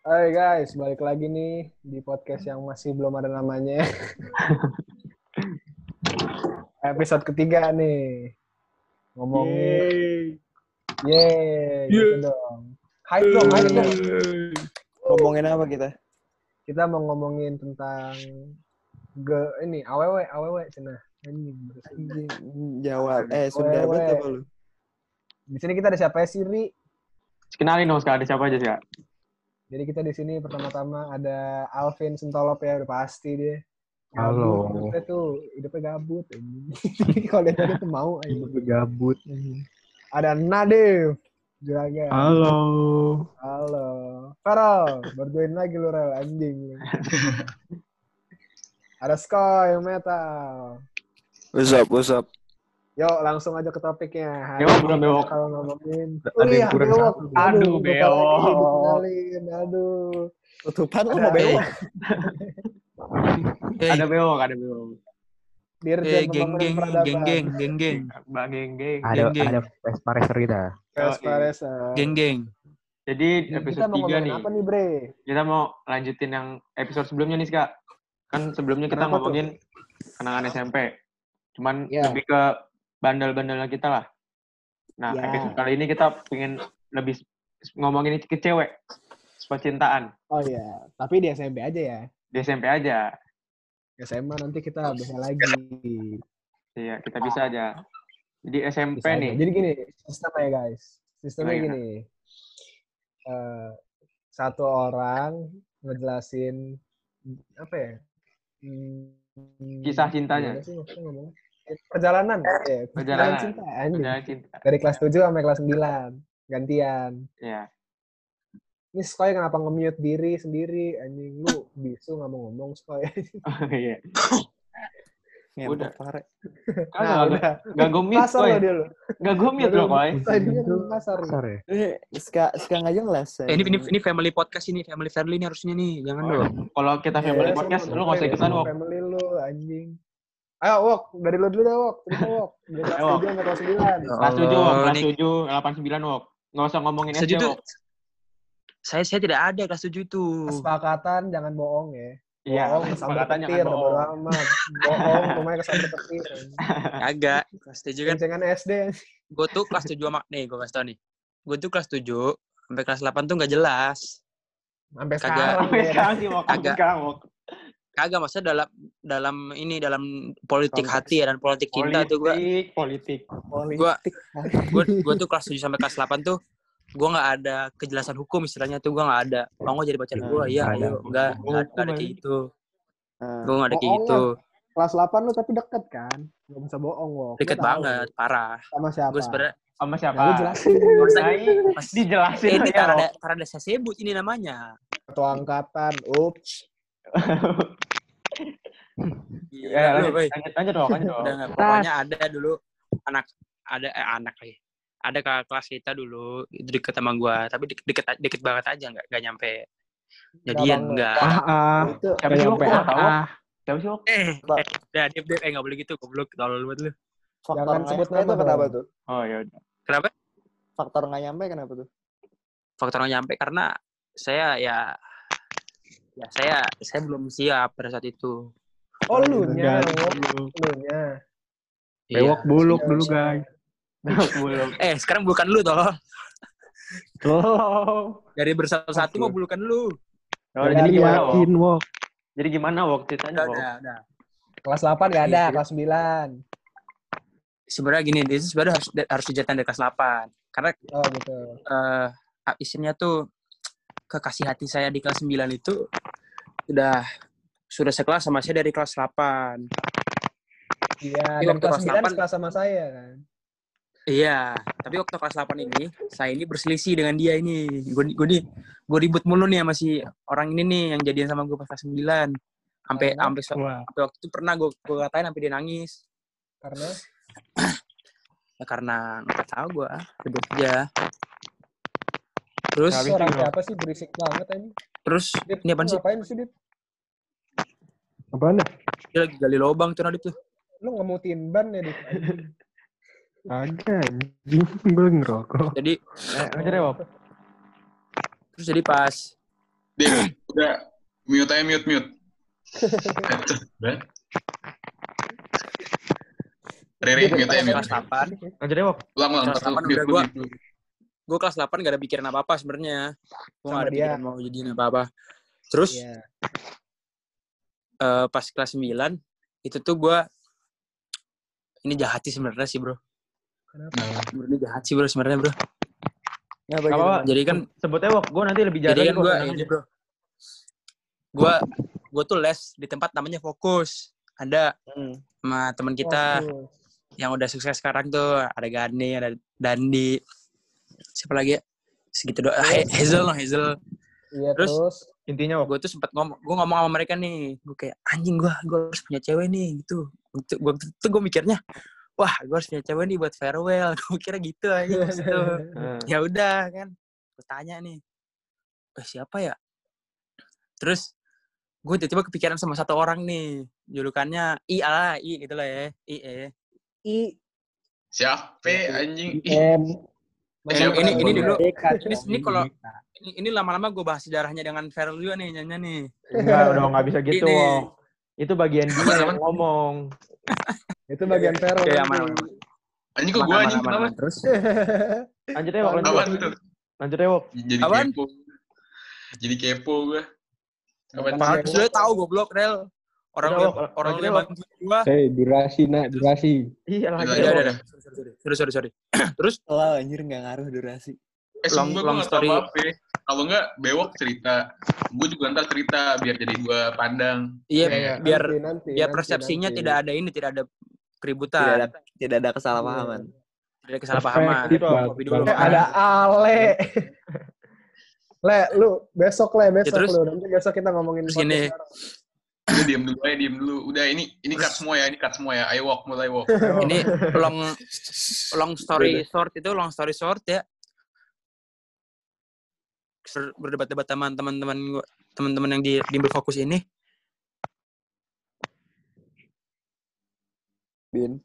Hai guys, balik lagi nih di podcast yang masih belum ada namanya. Episode ketiga nih. Ngomongin. Yeay, gitu dong. Hype dong, hype dong. Ngomongin apa kita? Kita mau ngomongin tentang ge ini awewe awewe cina. Ini Jawab. Eh, betul apa lu? Di sini kita ada siapa ya Siri? Kenalin dong sekarang ada siapa aja sih, Kak? Jadi kita di sini pertama-tama ada Alvin Sentolop ya, udah pasti dia. Halo. Gabut, hidupnya tuh, hidupnya gabut. Kalau dia tuh mau. anjing. Gabut. Ada Nadif. Juragan. Halo. Halo. Farel, berjoin lagi lu Rel, anjing. Ada Skoy Metal. What's up, what's up? Yuk, langsung aja ke topiknya. Hari Bewok, ini belum bewok. Kalau ngomongin. Ada Oh bewok. Aduh, bewok. Aduh. Tutupan lu Ada- mau bewok? Ada bewok, ada bewok. Dirjen eh, geng geng geng geng geng geng Bang Geng Geng. Ada Geng, geng. ada Vespa Racer kita. Vespa Resa. geng geng. Jadi Kita episode mau 3 ngomongin nih. apa nih, Bre? Kita mau lanjutin yang episode sebelumnya nih, Kak. Kan sebelumnya kita Kenapa tuh? ngomongin kenangan SMP. Cuman Iya. lebih ke bandel-bandelnya kita lah. Nah, Ya. episode kali ini kita pengen lebih ngomongin ke cewek. Percintaan. Oh iya, tapi di SMP aja ya. Di SMP aja. SMA nanti kita bisa lagi. Iya, kita bisa aja. Jadi SMP Bisa aja. nih. Jadi gini, sistemnya ya guys. Sistemnya iya. gini. Eh, satu orang ngejelasin apa ya? Hmm, Kisah cintanya. sih? Perjalanan, ya, Perjalanan. cinta anjing. Udah cinta. Dari kelas 7 sampai kelas 9. Gantian. Iya. Ini Skoy kenapa nge-mute diri sendiri? Anjing lu bisu nggak mau ngomong Skoy. Oh, iya. Ngentot Udah. pare. Kan Nah, gak, udah. gak gue mute, Kasar lo dia lo. Gak gue mute loh, Koy. Skoy dia kan kasar. Kasar ya? Eh, Ska, ska nggak jelas. Eh, ini, ini ini family podcast ini, family friendly ini harusnya nih, jangan dong. Kalau kita family Iya, podcast, lu gak usah family, ikutan. Family lu anjing. Ayo Wok, dari lu dulu dah Wok. Cerita Wok. Dari kelas Ayo, Wok. 7 sampai kelas 9. Kelas 7, Wok. Kelas ini- 7, 89, Wok. Gak usah ngomongin SD, 7 tuh, Wok. saya saya tidak ada kelas 7 itu. Kesepakatan jangan bohong ya. Iya, kan bodo bohong. amat. Bohong, rumahnya kesambar petir. Kagak. Kelas 7 kan Kencengan SD. gue tuh kelas 7 sama nih, gue kasih tau nih. Gue tuh kelas 7 sampai kelas 8 tuh nggak jelas. Sampai sekarang. Sampai ya. sekarang sih, Wok. Sampai Agak. sekarang, Wok. Kagak maksudnya dalam dalam ini dalam politik Konteks. hati ya dan politik cinta tuh gue Politik, politik. Gua- gue gue tuh kelas 7 sampai kelas 8 tuh gue nggak ada kejelasan hukum istilahnya tuh gue nggak ada mau nggak jadi pacar gue iya Nggak ada. ayo nggak nggak nggak ada kayak gitu Nah, gue nggak ada kayak gitu Kelas 8 lu tapi deket kan? Gak bisa bohong. Lu deket tahu. banget parah Sama siapa? gue sebenarnya Sama Ya, siapa? jelasin. Nah, ini pas dijelasin eh, ini aja, karena ada karena ada saya sebut ini namanya Ketua angkatan. Ups. Ya, lanjut, lanjut, lanjut, Wok. Lanjut, Wok. udah nggak pokoknya ada dulu anak ada eh anak lagi ada kakak kelas kita dulu itu deket sama gue tapi deket deket, deket banget aja nggak nggak nyampe jadian enggak Ah, ah. Itu Siapa sih, Wok? Nyampe Gua nggak tahu, Wok. ah. Siapa sih, eh eh udah dia dia eh nggak boleh gitu goblok tolol banget lu faktor Jangan nggak sebut nyampe nama itu kenapa dong. tuh? Oh, ya udah. kenapa Faktor nggak nyampe kenapa tuh? faktor nggak nyampe karena saya ya ya saya saya belum siap pada saat itu Oh lu nya. Lu nya. Bewok Iya. buluk dulu guys. Belum. eh sekarang bukan lu toh Oh. dari bersatu satu Aduh. mau bukan lu Oh, jadi iya. gimana, Wok? Yakin Wok. Jadi gimana, Wok? Ceritanya, udah Wok? udah, udah. Kelas 8 gak ada, Iya. kelas 9. sebenarnya gini itu sebenarnya harus harus dijadikan dari kelas 8 karena Oh gitu. eh isinya tuh kekasih hati saya di kelas 9 itu udah sudah sekelas sama saya dari kelas 8 Iya, dan waktu kelas kelas 9 delapan- sekelas sama saya kan. Iya, tapi waktu kelas 8 ini saya ini berselisih dengan dia ini. Gue gue gue ribut mulu nih sama si orang ini nih yang jadian sama gue pas kelas 9. Sampai sampai sampai waktu itu pernah gue gue katain sampai dia nangis. Karena Ya karena nggak tahu gue, ribut aja. Terus itu orang siapa sih berisik banget ini? terus Dit, ini apaan lu sih? Ngapain sih, Dit? Apaan dah? Dia lagi gali lubang tuh Nadif tuh. Lu ngemutin ban ya, Dit? Agak. Gue ngerokok. Jadi Eh, lanjut deh, Wok. terus jadi pas Dia udah mute aja mute mute. Riri mute aja mute. kelas 8 Lanjut deh, Wok. Ulang ulang. kelas Satu, 8 mute udah dulu. Gue kelas 8 gak ada pikiran apa-apa sebenarnya gue gak ada dia. pikiran mau jadiin apa-apa terus Iya. eh, pas kelas 9 itu tuh gue ini jahat sih sebenarnya sih bro Kenapa? Nah, sebenarnya jahat sih bro sebenarnya bro Ngapa Gak gitu? jadi kan Sebutnya, Wok. Gue nanti lebih jalan jadi kan gue ini bro gue gue tuh les di tempat namanya fokus ada Hmm. sama teman kita Fokus. yang udah sukses sekarang tuh ada Gani ada Dandi siapa lagi ya? Segitu doang. He- Hazel loh Hazel. Iya Terus? terus. Intinya, Wok. gue tuh sempat ngomong gue ngomong sama mereka nih. Gue kayak anjing gue gue harus punya cewek nih gitu. Itu gue tuh gue mikirnya wah gue harus punya cewek nih buat farewell. Gue kira gitu aja itu. Ya udah kan. Gue tanya nih eh siapa ya? Terus gue tiba-tiba kepikiran sama satu orang nih. Julukannya I lah I gitu lah ya I eh I. Siapa anjing? Ih, M. Eh, ini ini dulu ini, ini kalau ini, ini lama-lama gue bahas sejarahnya dengan Farel juga nih nyanyi nih Enggak, udah nggak bisa gitu, Ini. Itu bagian dia yang ngomong. Itu bagian Vero. Oke, nanti. aman, aman. Anjing kok aman, anjing kenapa? terus Lanjut Wok. Lanjut? Lanjut Wok. Jadi kepo. Jadi kepo gua. Apaan? Sudah tahu goblok Rel orang Udah, orang Lanjut yang bantu gua Hei, durasi nak, durasi. Iya, Udah, deh, udah sorry sorry sorry terus Lah anjir nggak ngaruh durasi. Eh, Long- sumpah long gua nggak tahu story. apa-apa. Kalau nggak bewok cerita. Gue juga ntar cerita biar jadi gua pandang. iya Iya, biar Nanti, nanti, biar persepsinya nanti. tidak ada ini tidak ada Tidak keributan ada tidak ada kesalahpahaman. tidak ada kesalahpahaman Perspektif, Bang. kopi dulu Eh, ada Ale. Le, lu besok le, besok Ya, terus? lu. Nanti besok kita ngomongin Terus gini. Udah diem dulu aja, diem dulu. Udah ini ini cut semua ya, ini cut semua ya. Ayo walk, mulai walk. ini long long story short itu long story short ya berdebat-debat sama teman-teman teman-teman yang di di fokus ini Bin.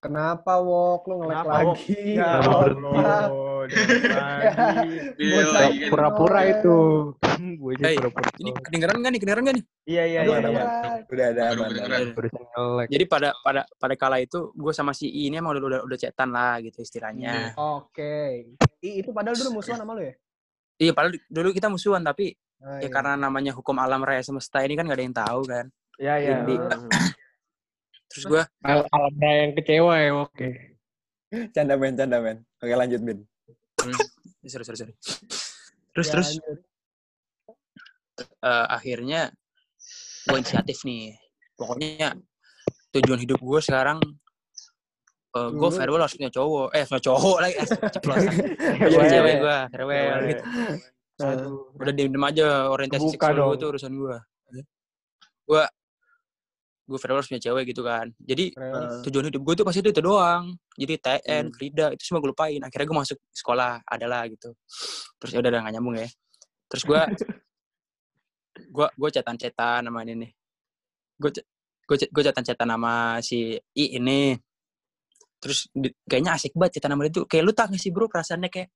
Kenapa Wok? Lu Wok? lagi? Ya Allah, lagi. Iya. Pura-pura itu. Gue juga pura-pura. ini kedengeran nggak nih kedengeran nggak nih Iya, iya, iya. iya. Udah ada nge-lag. jadi pada pada pada kala itu gue sama si I ini emang udah udah, udah cetan lah gitu istilahnya Oke. Ih, itu padahal dulu musuhan sama lu ya? iya padahal dulu kita musuhan tapi Ah, ya iya. karena namanya hukum alam raya semesta ini kan gak ada yang tahu kan Iya, iya. Terus gue Al alamnya yang kecewa ya, oke. Canda men, canda men. Oke lanjut Bin. sorry sorry sorry. Terus Ya, terus. lanjut. eh, akhirnya gue inisiatif nih. Pokoknya tujuan hidup gue sekarang gue Dulu- farewell harus punya cowok. Eh punya cowok lagi. Eh, ceplosan. Iya, Punya iya, cewek iya. gue farewell. Gitu. Udah diem diem aja orientasi Buka seksual gue tuh urusan gue gue gue farewell harus punya cewek gitu kan. Jadi Terus, tujuan hidup gue tuh pas itu itu doang. Jadi TN Hmm. Frida itu semua gue lupain. Akhirnya gue masuk sekolah adalah gitu. Terus ya udah udah nggak nyambung ya. Terus gue gue gue cetan cetan sama ini nih. Gue gue gue cetan cetan sama si I ini. Terus di- kayaknya asik banget cetan sama dia tuh. Kayak lu tak sih bro perasaannya kayak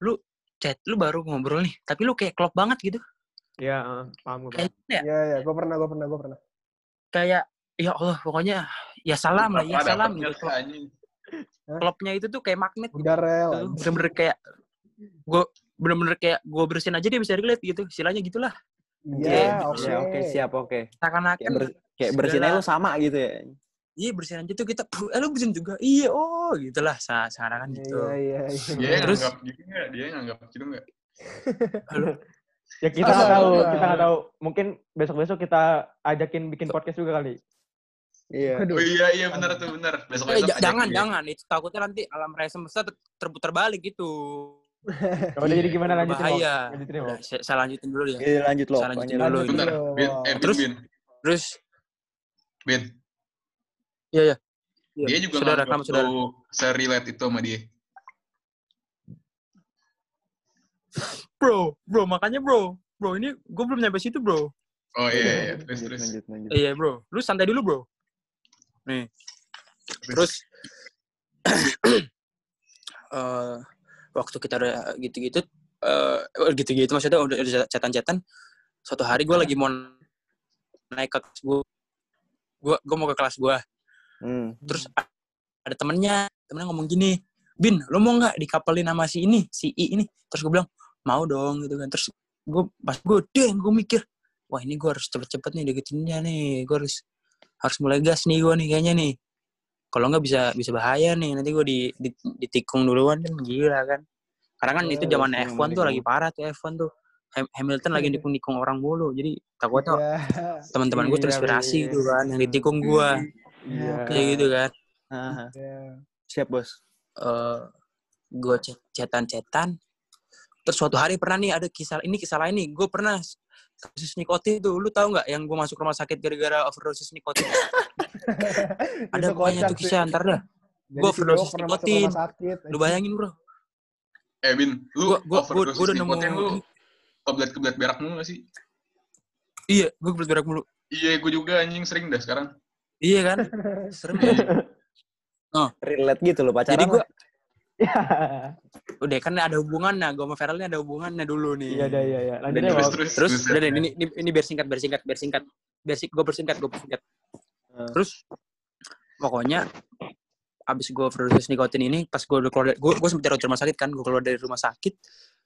lu chat lu baru ngobrol nih tapi lu kayak klop banget gitu. Iya, heeh. paham gue. kayak ya Iya, iya, gue pernah, gue pernah, gue pernah. Kayak ya Allah pokoknya ya salam lah ya salam gitu anjing. klopnya itu tuh kayak magnet gitu Udah rel. tuh. bener-bener kayak gue bener-bener kayak gue bersihin aja dia bisa relate gitu istilahnya gitulah Iya, oke. Ya, oke siap oke. Kayak, seakan-akan ber, kayak bersinnya lu sama gitu ya. iya bersihin aja tuh kita "Puh, eh lu bersihin juga iya oh gitulah Se- seakan-akan gitu Iya, iya, iya. Dia yang Terus- nganggap gitu nggak? Dia yang nganggap gitu nggak? Ya kita nggak tahu, kita nggak tahu. Mungkin besok-besok kita ajakin bikin podcast juga kali. Iya. Oh iya iya benar tuh benar. Besok eh, besok ja- jangan jangan itu takutnya nanti alam raya semesta ter- terputar balik gitu Coba jadi gimana lanjutin, Wok? bahaya Lanjutin, Wok. Udah, saya, saya lanjutin dulu ya Iya lanjut lo. Saya lanjutin lanjut. dulu. Lanjut Bentar, dulu, Bin, eh, Bin, Terus? Bin, terus Bin. iya iya Iya, Dia juga saudara kamu saudara lu se-relate itu sama dia. Bro bro makanya bro bro ini gue belum nyampe situ bro. Oh iya, iya. terus Lanjut, terus. lanjut, lanjut. iya bro. Lu santai dulu bro. Nih. Terus. Eh waktu kita udah gitu-gitu eh gitu-gitu maksudnya udah udah chatan-chatan suatu hari gue lagi mau naik ke kelas gue gue gue mau ke kelas gue Hmm. terus a- ada temennya temennya ngomong gini bin lo mau nggak dikapelin sama si ini si I ini? Terus gue bilang mau dong gitu kan. Terus gue pas gue deh gue mikir wah ini gue harus cepet-cepet nih deketinnya nih. Gue harus harus mulai gas nih gue nih kayaknya nih. Kalau nggak bisa bisa bahaya nih. Nanti gue di, di ditikung duluan kan. Gila kan. Karena kan itu Oh, zaman iya, F1 tuh menikung. lagi parah tuh F1 tuh. Ham- Hamilton lagi nikung-nikung orang mulu. Jadi takutnya Ya, teman-teman gue Iya, terinspirasi iya. gitu kan yang ditikung gue Iya. kayak gitu kan. Ah, ya. siap bos. eh gue chat chatan-chatan terus suatu hari pernah nih ada kisah ini kisah lain nih gue pernah kasus nikotin tuh lu tahu nggak yang gue masuk rumah sakit gara-gara overdosis nikotin ada pokoknya tuh kisah ntar dah Gua si overdosis nikotin. sakit. lu bayangin bro Eh, Bin, lu Gua- gua- gua- overdosis gua udah nemu- nikotin lu kebelet-kebelet berak mulu gak sih? iya gue berat mulu Iya, gue juga anjing sering dah sekarang. iya kan serem ya Relate gitu loh pacaran. jadi gue Ya. udah kan ada hubungannya gue sama Feral ini ada hubungannya dulu nih. Iya, iya, iya. Lanjut Dan ya, Terus, terus, terus. udah deh, ini, ini ini biar singkat biar singkat biar singkat. Biar sing, gue persingkat gue persingkat. Hmm. terus pokoknya abis gue overdosis nikotin ini pas gue udah keluar dari, gue gue sempet dari rumah sakit kan. Gue keluar dari rumah sakit.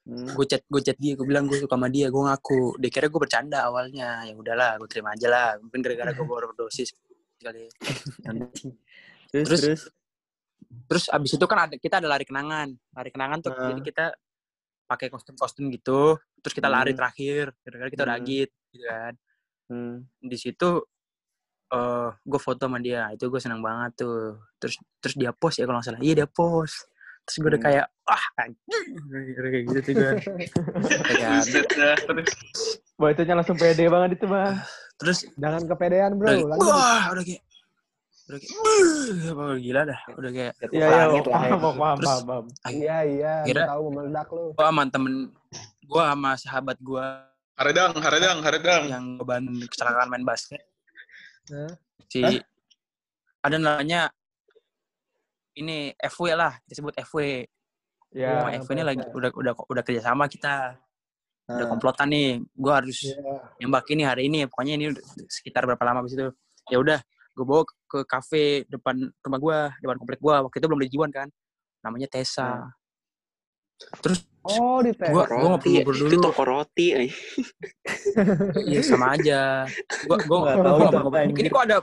Hmm. gue chat gue chat dia gue bilang gue suka sama dia gue ngaku. Dia kira gue bercanda awalnya. Ya udahlah gue terima aja lah. Mungkin gara-gara gue overdosis kali Terus, terus- terus. Terus abis itu kan ada kita ada lari kenangan lari kenangan tuh Ah. jadi kita pakai kostum-kostum gitu terus kita lari Hmm. terakhir gara-gara kita udah Hmm. agit gitu kan Hmm. di situ eh gue foto sama dia itu gue seneng banget tuh terus terus dia post ya kalau nggak salah iya dia post terus gue udah Hmm. kayak ah anjing kayak gitu tuh gue terus. Bacanya langsung pede banget itu, Bang. terus Jangan kepedean bro. udah Lanjut. wah udah kayak udah kayak apa gila dah udah kayak Iya, iya, langit lah ya. paham, paham, paham. Iya iya. Kira- tahu meledak lu. gue sama temen gue sama sahabat gue Haredang, haredang, haredang. yang beban kecelakaan main basket Hah? si ada namanya ini FW lah disebut FW Ya. sama Iya, FW ini lagi udah udah udah kerja sama kita udah Ah. komplotan nih gue harus Iya. nembak ini hari ini pokoknya ini udah sekitar berapa lama abis itu ya udah gue bawa ke kafe depan rumah gue depan komplek gue waktu itu belum ada jiwan kan. Namanya Tessa. Terus Oh di. Gua- gua ngobrol- ngobrol Itu dulu. toko roti. ay. ya sama aja. Gue gue Nggak tahu itu apa, ini, kok ada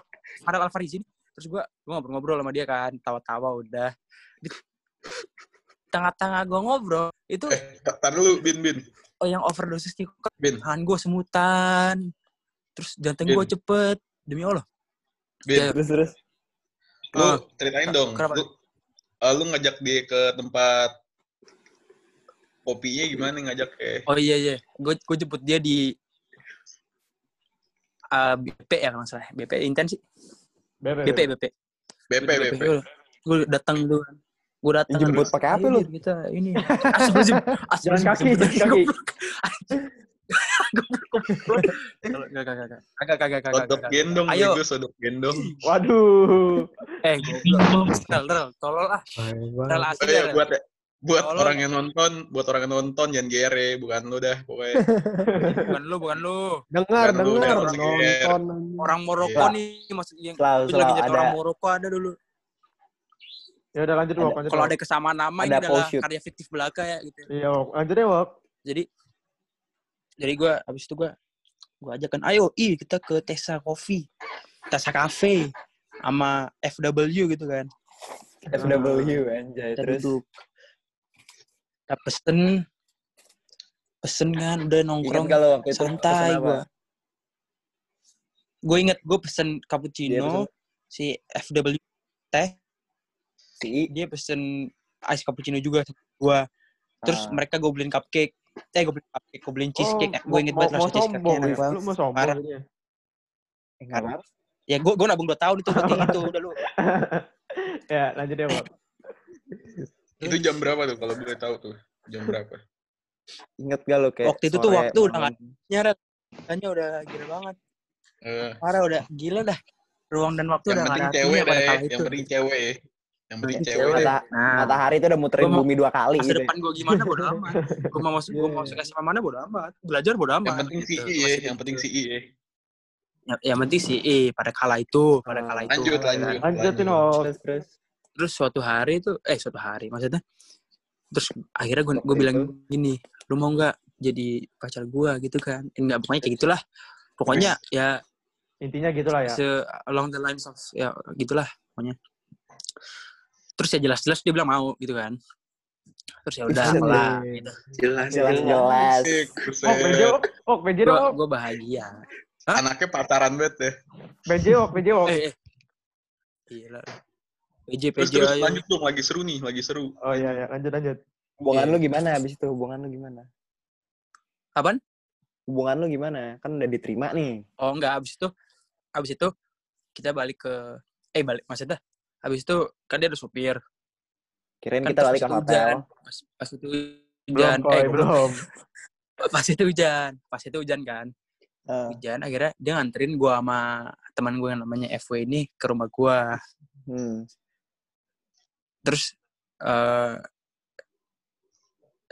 ada Alfariz ini terus gue gue ngobrol-ngobrol sama dia kan. Tawa-tawa udah. Di tengah-tengah gue ngobrol itu Eh, tar dulu, Bin, Bin. oh yang overdosis nih tangan gue semutan. Terus jantung gue cepet. Demi Allah Bin. Ya, Terus, terus. Lu Ah. ceritain dong. Kenapa? Lu, eh, lu ngajak dia ke tempat kopinya gimana ngajak eh Oh iya iya, gue gue jemput dia di uh, BP ya kalau salah. BP intensi. BP. BP BP. BP BP. Gue datang dulu. Gue datang. Jemput pakai apa "Ayo, lu?" Dir, Kita ini. Astagfirullahaladzim. Jalan kaki, jalan kaki. Kalau-. Sodok gendong, Ayo. sodok gendong. Waduh. Eh, goblok. Rel, tolol ah. Asli Eh, ya, Rel. buat buat Tolong. orang yang nonton, buat orang yang nonton jangan gere, bukan lu dah pokoknya. Bukan lu, bukan lu. Dengar, dengar, nonton. Orang Maroko Iya. nih, maksud yang Selalu, selalu ada. orang Maroko ada dulu. Ya udah lanjut, Wak. Lanjut, Kalau ada kesamaan nama ini Ada adalah post shoot. karya fiktif belaka ya gitu. Iya, Wak. Lanjut ya, Wak. jadi jadi gue abis itu gue gue ajakan ayo i kita ke Tessa Coffee Tessa Cafe sama FW gitu kan. FW anjay. kita Terus. duduk. Kita pesen pesen kan udah Ingat nongkrong kalau waktu itu? santai gue gue inget gue pesen cappuccino si FW teh. Si? Dia pesen ice cappuccino juga gue terus Ah. mereka gue beliin cupcake eh gue beliin cupcake gue beliin cheesecake Oh, gue inget mau- banget mau rasa cheesecake sombong, ya? banget Lu mau sombong Parah. ya? Eh, nggak apa-apa. ya gue gue nabung 2 tahun itu kayak gitu udah lu ya, lanjut ya, Wak. Itu jam berapa tuh kalau boleh tahu tuh? Jam berapa? Ingat gak lo kayak Waktu itu tuh waktu udah malam. nyeret Tanya udah gila banget Eh, parah udah gila dah ruang dan waktu yang udah penting nggak ada cewek artinya pada deh, yang itu penting cewek ya. Yang penting Iya, cewek. Mata- Nah, Matahari itu udah muterin Gua mau- bumi dua kali masa gitu. depan gue gimana bodo amat. Gue mau masuk, gue mau masuk SMA mana bodo amat. Belajar bodo amat. Yang penting si gitu. I ya, Masih yang penting si gitu. I ya. Ya, yang penting sih, eh, pada kala itu, pada kala itu. Lanjut, lanjut. Lanjutin, oh. Terus terus. Terus suatu hari tuh, eh suatu hari maksudnya, terus akhirnya gue gue bilang itu. gini, lu mau nggak jadi pacar gue gitu kan? Enggak, pokoknya kayak gitulah. Pokoknya ya Intinya gitulah ya. se along the lines of ya gitulah pokoknya. Terus ya jelas-jelas dia bilang mau gitu kan. Terus ya udah lah gitu. Jelas. Jelas jelas. Oh, PJ, buset. ok. Ok, PJ Gue gue bahagia. Hah? Anaknya pacaran banget ya. PJ, ok, PJ, ok. Eh, eh. Gila. PJ Terus PJ terus aja. lanjut dong, lagi seru nih, lagi seru. Oh iya, iya. Lanjut, lanjut. Hubungan Iya. lu gimana abis itu? Hubungan lu gimana? Apaan? Hubungan lu gimana? Kan udah diterima nih. Oh enggak, abis itu abis itu kita balik ke eh balik maksudnya habis itu kan dia ada supir Kirain kan kita balik ke hotel. hujan pas, pas itu Belum, hujan Koy, eh belum. pas itu hujan pas itu hujan kan Eh, hujan akhirnya dia nganterin gua sama teman gue yang namanya FW ini ke rumah gua hmm. terus eh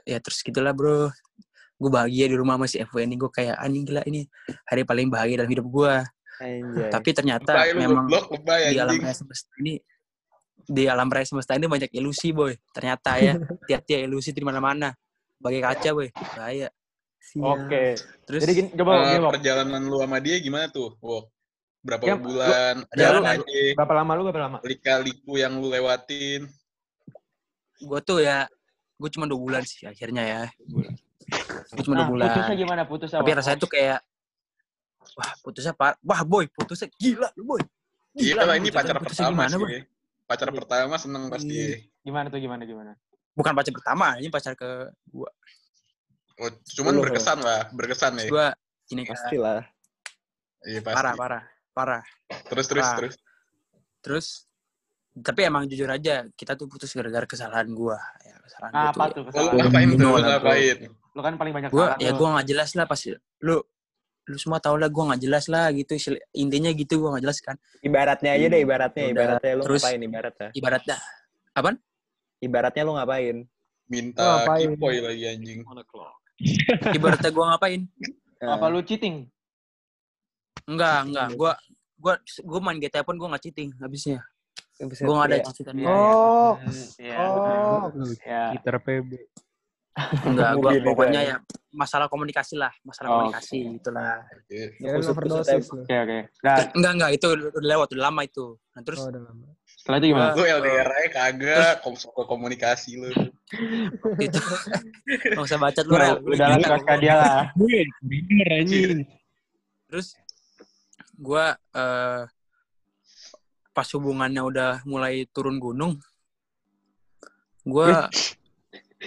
ya terus gitulah bro gue bahagia di rumah masih FW ini gue kayak anjing gila ini hari paling bahagia dalam hidup gua Anjay. tapi ternyata Lebay memang lebay di alam anjing. raya semesta ini di alam raya semesta ini banyak ilusi boy ternyata ya hati-hati ilusi di mana-mana bagai kaca boy bahaya Oke. terus Jadi gini, coba, Eh, gini, perjalanan lu sama dia gimana tuh? Wok? Berapa Ya, bulan? lu- Jalan aja. Berapa lama lu, berapa lama? Lika-liku yang lu lewatin. gue tuh ya gue cuma dua bulan sih akhirnya ya gue cuma dua Nah, bulan putusnya gimana? Putusnya, tapi rasanya tuh kayak wah putusnya par wah boy putusnya gila lu boy lah, lu, ini pacar pertama gimana, sih. Boy? Ya. Pacar pertama seneng pasti. Iya. ya. Gimana tuh, gimana, gimana? bukan pacar pertama ini pacar ke gua Oh, cuman berkesan lah, berkesan ya. gua ini kan Pastilah. Iya pasti. parah parah parah Terus terus Parah. terus. terus tapi emang jujur aja kita tuh putus gara-gara kesalahan gua ya kesalahan gua Nah, apa tuh tuh Oh, lu kesalahan? ngapain tuh? Ngapain? Lu kan paling banyak gua salah ya gua nggak jelas lah pasti lu lu semua tau lah gua nggak jelas lah gitu intinya gitu gua nggak jelas kan Ibaratnya aja deh, ibaratnya. Udah. Ibaratnya lu Terus- ngapain ibaratnya? ibaratnya Ibaratnya lu ngapain? Minta Ngapain? kipoy lagi anjing. ibaratnya gua ngapain Apa lu cheating? enggak enggak gua gua gua main GTA pun gua nggak cheating habisnya gua nggak ada ya. cheating Iya, Oh, Iya. oh, Ya. Twitter PB. Enggak gua pokoknya ya. ya masalah komunikasi lah masalah Oh, komunikasi itulah Oke. ya kan. Oke, oke. Nah, enggak enggak itu udah lewat udah lama itu nah terus Oh, udah lama. setelah itu gimana? Lu LDR aja kagak, kom suka komunikasi lu. itu nggak usah baca lu Udah, Rel. udah lah, suka dia lah. Gue bener anjing. terus gua eh, pas hubungannya udah mulai turun gunung gua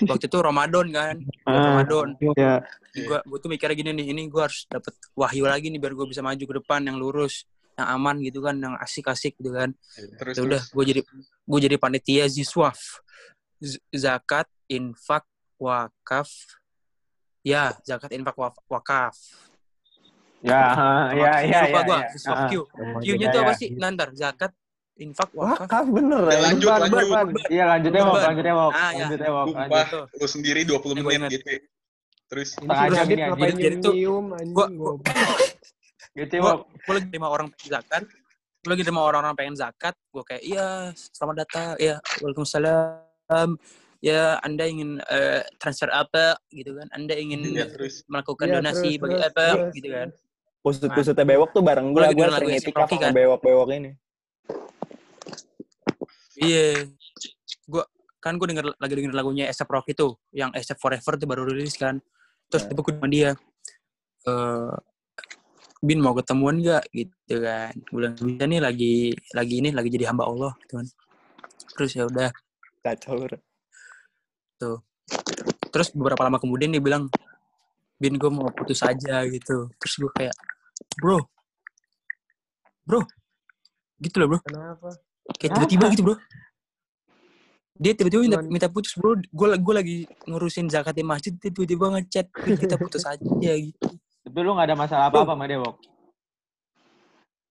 waktu itu Ramadan kan Ah, Ramadan. ya. gua gua tuh mikirnya gini nih ini gua harus dapet wahyu lagi nih biar gua bisa maju ke depan yang lurus yang aman gitu kan yang asik-asik gitu kan. Terus ya udah gue jadi gue jadi panitia ziswaf. Z- zakat infak wakaf. Ya zakat infak waf- wakaf. Ya, ya, ya, lupa ya. gue ya. ziswaf Ah, Q. Emang Q nya ya, tuh apa ya. sih? Nantar zakat infak wakaf Wakaf bener Ya, ya. lanjut, Ban, lanjut. ban, ban. Iya, lanjutnya Ban. lanjutnya Wok. Ah, ya. Lanjutnya. Sumpah, lanjut. lu sendiri 20 Ini gua menit ingat. gitu. Terus Ini Setengah jam ini, ngapain jadi- jadi tuh- gua gua gua. Gitu, Wok. gue lagi terima orang zakat gue lagi terima orang-orang pengen zakat gue kayak iya selamat datang ya waalaikumsalam ya anda ingin eh, transfer apa gitu kan anda ingin ya terus. melakukan Iya, donasi terus, bagi terus, apa terus, gitu kan. Kusut-kusutnya bewok tuh bareng Gua gue. lagi Gue sering sama kan. bewok-bewok ini. Iya. Gua kan gue denger lagi denger lagunya ASAP Rocky tuh, yang ASAP Forever tuh baru rilis kan. Terus Nah. tiba gue sama dia, eh Bin mau ketemuan gak gitu kan. Gue bilang bisa nih lagi lagi ini lagi jadi hamba Allah gitu kan. Terus ya udah. Kacau. bro. Terus beberapa lama kemudian dia bilang, Bin gue mau putus aja gitu. Terus gue kayak, bro, bro, gitu loh bro. Kenapa? Kayak tiba-tiba gitu bro. Dia tiba-tiba minta, minta putus bro. Gue gue lagi ngurusin zakat di masjid. Dia tiba-tiba ngechat "Bin, kita putus aja gitu. Tapi lu gak ada masalah apa-apa sama dia, Wok.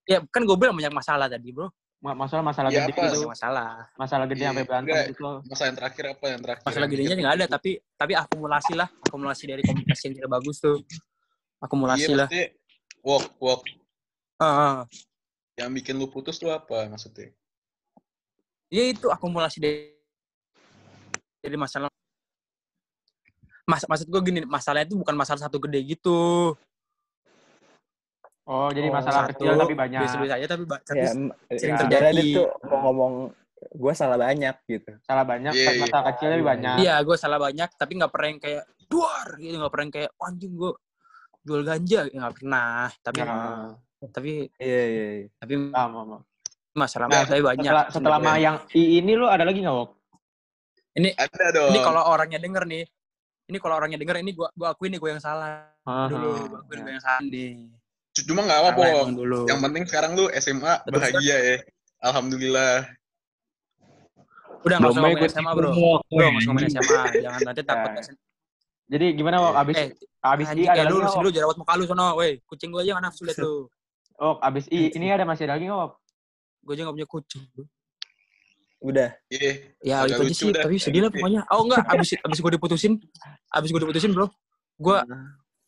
Ya kan gue bilang banyak masalah tadi bro. Ma- Masalah masalah Iya, gede apa? gitu. Masalah. Masalah gede sampai berantem enggak. gitu. Masa yang terakhir apa yang terakhir? Masalah Yang gedenya nggak ada, tapi tapi akumulasi lah, akumulasi dari komunikasi yang tidak bagus tuh. Akumulasi Iya, lah. maksudnya walk walk Ah, ah. yang bikin lu putus tuh apa maksudnya? Ya itu akumulasi dari dari masalah Mas, maksud gue gini, masalahnya itu bukan masalah satu gede gitu. Oh, jadi Oh, masalah Satu, kecil tapi banyak. Biasa-biasa aja tapi, Ya, sering ya, terjadi. mau ngomong gue salah banyak gitu. Salah banyak, Iya, tapi iya. masalah kecil tapi banyak. Iya, gue salah banyak, tapi nggak pernah yang kayak duar gitu, nggak pernah yang kayak "Oh, anjing gue jual ganja, nggak pernah. Tapi Nah, tapi Iya iya. iya. tapi paham, paham. Masalah Nah, tapi banyak. Setelah, setelah sebenarnya. ma yang I ini lu ada lagi nggak, Wok? Ada dong. ini kalau orangnya denger nih, ini kalau orangnya denger ini gua gua akuin nih gue yang salah dulu, Aha. gua akuin gue yang salah nih. Cuma nggak apa-apa. Wok. dulu. Yang penting sekarang lu SMA Betul, bahagia ya. Alhamdulillah. Udah nggak usah ngomongin SMA bro, bro nggak usah ngomongin SMA, jangan nanti takut. Ya. Jadi gimana, Wok? Abis, Eh, abis I ada lagi lu, lu Wok? jerawat muka lu sono, weh, kucing gue aja nggak nafsu liat lu. Wok, abis I ini ada masih ada lagi nggak, Wok? Gue aja nggak punya kucing. Udah. Iya. Ya Agak itu aja sih, dah, tapi sedih lah ya. pokoknya. Oh enggak, abis abis gue diputusin, abis gue diputusin bro, gue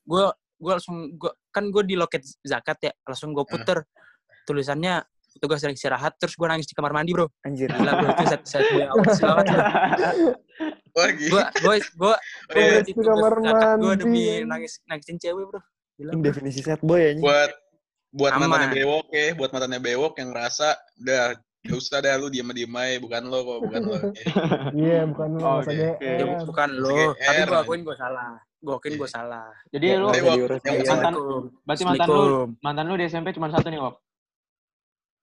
gue gue langsung gue kan gue di loket zakat ya, langsung gue puter tulisannya tugas dari istirahat, terus gue nangis di kamar mandi bro. Anjir. Gila bro, itu set set gue awal banget. Gue gue gue gue Di kamar gue mandi, demi anjing. nangis nangisin cewek bro. Gila. Ini definisi sad boy anjing. buat buat Aman. mantannya bewok ya, buat mantannya bewok yang ngerasa udah gak usah dah lu diem diem aja, bukan lo kok, bukan lo. Ya. Iya, bukan lu Oh, GR. oke. Ya, bu- bukan lo, tapi gue akuin gue salah. Gue akuin gue salah. Jadi Ya, lu mantan- berarti mantan lu mantan lu di SMP cuma satu nih, Wok?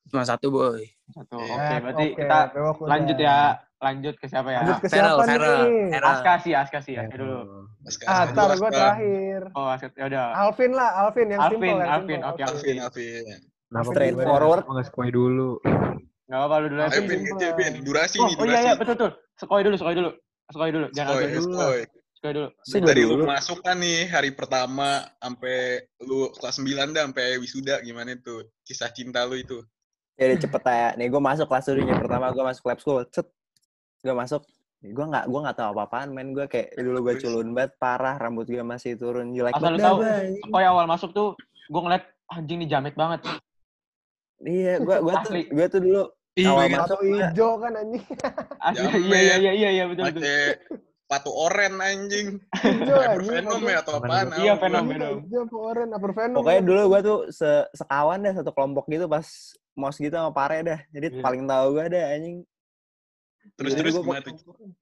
Cuma satu boy. Satu. Iya. Oke, Eh, berarti oke, kita lanjut ya. Lanjut ke siapa ya? Lanjut ke Feral, siapa Feral, nih? Feral. Aska sih, Aska sih, Aska dulu. Mas Ah, Mas gue terakhir. Oh, Aska, ya udah. Alvin lah, Alvin yang Alvin, simple. Alvin, oke, Alvin, Alvin. Kenapa Straight gue- forward. Gue nggak sekoi dulu. Enggak apa-apa lu dulu. Ayo, Alvin. Vin, simple. kecil, Vin. Durasi Oh, nih, oh durasi. iya iya betul betul. Sekoi dulu, sekoi dulu. Sekoi dulu, jangan Alvin dulu. skoy. Sekoi dulu. Dari dulu. lu masuk kan nih hari pertama sampai lu kelas 9 dah sampai wisuda gimana tuh kisah cinta lu itu? Ya udah cepet aja. Nih gue masuk kelas dulu. Pertama gue masuk lab school. Cet. Gue masuk. Gue nggak gue nggak tahu apa-apaan main gue kayak dulu gue culun banget parah rambut gue masih turun jelek Asal banget tahu. Sekoi awal masuk tuh gue ngeliat anjing nih jamet banget. iya gue gue tuh gue tuh dulu Ih, Awal pengen masuk hijau kan anjing. Asli, Jamet. iya iya iya iya iya betul betul. pakai sepatu oren anjing. Venom ya atau apaan? Iya, Apa? Venom, Venom. Apa oren, apa Venom. pokoknya dulu gue tuh se sekawan deh satu kelompok gitu pas mos gitu sama pare dah jadi Iya. paling tahu gue deh anjing Terus terus gimana tuh?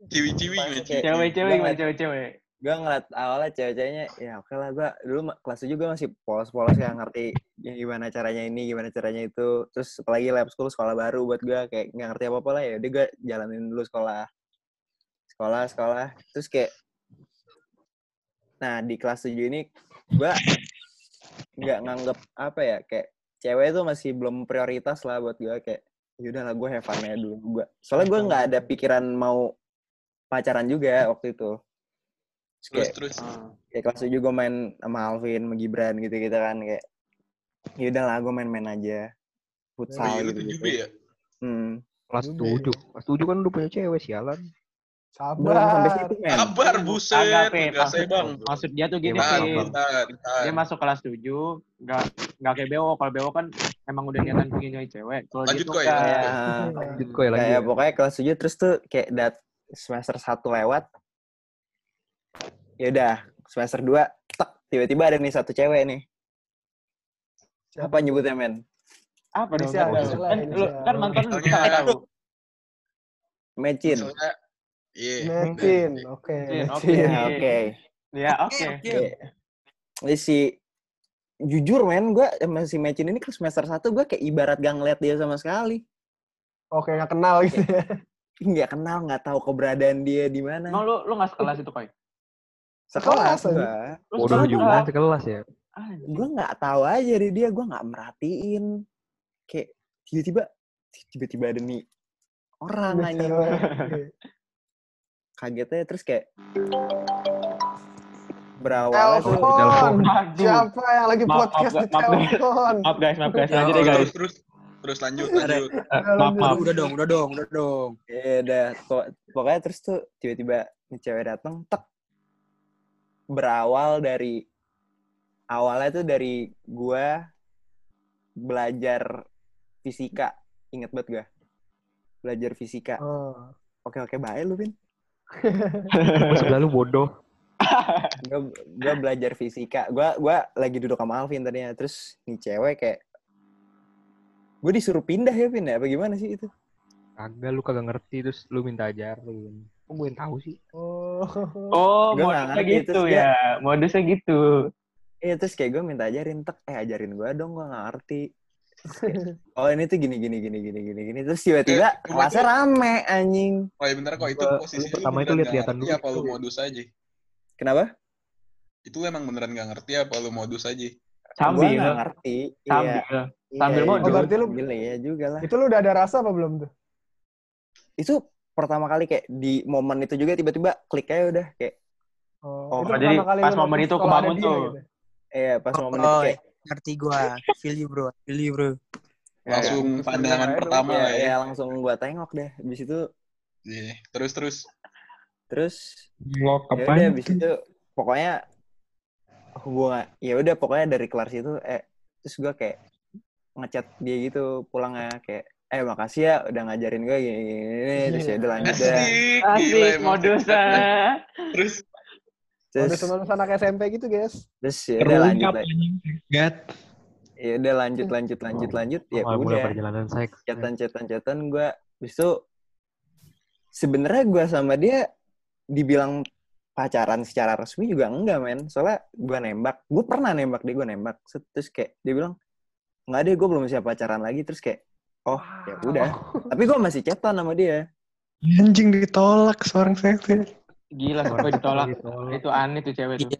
Ciwi-ciwi gimana Kayak- ciwi? Cewek-cewek Gua gimana ngeliat- cewek-cewek? gue ngeliat awalnya cewek-ceweknya ya oke lah gue dulu kelas 7 gue masih polos-polos kayak ngerti ya gimana caranya ini gimana caranya itu terus apalagi lab school sekolah baru buat gue kayak nggak ngerti apa-apa lah ya udah gue jalanin dulu sekolah sekolah sekolah terus kayak nah di kelas 7 ini gue nggak nganggep apa ya kayak cewek itu masih belum prioritas lah buat gue kayak yaudah lah gue have fun aja dulu gue soalnya gue nggak ada pikiran mau pacaran juga waktu itu Terus Terus kayak terus. Ah. kayak kelas 7 gue main sama Alvin, sama Gibran gitu-gitu kan kayak ya udah lah gue main-main aja Oh futsal iya gitu, tujuh gitu. Ya? Hmm. Kelas tujuh. Kelas tujuh kan udah punya cewek sialan. Belum sampai Sabar. situ men. Kabar buset, Agak, Pit. enggak saya Maksud, bang. maksud dia tuh gini, Bentar, bentar, bentar. Dia masuk kelas 7, nggak nggak kayak Bewo. Kalau Bewo kan emang udah niatan pengen nyari cewek. Kalau dia Lanjut, tuh Koy, kayak lanjut, Kayak Lanjut koi lagi. kayak ya. pokoknya kelas 7 terus tuh kayak dat semester 1 lewat ya udah semester 2 tek tiba-tiba ada nih satu cewek nih. Apa nyebutnya men? apa dong? Kan, kan, kan mantan lu tahu. Mecin. Misalnya, Iya. Metin, oke. Metin, oke. Metin. Ya, oke. Ya oke. Oke. Ini si jujur men gue sama si Mecin ini ke semester 1 gue kayak ibarat gak ngeliat dia sama sekali. Oke, nggak kenal gitu ya. nggak kenal nggak tahu keberadaan dia di mana Emang lu lu nggak sekelas itu Koy? Sekelas gua Lu Waduh sekelas juga sekelas ya. Gue nggak tahu aja dari dia gue nggak merhatiin kayak tiba-tiba tiba-tiba ada nih orang cewek. Kagetnya terus kayak berawal tuh Telepon. Siapa yang lagi Maaf, podcast maaf, di telepon? Maaf guys, maaf guys. Ya, Lanjut deh Terus, guys. terus, terus. Lanjut, lanjut. Eh, Udah, maaf, maaf. udah dong udah dong udah dong Ya udah, pok- pokoknya terus tuh tiba-tiba cewek datang, tek. Berawal dari awalnya tuh dari gua belajar fisika. Ingat banget gua. Belajar fisika. Oh. Oke oke baik lu, Vin. Sebelah lu bodoh. Gua, gua belajar fisika. Gua gua lagi duduk sama Alvin tadinya. Terus nih cewek kayak gue disuruh pindah ya Vin ya? Apa gimana sih itu? Kagak lu kagak ngerti terus lu minta ajarin. Kok gue yang tahu sih? Oh. Oh, Gua modusnya ngerti, gitu terus ya. Modusnya gitu. Iya terus kayak gue minta ajarin tek, eh ajarin gue dong gue gak ngerti. Oh ini tuh gini gini gini gini gini gini terus tiba-tiba Eh, kelasnya itu- rame anjing. Oh ya bentar kok itu posisi lu pertama itu lihat-lihatan dulu. apa lu modus aja? Kenapa? Itu emang beneran gak ngerti apa lu modus aja? Sambil. gak ngerti. Sambil. Iya, sambil iya, modus. iya, Oh, berarti lu- sambil, iya juga lah. Itu lu udah ada rasa apa belum tuh? Itu pertama kali kayak di momen itu juga tiba-tiba klik aja udah kayak Oh, Oh, itu jadi pas momen itu kebangun tuh. gitu. eh pas Oh, momen itu oh, kayak ngerti gua feel you bro feel you bro Langsung Terus pandangan berdoa ya pertama ya, ya. ya langsung gua tengok deh. Habis itu Iya. Terus terus. terus Lock ya udah habis itu pokoknya hubungan ya udah pokoknya dari kelas itu eh terus gua kayak ngechat dia gitu pulangnya kayak eh makasih ya udah ngajarin gue gini, gini, gini. terus ya udah lanjut deh Asik. Asik emang. modusnya. Terus Udah teman anak SMP gitu, guys. terus ya udah lanjut ya udah lanjut lanjut lanjut lanjut. Ya mulai udah. perjalanan seks. chatan chatan chatan gue itu sebenarnya gue sama dia dibilang pacaran secara resmi juga enggak men. Soalnya gue nembak. Gue pernah nembak dia gue nembak. Terus kayak dia bilang nggak deh gue belum siap pacaran lagi. Terus kayak oh ya udah. Tapi gue masih chatan sama dia. Anjing ditolak seorang sekte. Gila, sampai ditolak. ditolak. Itu aneh tuh cewek tuh. Iya.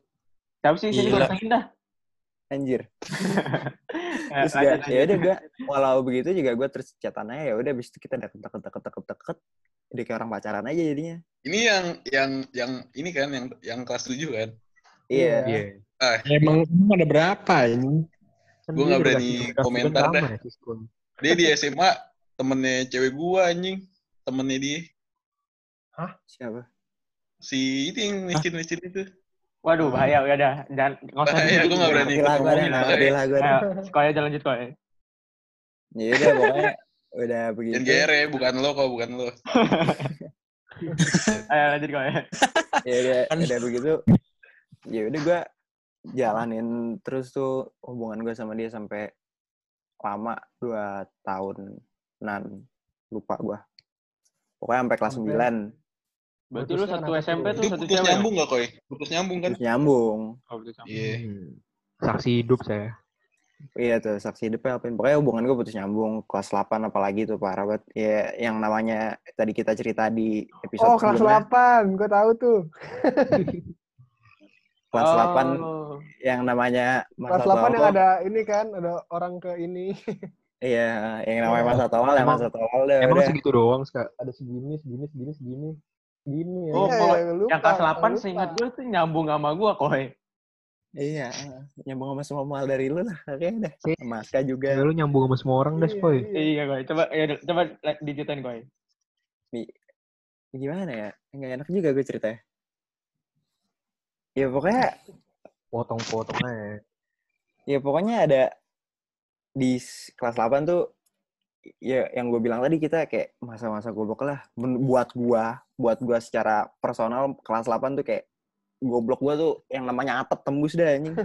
Tapi sih sini Gila. gue rasain dah. anjir terus gue ya udah gue walau begitu juga gue terus chatannya ya udah bis itu kita deket deket deket deket deket jadi kayak orang pacaran aja jadinya ini yang yang yang ini kan yang yang kelas 7 kan? iya Iya. Ah, Emang, emang ada berapa ini? Kan nggak udah berani komentar dah. ya, dia di SMA temennya cewek gua anjing. Temennya dia. siapa Si itu yang licin-licin itu. Waduh, bahaya udah dah. Jangan usah Bahaya, gua nggak berani gue ngomongin, lah gue Ayo, sekolah aja lanjut kok. ya udah pokoknya udah begitu Dan GR ya, bukan lo kok, bukan lo. Ayo lanjut kok. ya udah udah begitu ya udah gue jalanin terus tuh hubungan gue sama dia sampai lama dua tahunan lupa gue pokoknya sampai kelas Sampai- 9 Berarti lu satu SMP tuh? satu putus cewek. nyambung gak, Koy? Putus nyambung kan? terus nyambung Oh, putus nyambung. Iya. Hmm. Saksi hidup saya. iya tuh saksi hidupnya apain pokoknya hubungan gue putus nyambung kelas 8 apalagi tuh parah banget ya yang namanya tadi kita cerita di episode Oh, kelas sebelumnya 8. Gue tahu tuh. kelas 8 Oh. yang namanya Kelas masa 8 yang ada ini kan, ada orang ke ini. iya yang namanya masa tawal ya Emang- masa tawal deh Emang udah segitu doang, Ska? Ada segini, segini, segini, segini. Segini ya. Oh, Iya, kalau iya, lupa, Yang kelas 8 lupa. seingat gue tuh nyambung sama gue koy. Iya, nyambung sama semua mal dari lu lah. Kayaknya dah. Sama Aska juga. Ya, lu nyambung sama semua orang dah, Iya, Spoy. iya. Iya koy. Coba ya coba diceritain koy. Gimana ya? Nggak enak juga gue ceritanya. Ya pokoknya, Potong-potong aja. ya pokoknya ada di kelas 8 tuh ya yang gue bilang tadi kita kayak masa-masa goblok lah buat gua buat gua secara personal kelas 8 tuh kayak goblok gua tuh yang namanya atap tembus dah anjing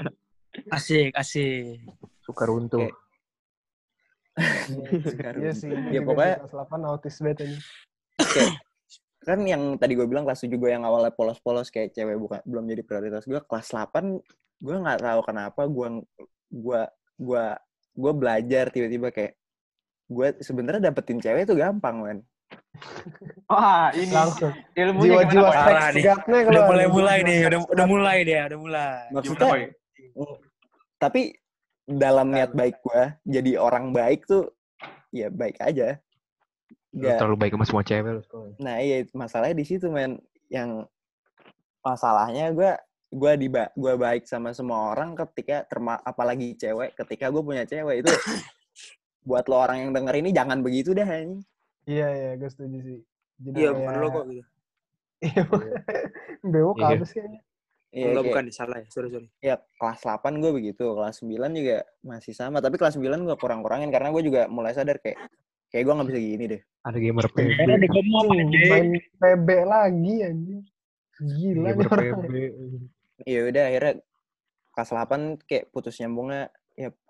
asik asik Suka runtuh. Oke. Sekarang. Iya sih. ya pokoknya kelas 8 autis banget ini. kayak kan yang tadi gue bilang kelas 7 gue yang awalnya polos-polos kayak cewek bukan belum jadi prioritas gue kelas 8 gue nggak tahu kenapa gue gue gue gue belajar tiba-tiba kayak gue sebenarnya dapetin cewek itu gampang men. Wah, ini Langsung. ilmunya Jiwa-jiwa. seks nih. gatnya udah mulai mulai nih udah udah mulai dia udah mulai. Maksudnya tapi dalam niat baik gue jadi orang baik tuh ya baik aja. Nggak- terlalu baik sama semua cewek. Nah iya masalahnya di situ men. Yang masalahnya gue gue di gue baik sama semua orang ketika terma apalagi cewek ketika gue punya cewek itu buat lo orang yang denger ini jangan begitu dah anjing. Iya iya, gue setuju sih. Jadi Iya, bukan lo kok gitu. Iya, bewok Iya. apa sih? anjing? Iya, Enggak, kayak- bukan. Salah ya. Sorry, sorry. ya kelas 8 gue begitu, kelas 9 juga masih sama, tapi kelas 9 gue kurang-kurangin karena gue juga mulai sadar kayak kayak gue nggak bisa gini deh. Ada gamer PB. Karena udah ngomong Anjing, Main PB lagi anjing. Gila Gamer. PB. Ya udah akhirnya kelas 8 kayak putus nyambungnya ya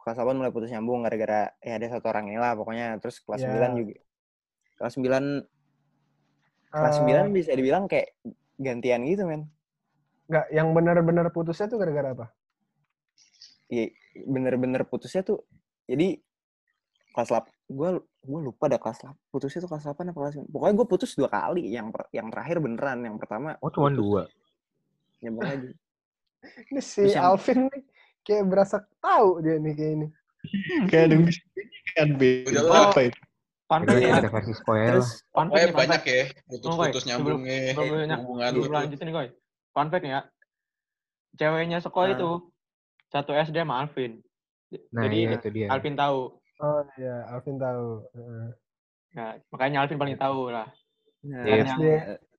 kelas 8 mulai putus nyambung gara-gara ya ada satu orang ini lah pokoknya. Terus kelas Ya. 9 juga kelas 9 kelas Eh, 9 bisa dibilang kayak gantian gitu men. Enggak, yang benar-benar putusnya tuh gara-gara apa? Iya, bener-bener putusnya tuh jadi kelas 8 gue gue lupa dah kelas 8 putusnya tuh kelas 8 apa kelas 9 pokoknya gue putus dua kali yang per- yang terakhir beneran yang pertama Oh, cuma dua. nyambung lagi Ini si Terus Alvin nih kayak berasa tahu dia nih kayak ini. Kayak ada kan. Apa itu? Fact ya. ada versi spoiler terus nih, fun banyak ya, Oh, putus-putus sebelum- nyambungnya banyak- hubungan lu tuh. lanjutin nih, Koy. Fun fact ya. Ceweknya sekolah Nah. itu satu SD sama Alvin. Nah, Jadi iya itu dia. Alvin tahu. Oh iya, Alvin tahu. Heeh. Nah, makanya Alvin paling tahu lah. Nah, Iya. SD.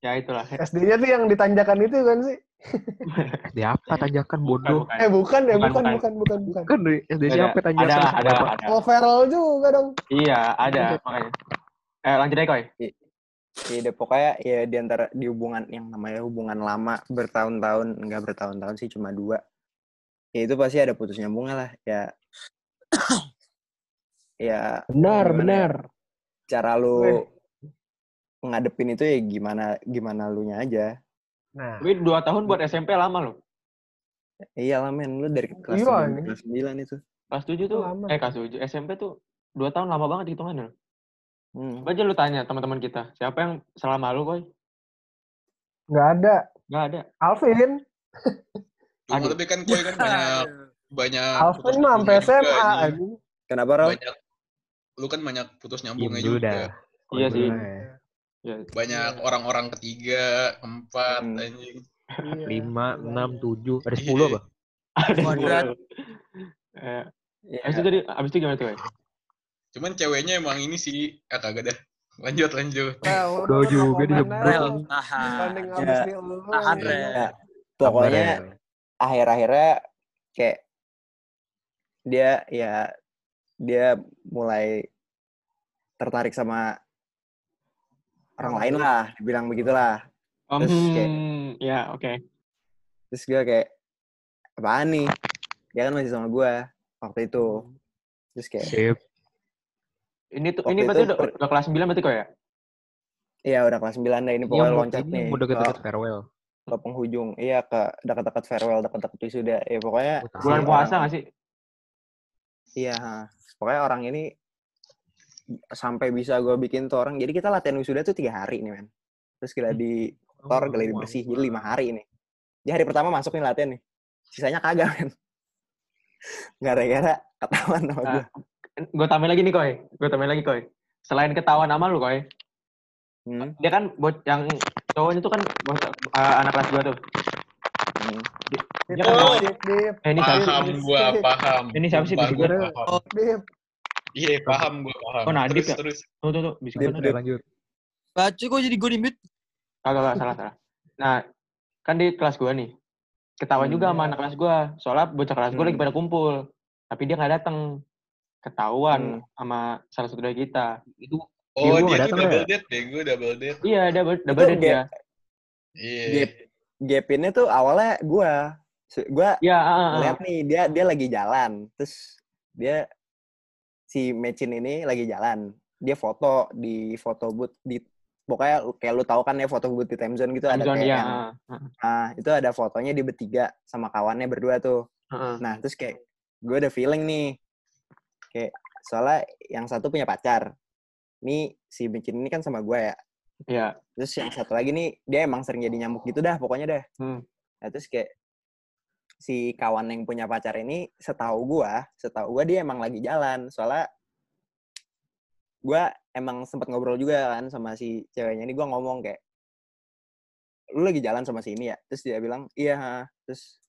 Ya itulah. SD-nya tuh yang ditanjakan itu kan sih? SD apa tanjakan bodoh? Bukan, Eh bukan ya, Bukan, bukan, bukan. bukan, bukan, bukan. Kan SD Ada, siapa tanjakan? ada, ada, Apa? ada. Oh, Feral juga dong. Iya, ada makanya. Eh, lanjut aja, Koy. ya udah pokoknya ya di antara di hubungan yang namanya hubungan lama bertahun-tahun enggak bertahun-tahun sih cuma dua ya itu pasti ada putus nyambungnya lah ya ya Benar, ya, benar. cara Weh. lu ngadepin itu ya gimana gimana lu nya aja Nah, Tapi dua tahun buat SMP lama loh. iya lah men lu dari kelas Iya, 9 ini. kelas 9 itu Kelas 7 tuh, Lama. eh kelas 7, SMP tuh dua tahun lama banget hitungannya. loh. hmm. Coba aja lu tanya teman-teman kita, siapa yang selama lu, Koy? nggak ada. Nggak ada. Alvin, Aduh. tapi kan gue kan banyak banyak Alvin putus mah sampai nyambungnya juga, SMA. kenapa Ram? Banyak lu kan banyak putus nyambungnya dulu juga. Iya sih. Ya. Banyak orang-orang ketiga, keempat, Hmm. anjing. Iya, Lima, enam, tujuh, ada sepuluh apa? Ada sepuluh. Eh, Ya, abis itu tadi, abis itu gimana tuh? Cuman ceweknya emang ini sih, ah kagak dah. Lanjut, lanjut. Nah, udah, juga udah. Rel, tahan. Ya. Tahan. Rel. ya, pokoknya ya. akhir-akhirnya kayak dia ya dia mulai tertarik sama orang lain lah dibilang begitulah Um, Terus kayak- ya, oke. terus gue kayak apaan nih dia kan masih sama gue waktu itu terus kayak Sip. Ini tuh, ini berarti itu udah, udah kelas 9 berarti, Koy ya? iya udah kelas 9 dah ini Iya, pokoknya mau- loncat ini nih Mau deket-deket ke, farewell. ke penghujung iya ke dekat-dekat farewell dekat-dekat wisuda ya pokoknya. Bulan puasa nggak sih? Iya, ha. pokoknya orang ini sampai bisa gue bikin tuh orang. Jadi kita latihan wisuda tuh tiga hari nih, men. Terus gladi kotor, Oh, gladi wow, bersih, jadi lima hari nih. Di hari pertama masuk nih latihan nih. Sisanya kagak, men. Gara-gara ketahuan sama gue. Gue tambahin lagi nih, Koy. Gue tambahin lagi, Koy. Selain ketahuan sama lu, Koy. Hmm, Dia kan, buat yang cowoknya tuh kan bos, uh, anak kelas gue tuh. hmm. Dip, Dia kan Oh. dip, dip, Eh, ini? Paham gua, paham. Ini siapa sih? Banget. paham. Iya, paham gua, paham. Oh, Nadib terus, ya? terus. Tuh, tuh, tuh. Dip. Udah lanjut. Baca kok jadi gue di mute. Kagak, kagak, salah, salah. Nah, kan di kelas gue nih. Ketahuan Hmm. juga sama anak kelas gue. Soalnya bocah kelas gue lagi Hmm. pada kumpul. Tapi dia nggak datang. Ketahuan Hmm. sama salah satu dari kita. Itu Oh, gua dia nggak tuh datang double ya? date deh, gua double date. Iya, double, double Itu date dia- dia. Iya. Gap, gapinnya tuh awalnya gue. Gue Iya, ah, ah, ah. lihat nih, dia dia lagi jalan. Terus dia, si Mecin ini lagi jalan. Dia foto di foto booth di pokoknya kayak lu tahu kan ya foto booth di time zone gitu ada Amazon, kayak yang ah, Nah, itu ada fotonya di bertiga sama kawannya berdua tuh. ah. Nah, terus kayak gue ada feeling nih. Kayak soalnya yang satu punya pacar. Nih si Micin ini kan sama gue ya. Iya. Terus yang satu lagi nih dia emang sering jadi nyamuk gitu dah pokoknya dah. Hmm. Nah, terus kayak si kawan yang punya pacar ini setahu gua, setahu gua dia emang lagi jalan. Soalnya gua emang sempat ngobrol juga kan sama si ceweknya ini gua ngomong kayak lu lagi jalan sama si ini ya terus dia bilang iya ha." terus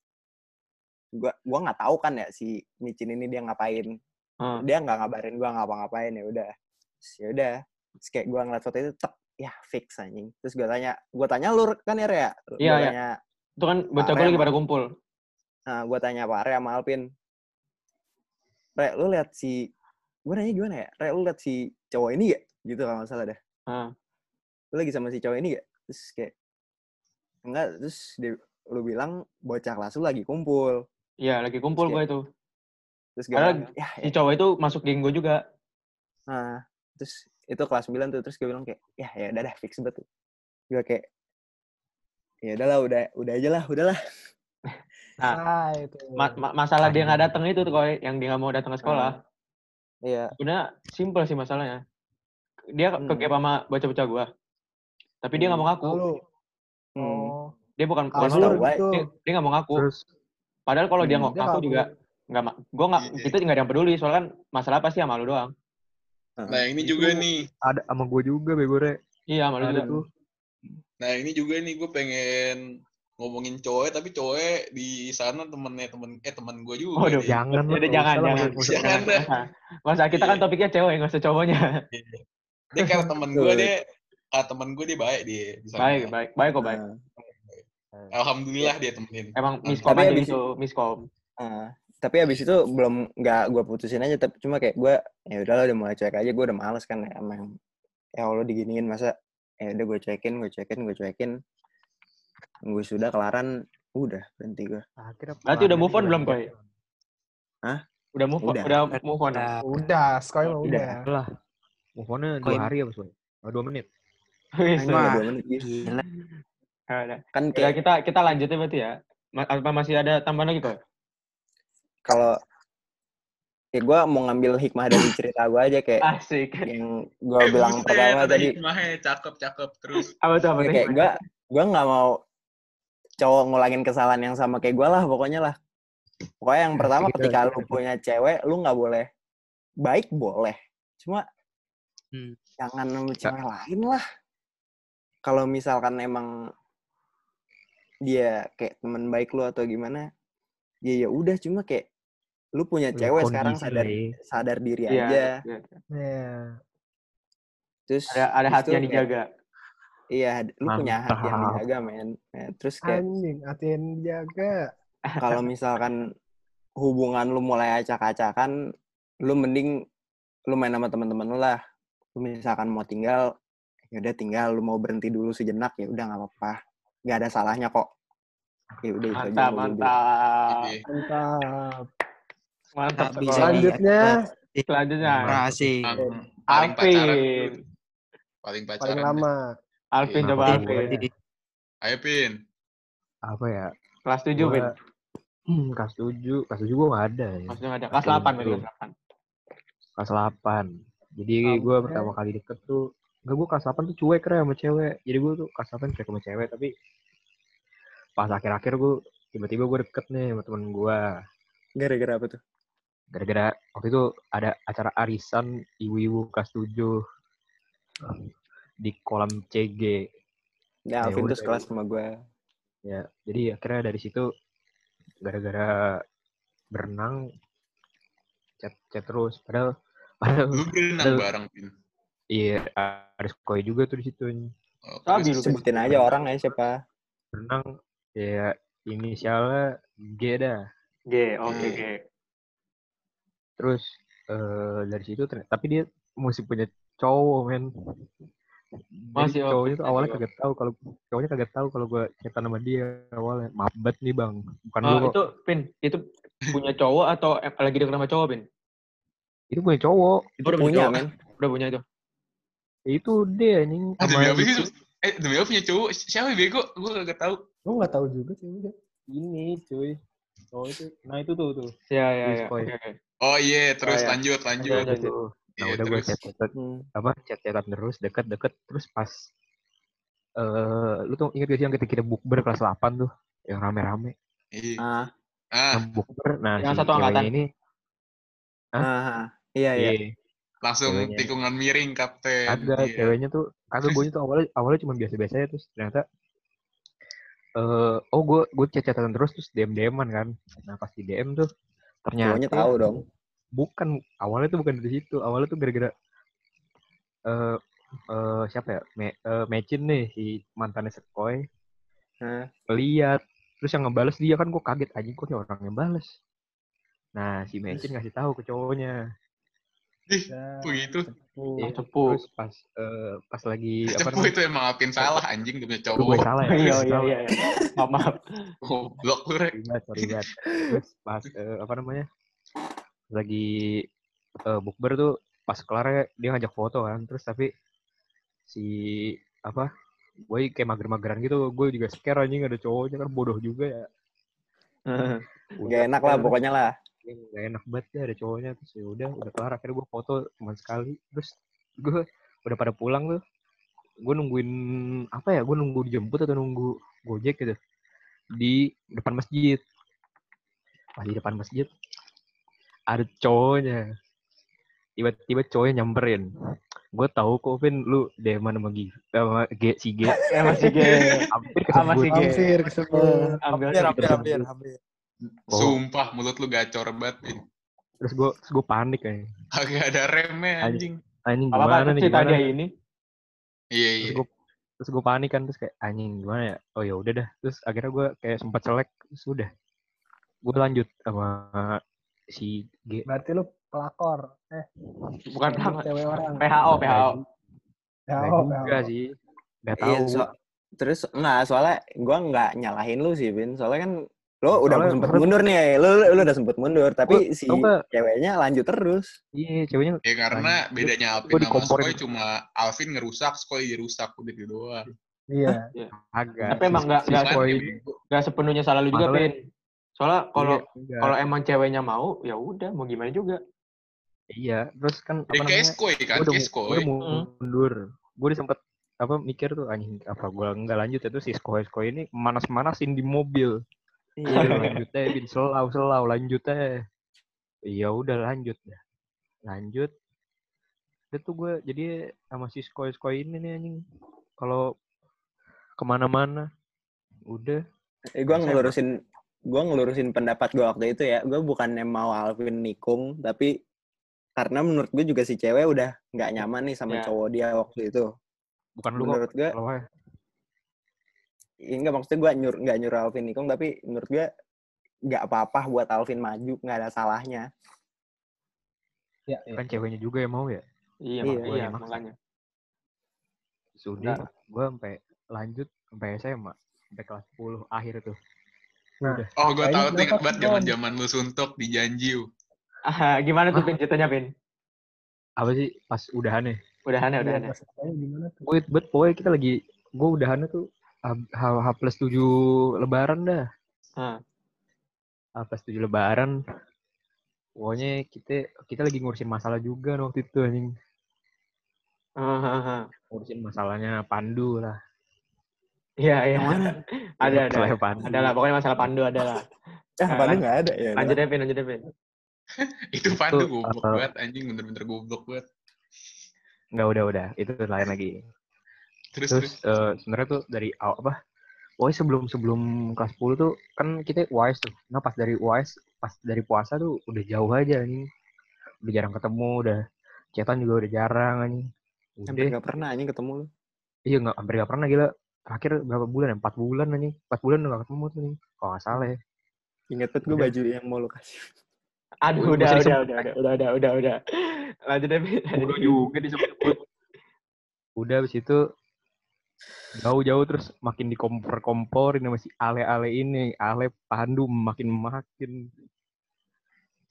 gua gua nggak tahu kan ya si micin ini dia ngapain Ah. dia nggak ngabarin gue ngapa-ngapain ya udah ya udah Terus kayak gue ngeliat foto itu tek ya fix anjing terus gue tanya gue tanya lu kan ya Rea Gua Iya, iya. tanya Itu kan bocah gue lagi pada kumpul. Nah gue tanya Pak Re sama Alpin Re lu lihat si gue nanya gimana ya Re lu lihat si cowok ini gak gitu kalau nggak salah dah Ah. lu lagi sama si cowok ini gak terus kayak enggak terus dia, lu bilang bocah kelas lu lagi kumpul Iya, lagi kumpul gue itu. terus gue bilang, ya, Si cowok itu masuk geng gue juga. Nah, terus itu kelas 9 tuh, terus gue bilang kayak, ya ya udah dah fix banget tuh. Gue kayak, ya udahlah, udah udah aja lah, udahlah. Nah, Ah, itu. ma- ma- masalah dia nggak datang itu tuh, Koy, yang dia nggak mau datang ke sekolah. Iya, Sebenarnya simpel sih masalahnya. Dia Hmm. gap sama bocah-bocah gue. Tapi dia nggak mau ngaku. Lalu, hmm. oh, Dia bukan bukan kabur tahu, gitu. Dia, dia nggak mau ngaku. Terus Padahal kalau dia Hmm. nggak Dia ngaku juga kabur. nggak gue nggak Iya. itu nggak ada yang peduli soalnya kan masalah pasti sama lu doang. Nah ini Itu- juga nih. ada sama gue juga bego re. Iya sama lu juga. tuh. Nah ini juga nih gue pengen ngomongin cowok tapi cowok di sana temennya temen eh temen gue juga. Waduh. Jangan Ya udah, jangan jangan. Jangan dah. Masa, kita kan Iya. topiknya cewek nggak usah cowoknya. Dia karena temen gue dia kata temen gue dia baik dia di sana. baik baik baik kok baik. Nah, Alhamdulillah dia temenin. Emang Tapi miskom aja gitu miskom. nah, tapi habis itu belum nggak gue putusin aja, tapi cuma kayak gue, ya udahlah udah mulai cuek aja, gue udah males kan ya, emang. Ya Allah diginiin masa, ya udah gue cuekin, gue cuekin, gue cuekin. Gue sudah kelaran, udah berhenti gue. Akhirnya Berarti udah move on belum. Koy? Hah? Udah move on, Udah. udah move on. Udah. udah, sekolah mah Udah. udah. Lah. Move on-nya Kok dua hari apa sih? Oh, dua menit. Wah. dua menit gitu. Gila. Udah. Kan Udah, kayak kita kita lanjutin berarti ya. Apa masih ada tambahan lagi kok? kalau ya gue mau ngambil hikmah dari cerita gue aja kayak Asik. yang gue bilang pertama tadi hikmahnya, cakep cakep terus. Apa tuh apa Ya, tuh? kayak gue gue nggak mau cowok ngulangin kesalahan yang sama kayak gue lah pokoknya lah pokoknya yang pertama Kita- ketika lu punya cewek lu nggak boleh baik boleh cuma Hmm. jangan sama cewek lain lah kalau misalkan emang dia kayak teman baik lu atau gimana ya ya udah cuma kayak lu punya Lihat cewek sekarang sadar ya. sadar diri Iya, aja iya. Iya. terus Ada ada hati yang kayak- dijaga. Iya lu punya hati yang Mantap. dijaga men Ya, terus kayak Anjing, hati yang dijaga. kalau misalkan hubungan lu mulai acak-acakan, lu mending lu main sama teman-teman lu lah. Lu misalkan mau tinggal, ya udah tinggal. Lu mau berhenti dulu sejenak, ya udah nggak apa-apa. Nggak ada salahnya kok. Ya udah itu aja Mantap, bilang. mantap. Iya. Mantap. Mantap. Habis Kok. ini. Selanjutnya, Selanjutnya. Berhasil. Paling paling pacaran. Paling pacaran. paling deh. Alvin coba Alvin. Ayo Pin. Apa ya? Kelas 7, Gua- Vin. Hmm, kelas 7. Kelas 7 gue gak ada. Ya. Maksudnya nggak ada. Kelas Belum 8 berarti belum. kelas 8. Kelas 8. Jadi gue Sampai- pertama kali deket tuh Enggak, gue kelas 8 tuh cuek ya sama cewek. Jadi gue tuh kelas 8 cuek sama cewek. Tapi pas akhir-akhir gue tiba-tiba gue deket nih sama temen gue. Gara-gara apa tuh? Gara-gara waktu itu ada acara arisan ibu-ibu kelas 7 di kolam CG. Ya, Ya Alvin udah, tuh sekelas sama gue. Ya, jadi akhirnya dari situ gara-gara berenang chat chat terus. Padahal padahal Lu berenang Aduh. bareng Pin. iya ada koi juga tuh di situ. Oh, terus- lu. Sebutin aja orang ya siapa. Berenang ya inisialnya G dah. G, oke, Hmm. G. Terus eh dari situ ternyata, tapi dia mesti punya cowok men. Jadi Masih oke, cowoknya tuh awalnya oke. kagak tahu kalau cowoknya kagak tahu kalau gue chatan sama dia awalnya. Maaf banget nih bang, bukan Oh, lu kok. itu Pin, itu punya cowok atau em- lagi deket sama cowok, Pin? Itu punya cowok. Itu udah punya, men. Udah punya itu. Itu dia anjing Ah, sama demi apa sih? itu. Eh, demi apa punya cowok? Siapa ya, bego? Gue gak tahu. Lu nggak tahu juga sih. Ini cuy. Oh itu. Nah itu tuh tuh. Ya, ya, ya. Oke. Oh iya, terus iya. lanjut, lanjut. Lanjut. Itu. Nah Iya, udah gue chat chat Hmm. apa chat chatan terus deket deket terus pas eh lu tuh inget gak sih yang ketika kita bukber kelas 8 tuh yang rame-rame Iya. Ah, Ah, yang bukber nah Yang si satu angkatan. ceweknya ini Hah? ah, iya, iya. iya langsung ceweknya. tikungan miring, Kapten. ada Iya. ceweknya tuh kagak gue tuh awalnya awalnya cuma biasa-biasa aja terus ternyata eh oh gue gue chat chatan terus terus dm dman kan nah pas di dm tuh ternyata Cowoknya tahu dong. Bukan awalnya tuh bukan dari situ awalnya tuh gara-gara eh eh, siapa ya Me, eh, Mecin nih si mantannya Sekoy Hah? lihat terus yang ngebales dia kan gue kaget aja kok nih orang yang bales nah si Mecin ngasih tahu ke cowoknya Ih, Ya, begitu. cepu. Iya, cepu. terus pas eh, pas lagi apa Cepu namanya itu emang Alvin salah anjing demi Lu gue cowok. salah ya Iya, gue iya, salah. iya. Maaf, maaf. Goblok lu, Rek. sorry banget, sorry banget. Terus pas eh, apa namanya lagi eh, bukber tuh pas kelar dia ngajak foto kan terus tapi si apa gue kayak mager-mageran gitu gue juga scare anjing ada cowoknya kan bodoh juga ya. Gak enak lah pokoknya lah. gak enak banget ya ada cowoknya terus ya udah udah kelar akhirnya gue foto cuma sekali terus gue udah pada pulang tuh gue nungguin apa ya gue nunggu dijemput atau nunggu gojek gitu di depan masjid. Pas di depan masjid ada cowoknya tiba-tiba cowoknya nyamperin gue tahu kok Vin lu deman sama Gi sama G si G Ya hampir Sama si G. Hampir kesebut. Ambil Hampir, hampir, hampir, hampir. Oh. Sumpah mulut lu gacor banget. Vin. terus gue terus gue panik kayak Agak ada remnya anjing. anjing gimana nih cerita gimana dia ini? Iya, terus iya. terus gue panik kan terus kayak anjing gimana ya oh ya udah dah terus akhirnya gue kayak sempat selek terus udah gue lanjut sama si G Berarti lu pelakor. Eh, Bukan pelakor cewek orang. PHO, PHO. Nggak juga ya. sih nggak Iya, tahu so- terus enggak soalnya gua nggak nyalahin lu sih, Bin. Soalnya kan lo udah Soalnya sempet mundur nih, lu, lu udah sempet mundur, tapi Gua- si nggak? ceweknya lanjut terus. iya ceweknya Ya karena Anjing. bedanya Gua Alvin sama. Skoy cuma Alvin ngerusak, Skoy dirusak udah gitu doang. Iya. agak Tapi emang nggak nggak ya sepenuhnya salah lu juga, Pin. Soalnya kalau Iya, enggak. kalau emang ceweknya mau, ya udah mau gimana juga. iya terus kan apa Ya namanya Skoy kan, gue udah, gua udah mundur. Gue udah sempet apa mikir tuh anjing apa gue nggak lanjut ya? Tuh si Skoy Skoy ini manas-manasin di mobil. Iya. Udah, lanjut aja bin. Selau selau lanjut aja iya udah lanjut dah. Lanjut. Itu tuh gue jadi sama si skoy skoy ini nih anjing. Kalau ke mana-mana udah. Eh, gua SMA. ngelurusin gua ngelurusin pendapat gua waktu itu ya. Gua bukannya mau Alvin nikung, tapi karena menurut gue juga si cewek udah nggak nyaman nih sama Ya. cowok dia waktu itu. bukan lu Menurut gue, ya. ya enggak maksudnya gue nyur nggak nyuruh Alvin nikung, tapi menurut gue nggak apa-apa buat Alvin maju, nggak ada salahnya. Iya, iya. kan ceweknya juga yang mau ya Iya, Iya, iya, iya, makanya. sudah gue sampai lanjut sampai SMA sampai kelas 10 akhir tuh Oh, gue Kayaknya tahu tuh inget banget sih, zaman zaman lu suntuk di Janjiu. Ah, gimana tuh? Pin ceritanya, Pin? apa sih pas udahannya Udahannya, Iya, udahannya. maksudnya gimana tuh? Wait, bet pokoknya kita lagi gue udahannya tuh H, H, H plus 7 lebaran dah. Ah. H plus 7 lebaran. Pokoknya kita kita lagi ngurusin masalah juga waktu itu anjing. Ah, ah, ah. Ngurusin masalahnya Pandu lah. Iya, iya. Ada, ada. Masalah Pandu. Ada lah, pokoknya masalah pandu ada lah. Ya, lan- nggak ada ya. Lanjut deh, Pin, lanjut deh, Pin. Itu Pandu goblok uh, banget anjing, bener-bener goblok banget. Enggak udah udah, itu lain lagi. Terus Terus terus. eh, sebenarnya tuh dari aw- apa? Pokoknya sebelum sebelum kelas 10 tuh kan kita UAS tuh. Nah pas dari UAS, pas dari puasa tuh udah jauh aja anjing. Udah jarang ketemu, udah chatan juga udah jarang anjing. Hampir Udah, nggak pernah anjing ketemu lu. iya nggak hampir nggak pernah gila. Terakhir berapa bulan ya? Empat bulan anjing. Empat bulan udah gak ketemu tuh anjing. Kalau nggak salah ya. Ingat banget gue Udah. baju yang mau lu kasih. Aduh, udah, udah, udah, udah, udah, udah, udah, udah. Lanjut deh, Udah juga disebut. Udah abis itu jauh-jauh terus makin dikompor-komporin sama si Ale-Ale ini. Ale Pandu makin makin.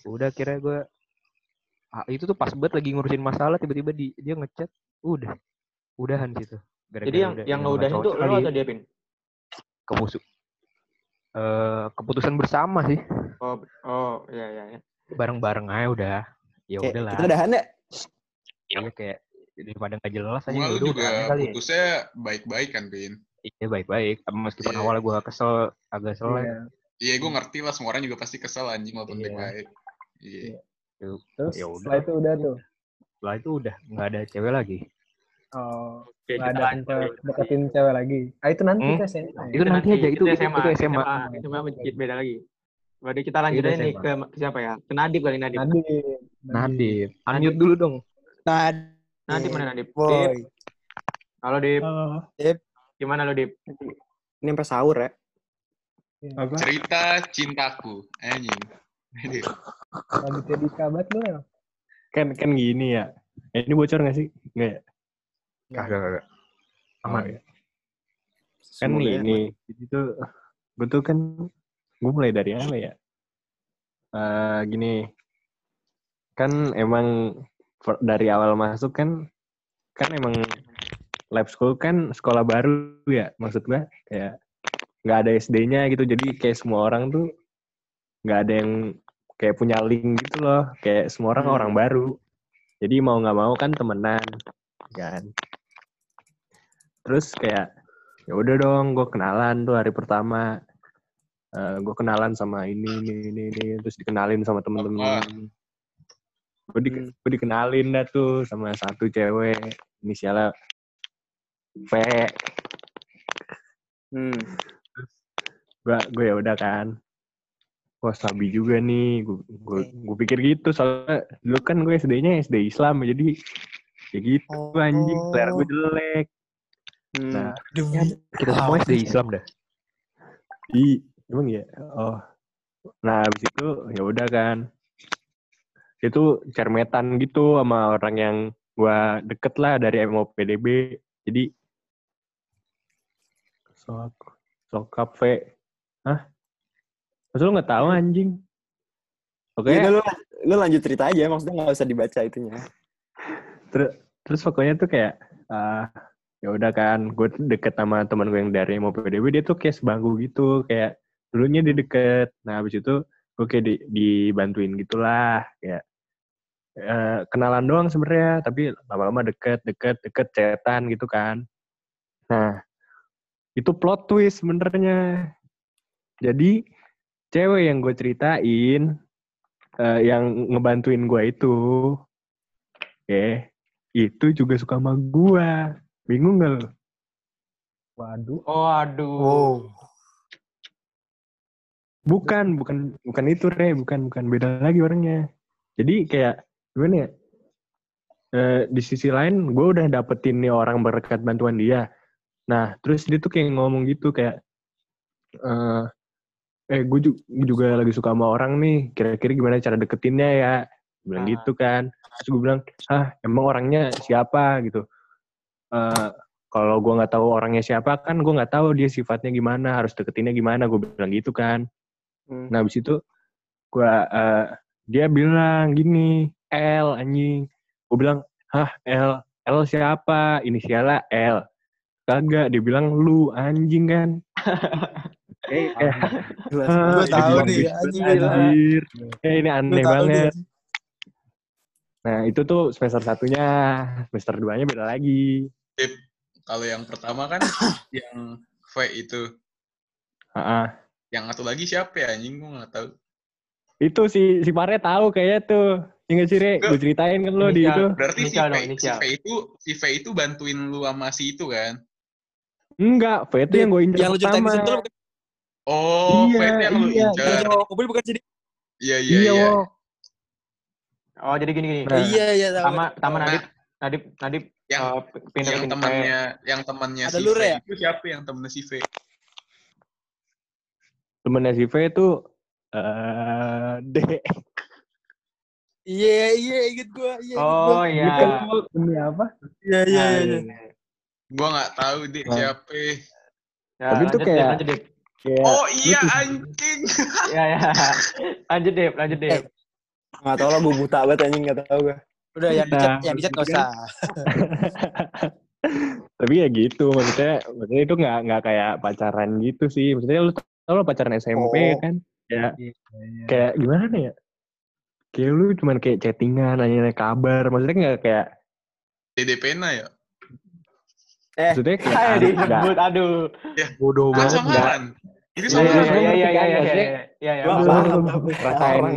Udah kira gue ah, itu tuh pas banget lagi ngurusin masalah tiba-tiba di, dia ngechat udah udahan situ Gara-gara Jadi yang udah- yang udah cocok lo atau dia, Pin? kemusu Eh, keputusan bersama sih Oh, oh, iya, iya, iya. bareng-bareng aja udah ya Kayak, udahlah kita udahan ya? ya kayak daripada nggak jelas aja lu udah juga kali ya. putusnya baik-baik kan, Pin? iya baik-baik meskipun Iya. awalnya gue kesel agak selek Iya. Iya, gue ngerti lah. Semua orang juga pasti kesel anjing walaupun Iya. baik-baik. Iya. Terus Ya udah. setelah itu udah tuh. setelah itu udah nggak ada cewek lagi Oh, Oke, ada lanjut. sempet deketin cewek lagi. Ah itu nanti Hmm? kan SMA. ya? Itu nanti aja, itu- itu- itu SMA. SMA, SMA beda lagi. Berarti kita lanjut Iya, aja nih SMA. ke ke siapa ya? Ke Nadib kali Nadib. Nadib. Nadif. Unmute dulu dong. Nadib mana Nadib? Boy. Dip. Halo Dip. Oh, Gimana lo Dip? Ini sampai sahur ya. apa? Cerita cintaku. Anjing. Ini. Raditya Dika banget lu ya. Kan kan gini ya. Eh, ini bocor nggak sih? Nggak ya? Kagak, kagak. Oh, Aman. ya. Kan Semoga ya. ini, itu tuh, gue tuh kan, gue mulai dari apa ya? Eh gini, kan emang dari awal masuk kan, kan emang lab school kan sekolah baru ya, maksud gue kayak nggak ada SD-nya gitu, jadi kayak semua orang tuh nggak ada yang kayak punya link gitu loh, kayak semua orang Hmm. orang baru, jadi mau nggak mau kan temenan, kan. Terus kayak ya udah dong gue kenalan tuh hari pertama. Gue kenalan sama ini ini ini ini terus dikenalin sama temen-temen. Gue di, Hmm. gua dikenalin dah tuh sama satu cewek inisialnya V. Hmm. gue gue ya udah kan. Wah sabi juga nih. Gue gue gue pikir gitu soalnya dulu kan gue SD-nya SD Islam jadi ya gitu anjing. Selera gue jelek Hmm. nah Kita semua SD Islam dah. I, emang ya? Oh. Nah, habis itu ya udah kan. Itu cermetan gitu sama orang yang gua deket lah dari MOPDB. Jadi sok sok kafe. Hah? Masa lu nggak tahu anjing? Oke, Ya udah, lu, lu lanjut cerita aja, maksudnya nggak usah dibaca itunya. terus terus pokoknya tuh kayak ah ya udah kan gue deket sama teman gue yang dari MOPDB dia tuh kayak sebangku gitu kayak dulunya dia deket. Nah habis itu gue kayak di- dibantuin gitulah kayak eh, kenalan doang sebenarnya tapi lama-lama deket deket deket cetan gitu kan. Nah itu plot twist sebenarnya. Jadi cewek yang gue ceritain eh, yang ngebantuin gue itu eh itu juga suka sama gua. Bingung gak lu? Waduh. Oh aduh. Oh. Bukan, bukan bukan itu, Re. Bukan, bukan. Beda lagi orangnya. Jadi kayak, gimana ya? Eh, di sisi lain, gue udah dapetin nih orang berkat bantuan dia. Nah, terus dia tuh kayak ngomong gitu, kayak, eh, eh gue juga lagi suka sama orang nih, kira-kira gimana cara deketinnya ya? Bilang Ah. gitu kan. Terus gue bilang, ah emang orangnya siapa gitu. Eh kalau gue nggak tahu orangnya siapa kan gue nggak tahu dia sifatnya gimana harus deketinnya gimana gue bilang gitu kan. Hmm. nah habis itu gue eh, dia bilang gini L anjing. Gue bilang hah L? L siapa? Inisialnya L. Kagak dia bilang lu anjing kan. Eh eh Gue tahu nih, anjing anjir. Eh ini aneh banget. nih. Nah itu tuh semester satunya semester duanya beda lagi Kalau yang pertama kan yang V itu. Ah, ah. Yang satu lagi siapa ya anjing gue nggak tahu. itu si si Pare tahu kayaknya tuh Ingat sih, Re? Gue ceritain kan lo di itu. Berarti si V, si. V itu si V itu bantuin lu sama si itu kan? Enggak, V itu yang gue incer yang lu pertama. di sentul bukan Oh, Iya, V itu yang lu iya. incer. yang mobil bukan sih? Iya, iya, Iya, iya. Oh, jadi gini gini. Nah. Iya iya tahu. Pertama, pertama Nah. Nadib, Nadib, Nadib Yang eh, pindah yang temannya yang temannya si ya? itu siapa yang temennya si V? Temennya si V itu eh D. Iya iya inget gua. Iya. inget Oh iya. Wok. Demi apa? Iya iya Nah, iya. iya. Gua nggak tahu deh Nah. siapa. Ya, Tapi itu kayak- lanjut. Kayak, Oh iya anjing. Ya ya. Lanjut Dip, lanjut Dip. Eh, Nggak tau lah, gue buta banget anjing, nggak tau gue. Udah yang dicat Nah, yang dicat nggak maksudnya usah. Tapi ya gitu, maksudnya, maksudnya itu nggak nggak kayak pacaran gitu sih. Maksudnya lu tau lo pacaran SMP Oh. kan? Ya, Iya, kayak gimana ya? Kayak lu cuman kayak chattingan, nanya kabar. Maksudnya nggak kayak, Dede Pena ya? Eh, maksudnya kayak disebut, aduh. bodoh Kan banget. samaran. Itu Iya Iya, iya iya iya kan, iya iya iya iya. iya. Rasain orang.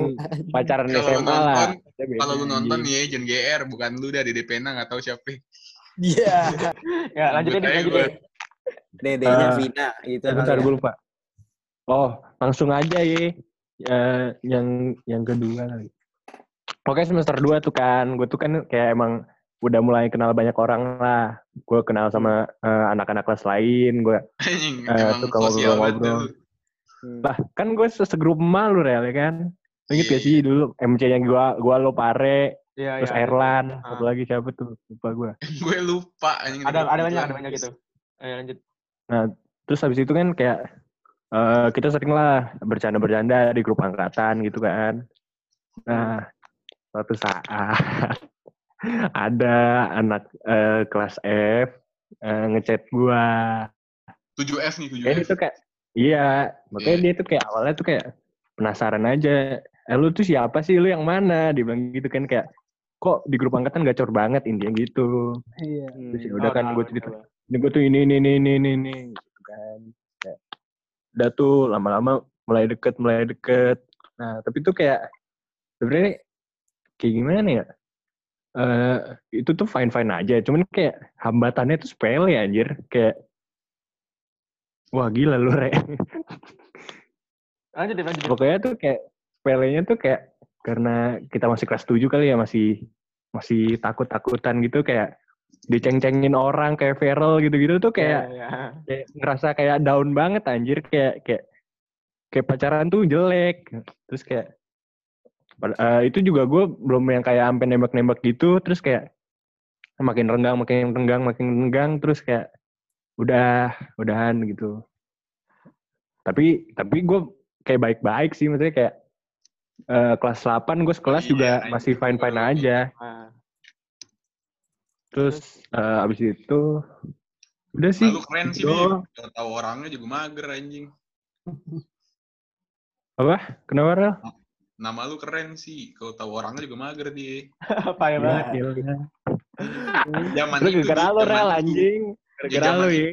pacaran SMA lah. Maksudnya Kalau lu nonton ya, John GR, bukan lu dah Dede Pena nggak tahu siapa. Iya. Ya, lanjut Sebut Dip, aja lanjut gua. Dip. Dedenya Eh, Vina gitu. Bentar ya. gue lupa. Oh, langsung aja ya, yang yang kedua lagi. Pokoknya semester 2 tuh kan, gue tuh kan kayak emang udah mulai kenal banyak orang lah. Gue kenal sama eh, anak-anak kelas lain, gue Anjing, Eh, emang suka ngobrol-ngobrol. lu. lah kan gue segrup malu rel ya kan. Ingat Iya, gak sih dulu MC-nya gua gua lo pare, Iya, terus iya. Erlan, Ah. satu lagi siapa tuh? Lupa gue. gue lupa anjing. Ada ada banyak, ada banyak gitu. Ayo lanjut. Terus habis itu kan kayak eh, kita sering lah bercanda-bercanda di grup angkatan gitu kan. Nah, suatu saat ada anak eh, kelas F eh, ngechat gua. 7F nih, 7F. Kayak itu kayak iya, makanya Iya. dia tuh kayak awalnya tuh kayak penasaran aja. Eh lu tuh siapa sih? Lu yang mana? Dia bilang gitu kan kayak kok di grup angkatan gacor banget intinya gitu. Iya. Terus ya Hmm. udah Oh, kan tahu, gue cerita ini gue tuh ini ini ini ini ini, ini gitu kan Kayak, udah tuh lama-lama mulai deket mulai deket nah tapi tuh kayak sebenarnya kayak gimana ya eh itu tuh fine fine aja. Cuman kayak hambatannya tuh sepele anjir. Kayak wah gila lu re. Lanjut, Dip, lanjut. Pokoknya tuh kayak sepelenya tuh kayak karena kita masih kelas 7 kali ya masih masih takut-takutan gitu kayak diceng-cengin orang kayak Feral gitu-gitu tuh kayak Iya, iya. kayak ngerasa kayak down banget anjir. Kayak kayak kayak pacaran tuh jelek. Terus kayak eh, itu juga gue belum yang kayak sampai nembak-nembak gitu terus kayak makin renggang makin renggang makin renggang terus kayak udah udahan gitu. Tapi tapi gue kayak baik-baik sih maksudnya kayak eh, kelas 8 gue sekelas Iya, juga anjing, masih fine-fine aja. terus eh, abis itu udah sih Lalu keren sih gitu. Tahu orangnya juga mager anjing. kenapa Rel? Nama lu keren sih. Kalau tahu orangnya juga mager dia. Payah Ya, banget. gila. Zaman Lu itu, gara-gara Di, lu rel itu. anjing. Gara-gara zaman lu itu. ya.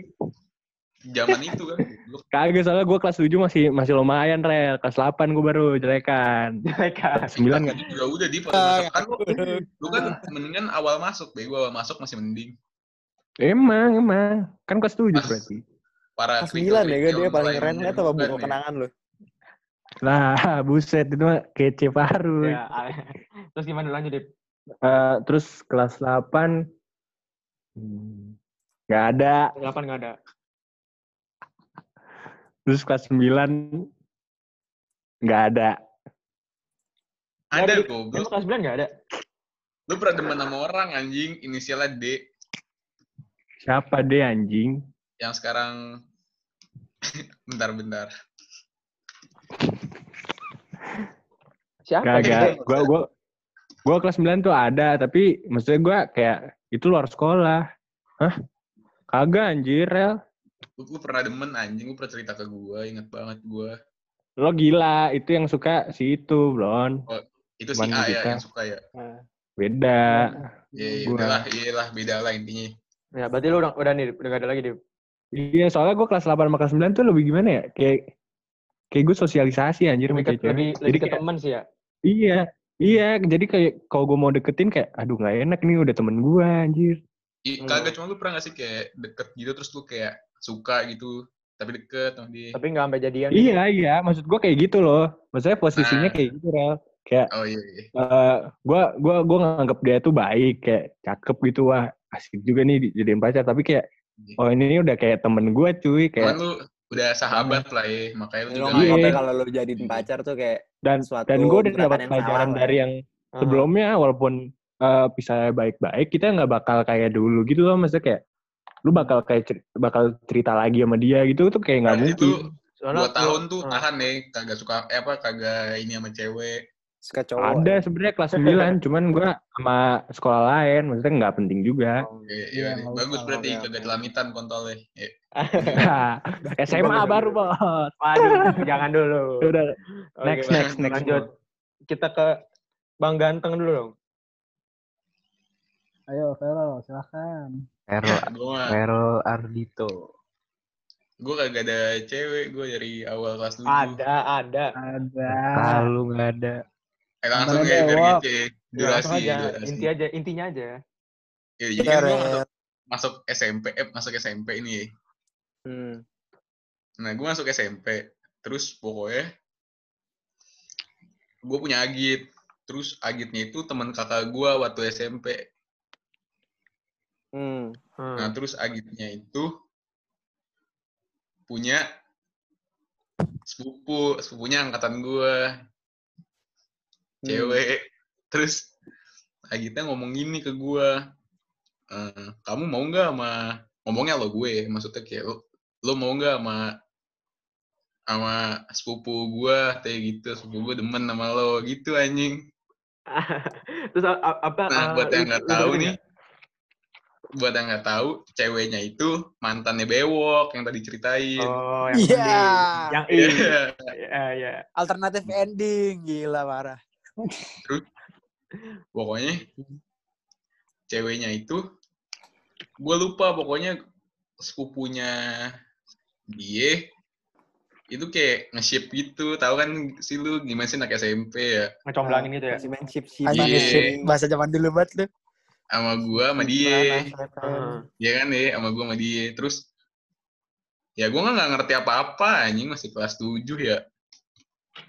Zaman itu kan. Lu Kagak soalnya gue kelas 7 masih masih lumayan rel. Kelas 8 gue baru jelekan. Kelas 9 kan. juga udah di masuk kan lu, lu kan mendingan awal masuk deh gua awal masuk masih mending Emang, emang. Kan kelas 7 Pas- berarti. para Kelas 9 ya gue dia paling keren lihat apa bukan buku ya. kenangan lu. Lah, buset itu mah kece baru. Ya, terus gimana lanjut, Dip? Eh, terus kelas 8 hmm, nggak ada. Delapan nggak ada. Terus kelas 9 nggak ada. Ada goblok Emang kelas 9 nggak ada? lu pernah demen sama orang anjing inisialnya D Siapa deh anjing? yang sekarang bentar-bentar Siapa? Kagak. Gua gua gua kelas 9 tuh ada, tapi maksudnya gua kayak itu luar sekolah. Hah? Kagak anjir, Rel. lu, lu pernah demen anjing lu pernah cerita ke gua inget banget gua Lo gila, itu yang suka si itu, Blon. itu si Cuman A ya kita. yang suka ya Beda. iya iya Gua. udahlah iya lah beda lah intinya Ya, berarti lu udah, udah nih, udah nggak ada lagi, Dip. Iya, soalnya gua kelas 8 sama kelas 9 tuh lebih gimana ya? Kayak kayak gue sosialisasi anjir sama Lebih ke, lebih, Jadi lebih ke kayak, temen sih ya. Iya, iya. Jadi kayak kalau gue mau deketin kayak, aduh nggak enak nih udah temen gue anjir. I, Hmm. kagak cuma lu pernah gak sih kayak deket gitu terus lu kayak suka gitu tapi deket sama dia Tapi nggak sampai jadian. gitu. Iya, iya. Maksud gue kayak gitu loh. Maksudnya posisinya Nah. kayak gitu, Rel. Kayak oh iya iya eh gua gua gua nganggap dia tuh baik, kayak cakep gitu wah asik juga nih dijadiin pacar. Tapi kayak oh ini udah kayak temen gue cuy, cuman kayak lu udah sahabat lah ya makanya lu juga Iya. kayak kalau lu jadiin pacar tuh kayak dan suatu dan gue udah dapat pelajaran dari ya. yang sebelumnya walaupun eh bisa baik-baik kita nggak bakal kayak dulu gitu loh maksudnya kayak lu bakal kayak cer- bakal cerita lagi sama dia gitu tuh kayak nggak Nah, mungkin itu Soalnya dua tahun tuh ah. tahan nih kagak suka eh apa kagak ini sama cewek suka cowok. ada sebenarnya kelas 9 cuman gua sama sekolah lain maksudnya nggak penting juga Iya, Iya, iya, nggak bagus usah, berarti oke, kagak celamitan kontolnya. Iya. SMA baru bos Waduh, jangan dulu. udah next Bang. next next Lanjut. Kita ke Bang Ganteng dulu dong. Ayo, Vero, silakan. Errol Gue mah, Errol Ardito. gue kagak ada cewek, gue dari awal kelas dulu. Ada, ada. Ada. Lalu nggak ada. Eh langsung ya, biar ngece. Ya, Durasi, langsung aja. durasi. Inti aja, intinya aja. Ya, jadi kan gue masuk, masuk SMP, eh masuk SMP ini ya. Hmm. Nah, gue masuk SMP. Terus pokoknya gue punya Agit. Terus Agitnya itu teman kakak gue waktu SMP. Hmm. Hmm. Nah, terus Agitnya itu punya sepupu, sepupunya angkatan gue, cewek. Terus Agitnya ngomong gini ke gue, "Eh, kamu mau nggak sama ngomongnya lo gue, maksudnya kayak lo, lo mau nggak sama sama sepupu gue kayak gitu, sepupu gue demen sama lo gitu anjing. Terus apa? Nah, ah, buat yang nggak tahu nih, buat yang nggak tahu, ceweknya itu mantannya Bewok yang tadi ceritain. Oh, yang Iya. ending. Yang I. Iya. Iya, iya. Alternatif ending, gila parah. Pokoknya ceweknya itu, gue lupa pokoknya sepupunya dia itu kayak nge-ship gitu, tahu kan sih lu gimana sih anak SMP ya, Ngecomblangin itu ya. Masih main chip chip. Anjing Iya. bahasa zaman dulu banget lu. sama gua sama dia. Heeh. ya kan ya sama gue sama dia terus ya gue nggak ngerti apa-apa anjing masih kelas 7 ya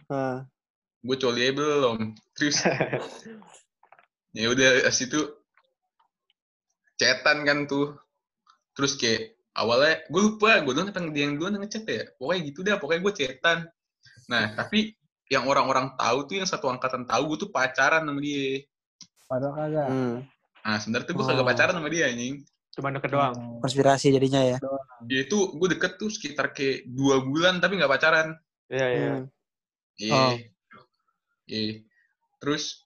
Hah. Gue coli aja belum terus ya udah pas itu chatan kan tuh terus kayak awalnya gue lupa gue duluan apa dia yang duluan yang ngechat ya pokoknya gitu dah pokoknya gue chatan nah tapi yang orang-orang tahu tuh yang satu angkatan tahu gue tuh pacaran sama dia Padahal kagak. Hmm. nah sebenarnya tuh gue kagak Oh. pacaran sama dia anjing Cuma deket doang. Hmm. Konspirasi jadinya ya. dia itu gue deket tuh sekitar kayak dua bulan tapi nggak pacaran Iya, iya. Hmm. Iya. Oh. Iya. Terus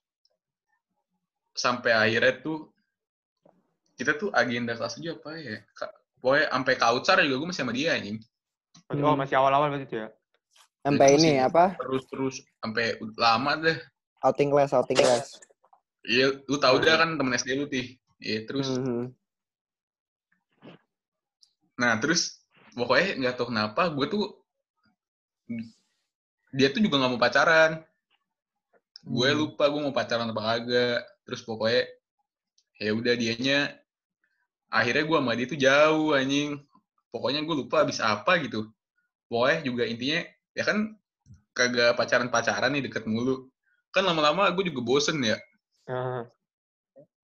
sampai akhirnya tuh kita tuh agenda kelas tujuh apa ya? Pokoknya sampai kaucar juga gue masih sama dia anjing. Oh, masih awal-awal berarti itu ya. Sampai ini sih. apa? Terus terus sampai lama deh. Outing class, outing class. Iya, lu tahu dah kan temen SD lu tih. Iya, terus Mhm. nah terus pokoknya nggak tahu kenapa gue tuh dia tuh juga nggak mau pacaran. Gue Hmm. lupa gue mau pacaran apa kagak. Terus pokoknya ya udah dianya akhirnya gue sama dia tuh jauh anjing. Pokoknya gue lupa habis apa gitu. Pokoknya juga intinya ya kan kagak pacaran-pacaran nih deket mulu. Kan lama-lama gue juga bosen ya. Heeh.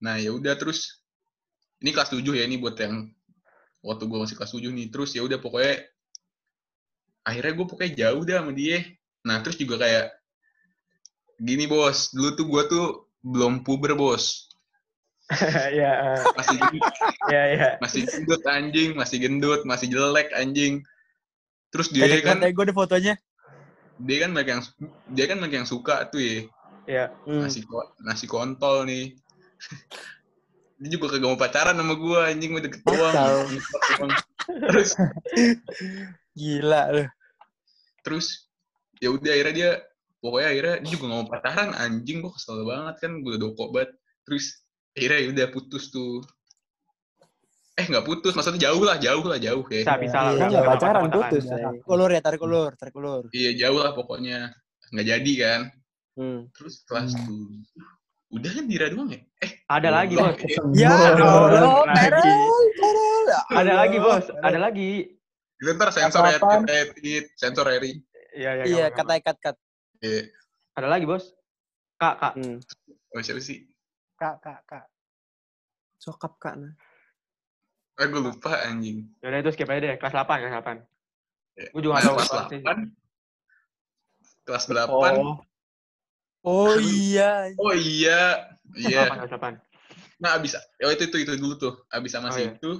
Nah ya udah terus ini kelas 7 ya ini buat yang waktu gue masih kelas 7 nih. Terus ya udah pokoknya akhirnya gue pokoknya jauh dah sama dia. Nah terus juga kayak gini bos, dulu tuh gue tuh belum puber bos. Iya, eh. Masih gendut, iya, iya. masih gendut anjing, masih gendut, masih jelek anjing. Terus dia Kayak kan kan gue ada fotonya. dia kan banyak yang dia kan banyak yang suka tuh ya Iya. Hmm. nasi ko- nasi kontol nih. dia juga kagak mau pacaran sama gue anjing mau deket doang. Terus Gila lu. terus ya udah akhirnya dia pokoknya akhirnya dia juga nggak mau pacaran anjing gue kesel banget kan gue udah doko banget terus akhirnya ya udah putus tuh eh nggak putus maksudnya jauh lah jauh lah jauh ya Bisa, bisa lah. Iya, Nggak pacaran putus. Ya. Ulur ya, tarik ulur, tarik ulur. iya jauh lah pokoknya nggak jadi kan Hmm. terus kelas Hmm. tuh udah kan Dira doang ya eh Ada lagi. Bos. Eh, Ya Allah. Ada lagi, Bos. Ada lagi. itu ntar sensor ya edit sensor Eri Iya, iya. Iya, kata ikat kat. Iya. Ada lagi, Bos. Kak, Kak. Hmm. oh siapa sih Kak, kak, kak. Sokap kak nah. ah gue lupa anjing Yaudah itu skip aja deh. Kelas 8, kelas 8. Ya. Gue juga Nah, nggak tahu kelas apa sih. 8 kelas 8 Oh. Oh iya. oh iya iya 8, kelas 8. Nah, abis, oh itu, itu, itu dulu tuh. Abis sama Oh, si iya. itu.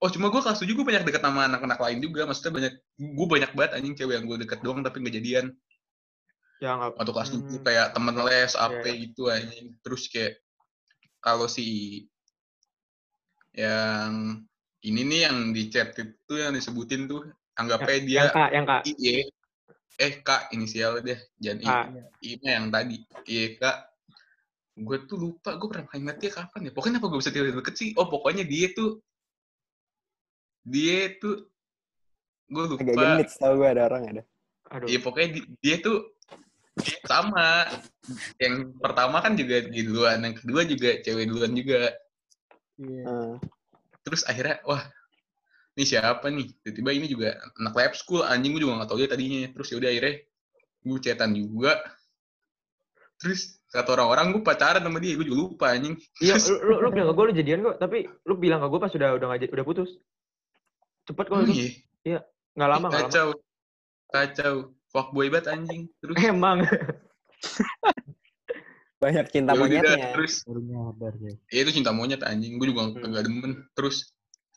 Oh, cuma gue kelas 7 gue banyak deket sama anak-anak lain juga. Maksudnya banyak, gue banyak banget anjing cewek yang gue deket doang tapi nggak jadian. Ya, nggak. Waktu kelas 7 Hmm. kayak temen les, AP Iya. gitu anjing. Terus kayak, kalau si yang ini nih yang di chat itu yang disebutin tuh, anggapnya dia Yang Kak, yang Kak. IE. Eh, Kak, inisial deh. Jangan I. Kak. I nya yang tadi. Iya kak. Gue tuh lupa, gue pernah ingat dia kapan ya. Pokoknya apa gue bisa tiba-tiba deket sih. Oh pokoknya dia tuh, dia tuh, gue lupa. Agak genit tau gue ada orang ada. Aduh. Iya pokoknya di- dia tuh sama. Yang pertama kan juga dia duluan, yang kedua juga cewek duluan juga. Iya. Hmm. Terus akhirnya, wah, ini siapa nih? Tiba-tiba ini juga anak lab school, anjing gue juga gak tau dia tadinya. Terus yaudah akhirnya, gue chatan juga terus kata orang-orang gue pacaran sama dia gue juga lupa anjing Iya, lu, lu, lu bilang ke gue lu jadian kok, tapi lu bilang ke gue pas udah udah udah putus. Cepet kok itu. iya? Nggak lama, nggak lama. kacau kacau fuckboy banget anjing terus Emang. Banyak cinta ya udah, monyetnya. terus Baru nyadar ya. ya itu cinta monyet anjing gue juga Hmm. nggak demen terus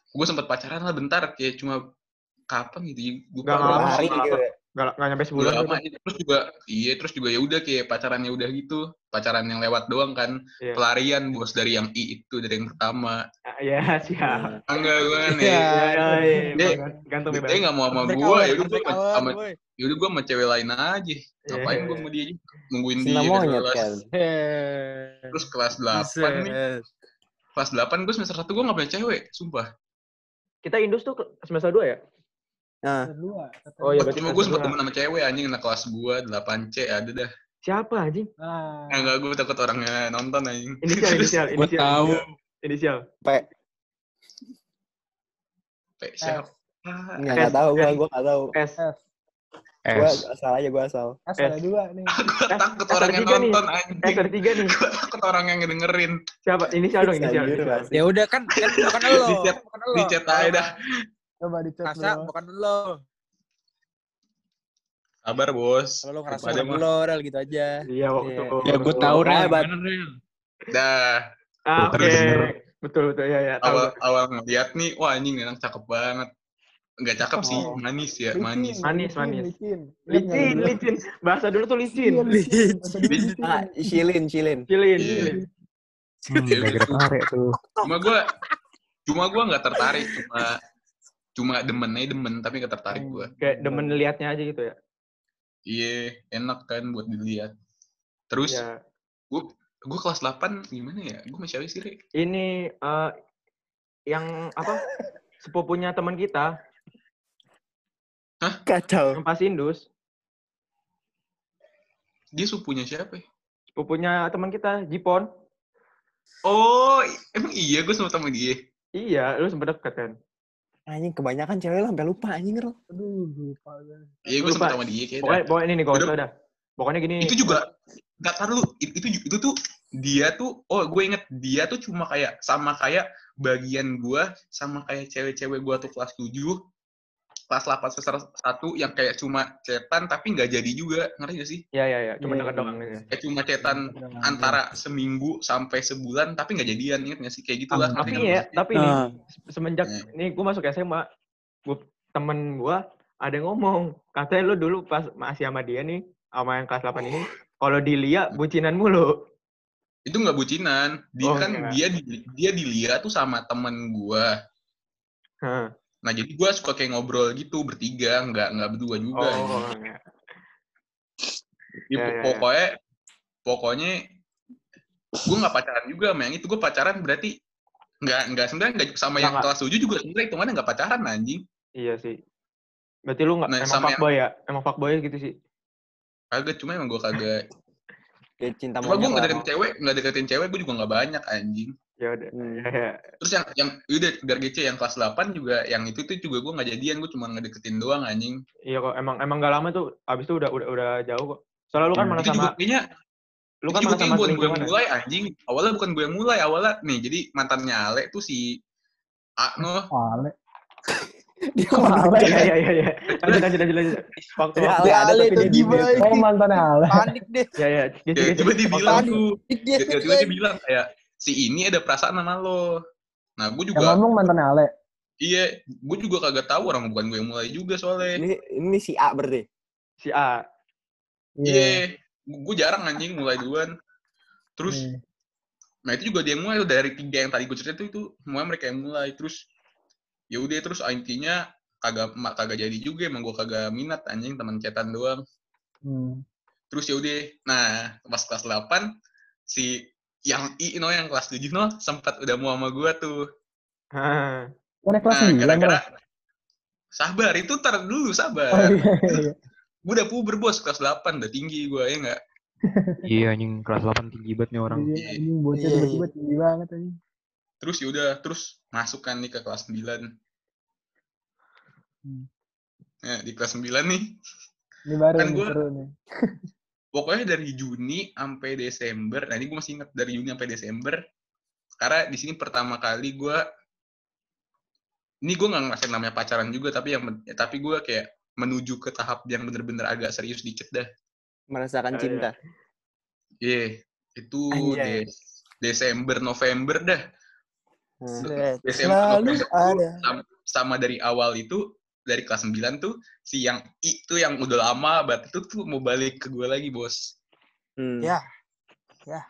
gue sempat pacaran lah bentar kayak cuma kapan gitu ya Nggak berapa lama, hari gitu. Nggak, nggak nyampe sebulan lama gitu. terus juga iya terus juga ya udah kayak pacarannya udah gitu pacaran yang lewat doang kan Iya. pelarian bos dari yang i itu dari yang pertama Ah, Iya, siap. enggak gue kan Iya. ya Iya, iya, iya. Dia- Gantung dia bebas. nggak mau sama gue ya udah gue sama, ya udah gue sama cewek lain aja ngapain Iya, gue iya. sama dia nungguin Cinta dia kelas kan. Eh, terus kelas 8 nih kelas 8 gue semester 1 gue gak punya cewek sumpah Kita Indus tuh semester 2 ya? Nah, Kedua. Oh iya, berarti cuma gue dua. temen sama cewek anjing anak kelas gue 8C ada dah Siapa anjing? Ah. enggak gue takut orangnya nonton anjing Inisial, inisial, Gue inisial. tahu. Inisial. P. Kayak siapa Nggak, nggak tahu gue, gue nggak tahu. S. Gue S. asal aja, gue asal. S ada dua nih. gue Eh, takut orang yang nonton S anjing ada tiga nih. gue takut orang yang ngedengerin Siapa? Inisial dong, inisial. Ya udah kan, kan bukan lo. di chat aja dah Coba di chat Ngerasa bro. bukan lo. kabar bos Kalau lo ngerasa mah. lo, Rel gitu aja. Iya, waktu. Ya, gua tahu, Rel. dah Ah, oke. Terus. Betul, betul. Ya, ya. Tahu. awal awal ngeliat nih wah anjing enak cakep banget nggak cakep sih Oh. manis ya Licin, manis Manis, licin, manis. Licin. Licin, licin. Bahasa dulu tuh licin. Iya, licin. Licin. licin. Ah, Shilin, Shilin. Cilin, Iya. cilin. Hmm, gara-gara tarik tuh. cuma gue cuma gue nggak tertarik cuma cuma demen aja demen tapi nggak tertarik gue Kayak demen liatnya aja gitu ya. iya enak kan buat dilihat terus Ya. gue gue kelas 8 gimana ya gue masih siapa sih Re? Ini eh yang apa? Sepupunya teman kita, Kacau. yang pas Indus, dia supunya siapa ya? sepupunya teman kita, Jipon. oh emang iya gue sama temen dia Iya, lu sempet deket kan? Anjing, kebanyakan cewek lah sampai lupa anjing, Rel. Aduh, lupa gue. iya gue Lupa. sama dia kayaknya Pokoknya, pokoknya ini nih, gak Udah. usah dah. Pokoknya gini. itu juga nggak tahu lu itu, itu itu tuh dia tuh oh gue inget dia tuh cuma kayak sama kayak bagian gua sama kayak cewek-cewek gua tuh kelas 7 kelas 8 semester 1 yang kayak cuma cetan tapi nggak jadi juga ngerti gak sih Ya, ya, ya. Cuma Iya, deket iya. doang. Ya. kayak cuma cetan antara seminggu sampai sebulan tapi nggak jadian inget gak sih kayak gitulah Ah, ngerti Tapi ya, tapi nih, Ah. semenjak Iya. nih gue masuk SMA, gua, temen gue ada yang ngomong, katanya lu dulu pas masih sama dia nih, sama yang kelas 8 ini, kalau dilihat bucinan mulu. itu nggak bucinan dia Oh, kan enggak. dia di- dia dilihat tuh sama temen gua Hah. Nah jadi gua suka kayak ngobrol gitu bertiga nggak nggak berdua juga Oh. Ya, Ya, ya, ya. pokoknya pokoknya gue nggak pacaran juga sama yang itu gue pacaran berarti nggak nggak sebenarnya nggak sama yang kelas 7 juga sebenarnya itu mana nggak pacaran anjing Iya sih. Berarti lu nggak Nah, emang sama yang- fuckboy ya? Emang fuckboy gitu sih. kagak cuma emang gue kagak Kayak cinta cuma gue nggak deketin cewek nggak deketin cewek gue juga nggak banyak anjing Ya udah. Hmm. Ya, ya. terus yang yang udah biar GC yang kelas 8 juga yang itu tuh juga gue nggak jadian gue cuma ngedeketin doang anjing Iya kok emang emang gak lama tuh abis itu udah udah udah jauh kok. Soalnya lu kan Hmm. mana itu juga sama kayaknya lu kan kayak sama bukan gue yang ya? mulai anjing awalnya bukan gue yang mulai awalnya nih jadi mantannya Ale tuh si A no Wale. Dia Wale. Iya iya iya iya. Lanjut lanjut lanjut lanjut. Waktu Ya, waktu Ale, ada Ale tapi dia diem. gimana? Oh mantan Ale. Panik deh. Ya ya. Gitu ya, gitu. tiba dia bilang tuh tiba-tiba dia bilang kayak si ini ada perasaan sama lo nah gue Yang juga ngomong mantan Ale. iya gue juga kagak tahu orang bukan gue yang mulai juga soalnya Ini ini si A berarti. Si A. iya gue jarang anjing mulai duluan terus Hmm. nah itu juga dia yang mulai dari tiga yang tadi gue cerita itu itu semua mereka yang mulai terus ya udah terus intinya kagak mak kagak jadi juga emang gue kagak minat anjing teman cetan doang Hmm. terus ya udah nah pas kelas 8 si yang I no yang kelas 7 no sempat udah mau sama gue tuh Hah. Oh, naik kelas nah 9 gara-gara sabar itu tar dulu sabar Oh iya, iya. gue udah puber bos kelas 8 udah tinggi gue ya nggak Iya anjing kelas 8 tinggi banget nih orang. Iya, anjing bocah Iya, tiba-tiba tinggi banget anjing. terus ya udah terus masuk kan nih ke kelas 9 Hmm. nah, di kelas 9 nih Ini baru Kan nih, gua- seru nih. pokoknya dari Juni sampai Desember. Nah ini gue masih ingat dari Juni sampai Desember. Karena di sini pertama kali gue, ini gue nggak ngerasain namanya pacaran juga, tapi yang men- tapi gue kayak menuju ke tahap yang bener-bener agak serius dikit dah. Merasakan Oh, cinta. Iya, itu Anjay. Des- Desember November dah. Hmm. Desember Selalu November ada. sam- sama dari awal itu dari kelas 9 tuh si yang I itu yang udah lama banget itu tuh mau balik ke gue lagi bos. Hmm. Ya.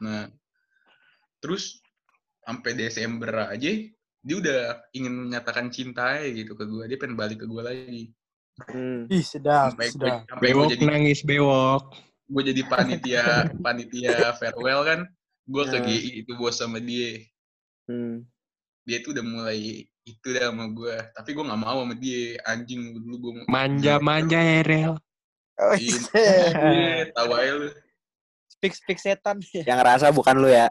Nah, terus sampai Desember aja dia udah ingin menyatakan cinta gitu ke gue. Dia pengen balik ke gue lagi. Hmm. Ih, sedap, Sampai gue, sedap. gue jadi nangis bewok. gue jadi panitia panitia farewell kan. Gue ke Nah. GI itu bos sama dia. Hmm. Dia tuh udah mulai itu dah sama gue. Tapi gue nggak mau sama dia. Anjing dulu gue Manja-manja Erel. Oh, Iya. iya. Iya, tahu aja lu. Speak speak setan. Yang ngerasa bukan lu ya.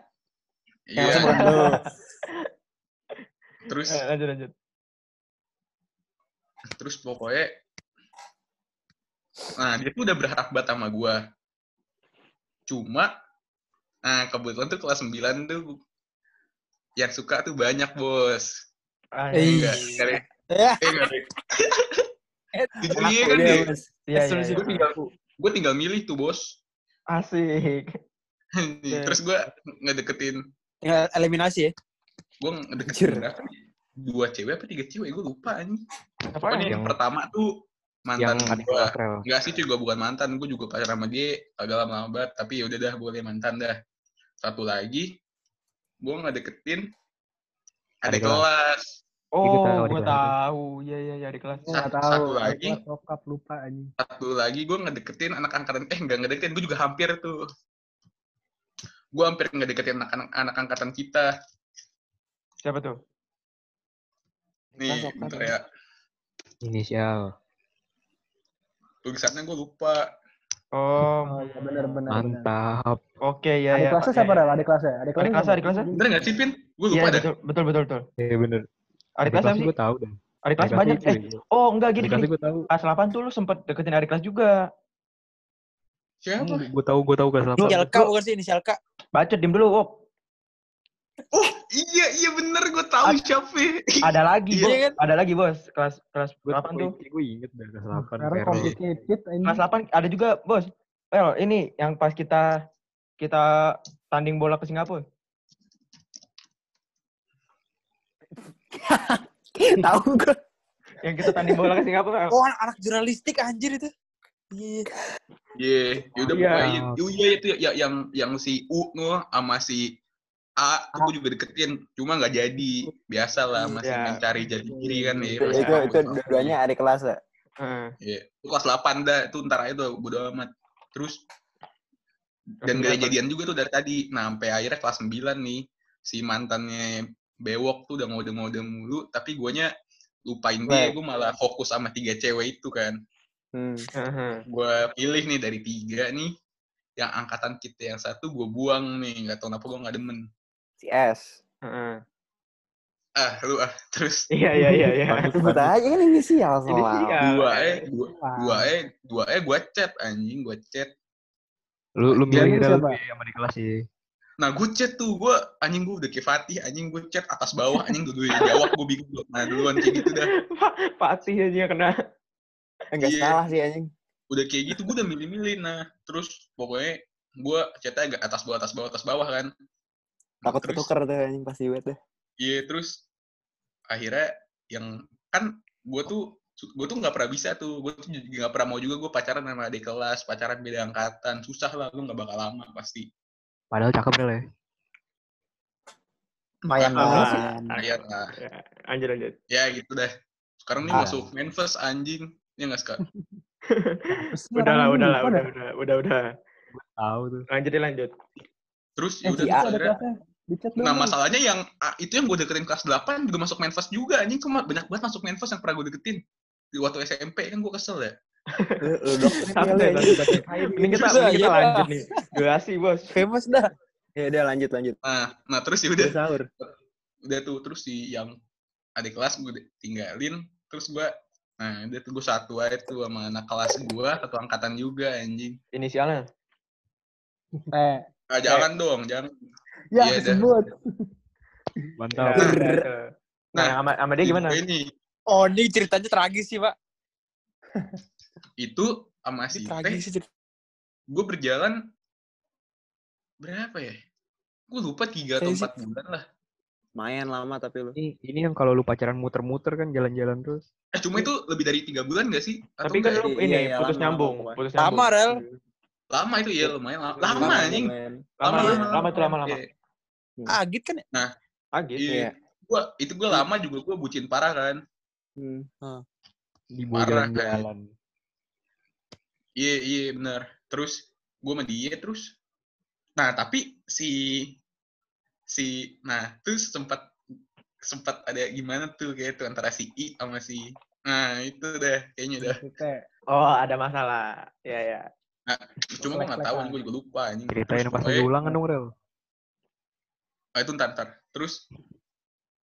Yang Iya. bukan lu. Terus Eh, lanjut lanjut. terus pokoknya nah dia tuh udah berharap banget sama gue cuma nah kebetulan tuh kelas 9 tuh yang suka tuh banyak bos Ya. iya kan deh. Iya, iya, Eksklusif. iya. gue tinggal gue tinggal milih tuh bos Asik. terus gue ngedeketin Tinggal eliminasi ya. gue ngedeketin berapa dua cewek apa tiga cewek gue lupa nih Apa pokoknya yang Yang- pertama tuh mantan Yang gue. Enggak sih juga bukan mantan, gue juga pacaran sama dia agak lama banget, tapi ya udah dah boleh mantan dah. Satu lagi, gue nggak deketin ada Adik kelas. Oh, gue tahu. Iya, iya, iya, di kelas. Satu- tahu. satu lagi. Kelas Bokap lupa anjing. Satu lagi gue ngedeketin anak angkatan, eh nggak ngedeketin, gue juga hampir tuh. Gue hampir ngedeketin anak-anak anak angkatan kita. Siapa tuh? Nih, bentar tuh? ya. Inisial. Tulisannya gue lupa. Oh, Oh iya benar benar. Mantap. oke ya Adik ya. kelasnya oke. siapa Rel? Adik kelasnya? Adik Adik kelasnya, adik kelasnya? Bener nggak sih, Pin? Gue Iya, lupa dah. betul, betul, betul, betul. Iya bener. Adik kelas apa sih? gue tahu dah. Adik kelas banyak. kelas Eh, iya. oh, enggak gini, Adik gini. kelas gue tahu. Kelas 8 tuh lu sempet deketin adik kelas juga. Siapa? Gue tahu, gue tahu kelas apa. Inisial K bukan sih inisial K. Bacot, diem dulu, Wok. Oh, iya, iya bener, gue tahu Ad- siapa. Ada lagi, Iya bos. kan? Ada lagi, bos. Kelas kelas Gue 8 tuh. Gue inget dah kelas 8. Sekarang Vero. complicated anjing. Kelas 8 ada juga, bos. Well, ini yang pas kita kita tanding bola ke Singapura. Tahu gue. Yang kita tanding bola ke Singapura. Oh, anak, anak jurnalistik anjir itu. Iya. Iya, yaudah Iya. pokoknya itu iya itu ya, yang yang si U nu sama si A gue juga deketin, cuma nggak jadi. Biasa lah masih Iya. mencari jadi diri kan ya. Itu, itu, itu dua-duanya adik kelas ya. Heeh. Iya, itu kelas 8 dah, itu ntar aja tuh bodo amat. Terus dan gak ada jadian juga tuh dari tadi. Nah, sampai akhirnya kelas 9 nih, si mantannya Bewok tuh udah ngode-ngode mulu, tapi guanya lupain dia, gue malah fokus sama tiga cewek itu kan. Hmm. Heeh. Gue pilih nih dari tiga nih, yang angkatan kita yang satu gue buang nih, nggak tahu kenapa gue nggak demen. Si S. Heeh. Ah, lu ah, terus Iya, iya, iya, iya. Sebut aja kan inisial soal. Dua eh dua dua eh dua eh gue chat anjing gue chat Lu lu milih ya sama di kelas sih. Nah gue chat tuh gue anjing gue udah kayak Fatih anjing gue chat atas bawah anjing yang jawab gue bingung nah duluan kayak gitu dah Fatih aja yang kena. Enggak Iya. salah sih anjing. udah kayak gitu gue udah milih-milih nah terus pokoknya gue chatnya agak atas bawah atas bawah atas bawah kan Nah, Takut terus ketuker tuh anjing pasti buat deh. iya terus akhirnya yang kan gue tuh gue tuh nggak pernah bisa tuh gue tuh juga nggak pernah mau juga gue pacaran sama adik kelas pacaran beda angkatan susah lah lu nggak bakal lama pasti Padahal cakep Rel ya. Lumayan Ah, banget. Ah, iya lah Ya, Lanjut, lanjut. ya gitu deh sekarang nih Ah. masuk Memphis anjing ya nggak suka Udah lah, udah lah, udah, udah, udah, udah. Tahu tuh. Lanjut, ya, lanjut. terus ya udah akhirnya nah masalahnya yang itu yang gue deketin kelas 8 juga masuk Memphis juga anjing cuma banyak banget masuk Memphis yang pernah gue deketin di waktu SMP kan gue kesel ya Santai, kali ya. santai, santai. Mending kita, kita iya. lanjut nih. Durasi, bos. Famous dah. Ya udah lanjut lanjut. nah nah terus ya Udah udah sahur. udah tuh terus si yang adik kelas gue tinggalin terus gue Nah, dia tuh gue satu aja tuh sama anak kelas gue, satu angkatan juga anjing. Inisialnya. Eh, Ah, jangan dong, jangan. ya Iya, dah. kesebut. Mantap. Ya. Nah, Nah, sama, sama dia gimana? Ini Oh, ini ceritanya tragis sih, Pak. itu sama si Teh, gue berjalan berapa ya? Gue lupa tiga atau empat bulan lah. Main lama tapi lu. Ini ini yang kalau lu pacaran muter-muter kan jalan-jalan terus. Eh, cuma itu lebih dari tiga bulan gak sih? Atau Tapi kan lu ya? Iya, ini iya, putus lama, nyambung, lama, putus Lama, nyambung. Rel. lama itu ya lumayan lama. Lama Lama, anjing. lumayan. Lama, lama, lama itu lama-lama. Iya. Agit kan ya? Agit. Iya. Iya. Gua itu gue lama juga gue bucin parah kan. Hmm. Dibawa Parah, kan? Iya iya benar. Terus gue sama dia terus. Nah tapi si si nah terus sempat sempat ada gimana tuh kayak tuh antara si I sama si nah itu deh kayaknya dah. Kita Oh, ada masalah. Ya, ya. Cuma gue nggak tahu, gue juga lupa anjing. Ceritain pas pokoknya- ulangan dong, Rel. Ah, itu ntar ntar. Terus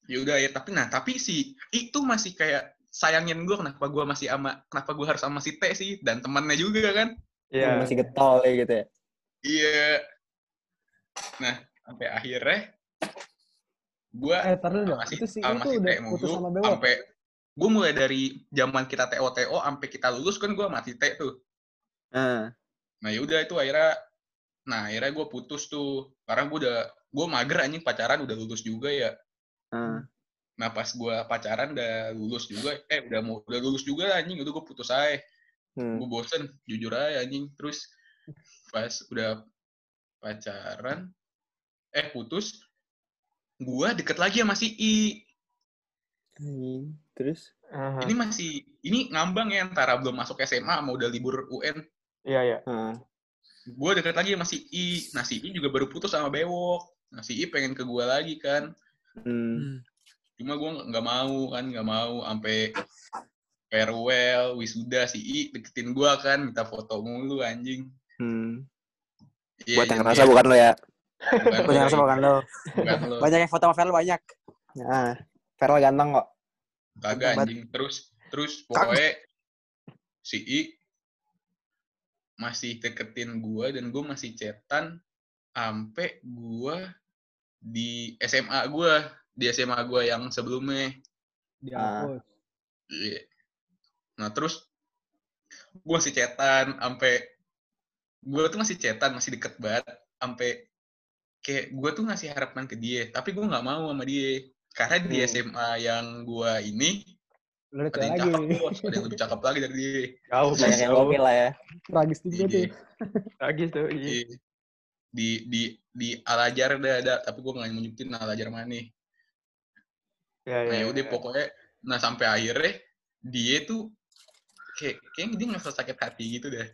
ya udah ya tapi nah tapi si I tuh masih kayak sayangin gue kenapa gue masih ama kenapa gue harus sama si T sih dan temannya juga kan. Iya. Masih getol ya gitu ya. Iya. Nah sampai akhirnya gue eh masih Itu si sama itu si udah T putus mulu sampai gue mulai dari zaman kita TO TO sampai kita lulus kan gue masih T tuh Nah, nah yaudah itu akhirnya nah akhirnya gue putus tuh karena gue udah gue mager anjing pacaran udah lulus juga ya nah. Nah pas gue pacaran udah lulus juga eh udah mau udah lulus juga anjing udah gue putus aja Hmm. gue bosen jujur aja anjing terus pas udah pacaran eh putus gue deket lagi sama si I Anjing. Terus? Aha. ini masih ini ngambang ya antara belum masuk SMA sama udah libur UN Iya, iya. Nah. gue deket lagi sama si I nah si I juga baru putus sama Bewok nah si I pengen ke gue lagi kan Hmm. Cuma gue nggak mau kan nggak mau sampai farewell wisuda si I deketin gue kan minta foto mulu anjing Hmm. Iya, Buat yang jadi rasa ya, bukan lo ya. bukan Banyak lo, rasa bukan lo. Banyak yang foto sama Fel banyak. Nah, Feral ganteng kok. kagak anjing terus terus pokoknya si I masih deketin gue dan gue masih cetan sampai gue di SMA gue di SMA gue yang sebelumnya Dihapus. Iya. Nah terus gue masih cetan sampai gue tuh masih cetan masih deket banget sampai kayak gue tuh ngasih harapan ke dia tapi gue nggak mau sama dia karena di Hmm. SMA yang gue ini Lu ada yang lagi. cakep bos ada yang lebih cakep lagi dari dia Jauh, Banyak yang gokil lah ya. Tragis juga tuh. Iya. Tragis tuh. Iya. di di di di Al ada ada tapi gue nggak nunjukin Al Azhar mana Iya, iya. nah yaudah iya. pokoknya nah sampai akhirnya dia tuh kayak kayak dia nggak sakit hati gitu deh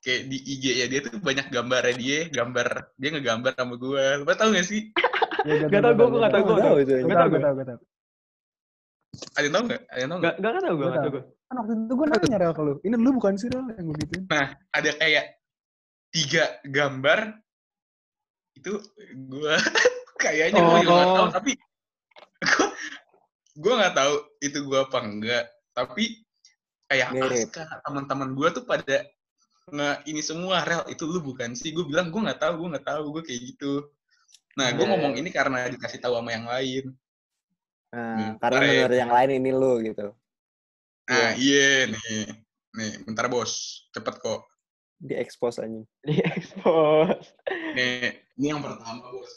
kayak di IG ya dia tuh banyak gambarnya dia gambar dia ngegambar sama gue lu tau gak sih Ya, Gak tau, gue gue gak tau, gue Tahu tau. Gak tau, tau gue tau, tau. ada yang tau nggak ada yang tau nggak Gak, gak tau gue, Gua gak tau tau. gue. Kan waktu itu gue nanya Rel ke lu. Ini lu bukan sih Rel yang gue gituin. ada kayak tiga gambar itu gue kayaknya gue juga tahu Oh. tapi gue gue nggak tahu itu gue apa enggak tapi kayak. Aska teman-teman gue tuh pada nge ini semua rel itu lu bukan sih gue bilang gue nggak tahu gue nggak tahu gue kayak gitu nah gue Iya, ngomong iya. ini karena dikasih tahu sama yang lain Nah, Hmm, karena ya. menurut yang lain ini lu gitu. nah iya nih nih bentar bos cepet kok Di expose aja. Di expose. nih ini yang pertama bos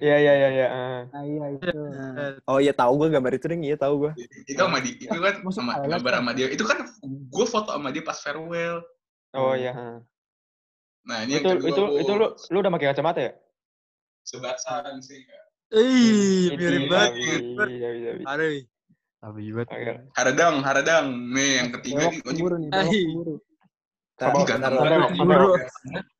Iya, iya, iya, iya. ah. Nah iya itu. Oh iya tahu gue gambar itu deng, iya tahu gue. itu sama di itu kan sama highlight gambar kan? sama dia itu kan gue foto sama dia pas farewell Oh iya. ah. nah ini Itu, yang kedua itu, itu lu, lu udah pakai kacamata ya? sebasan sih. Ih, Ini, mirip banget. Mirip banget. Sabi, Sabi. Aduh. Tapi banget. Haradang haradang nih yang ketiga nih nih, bentar,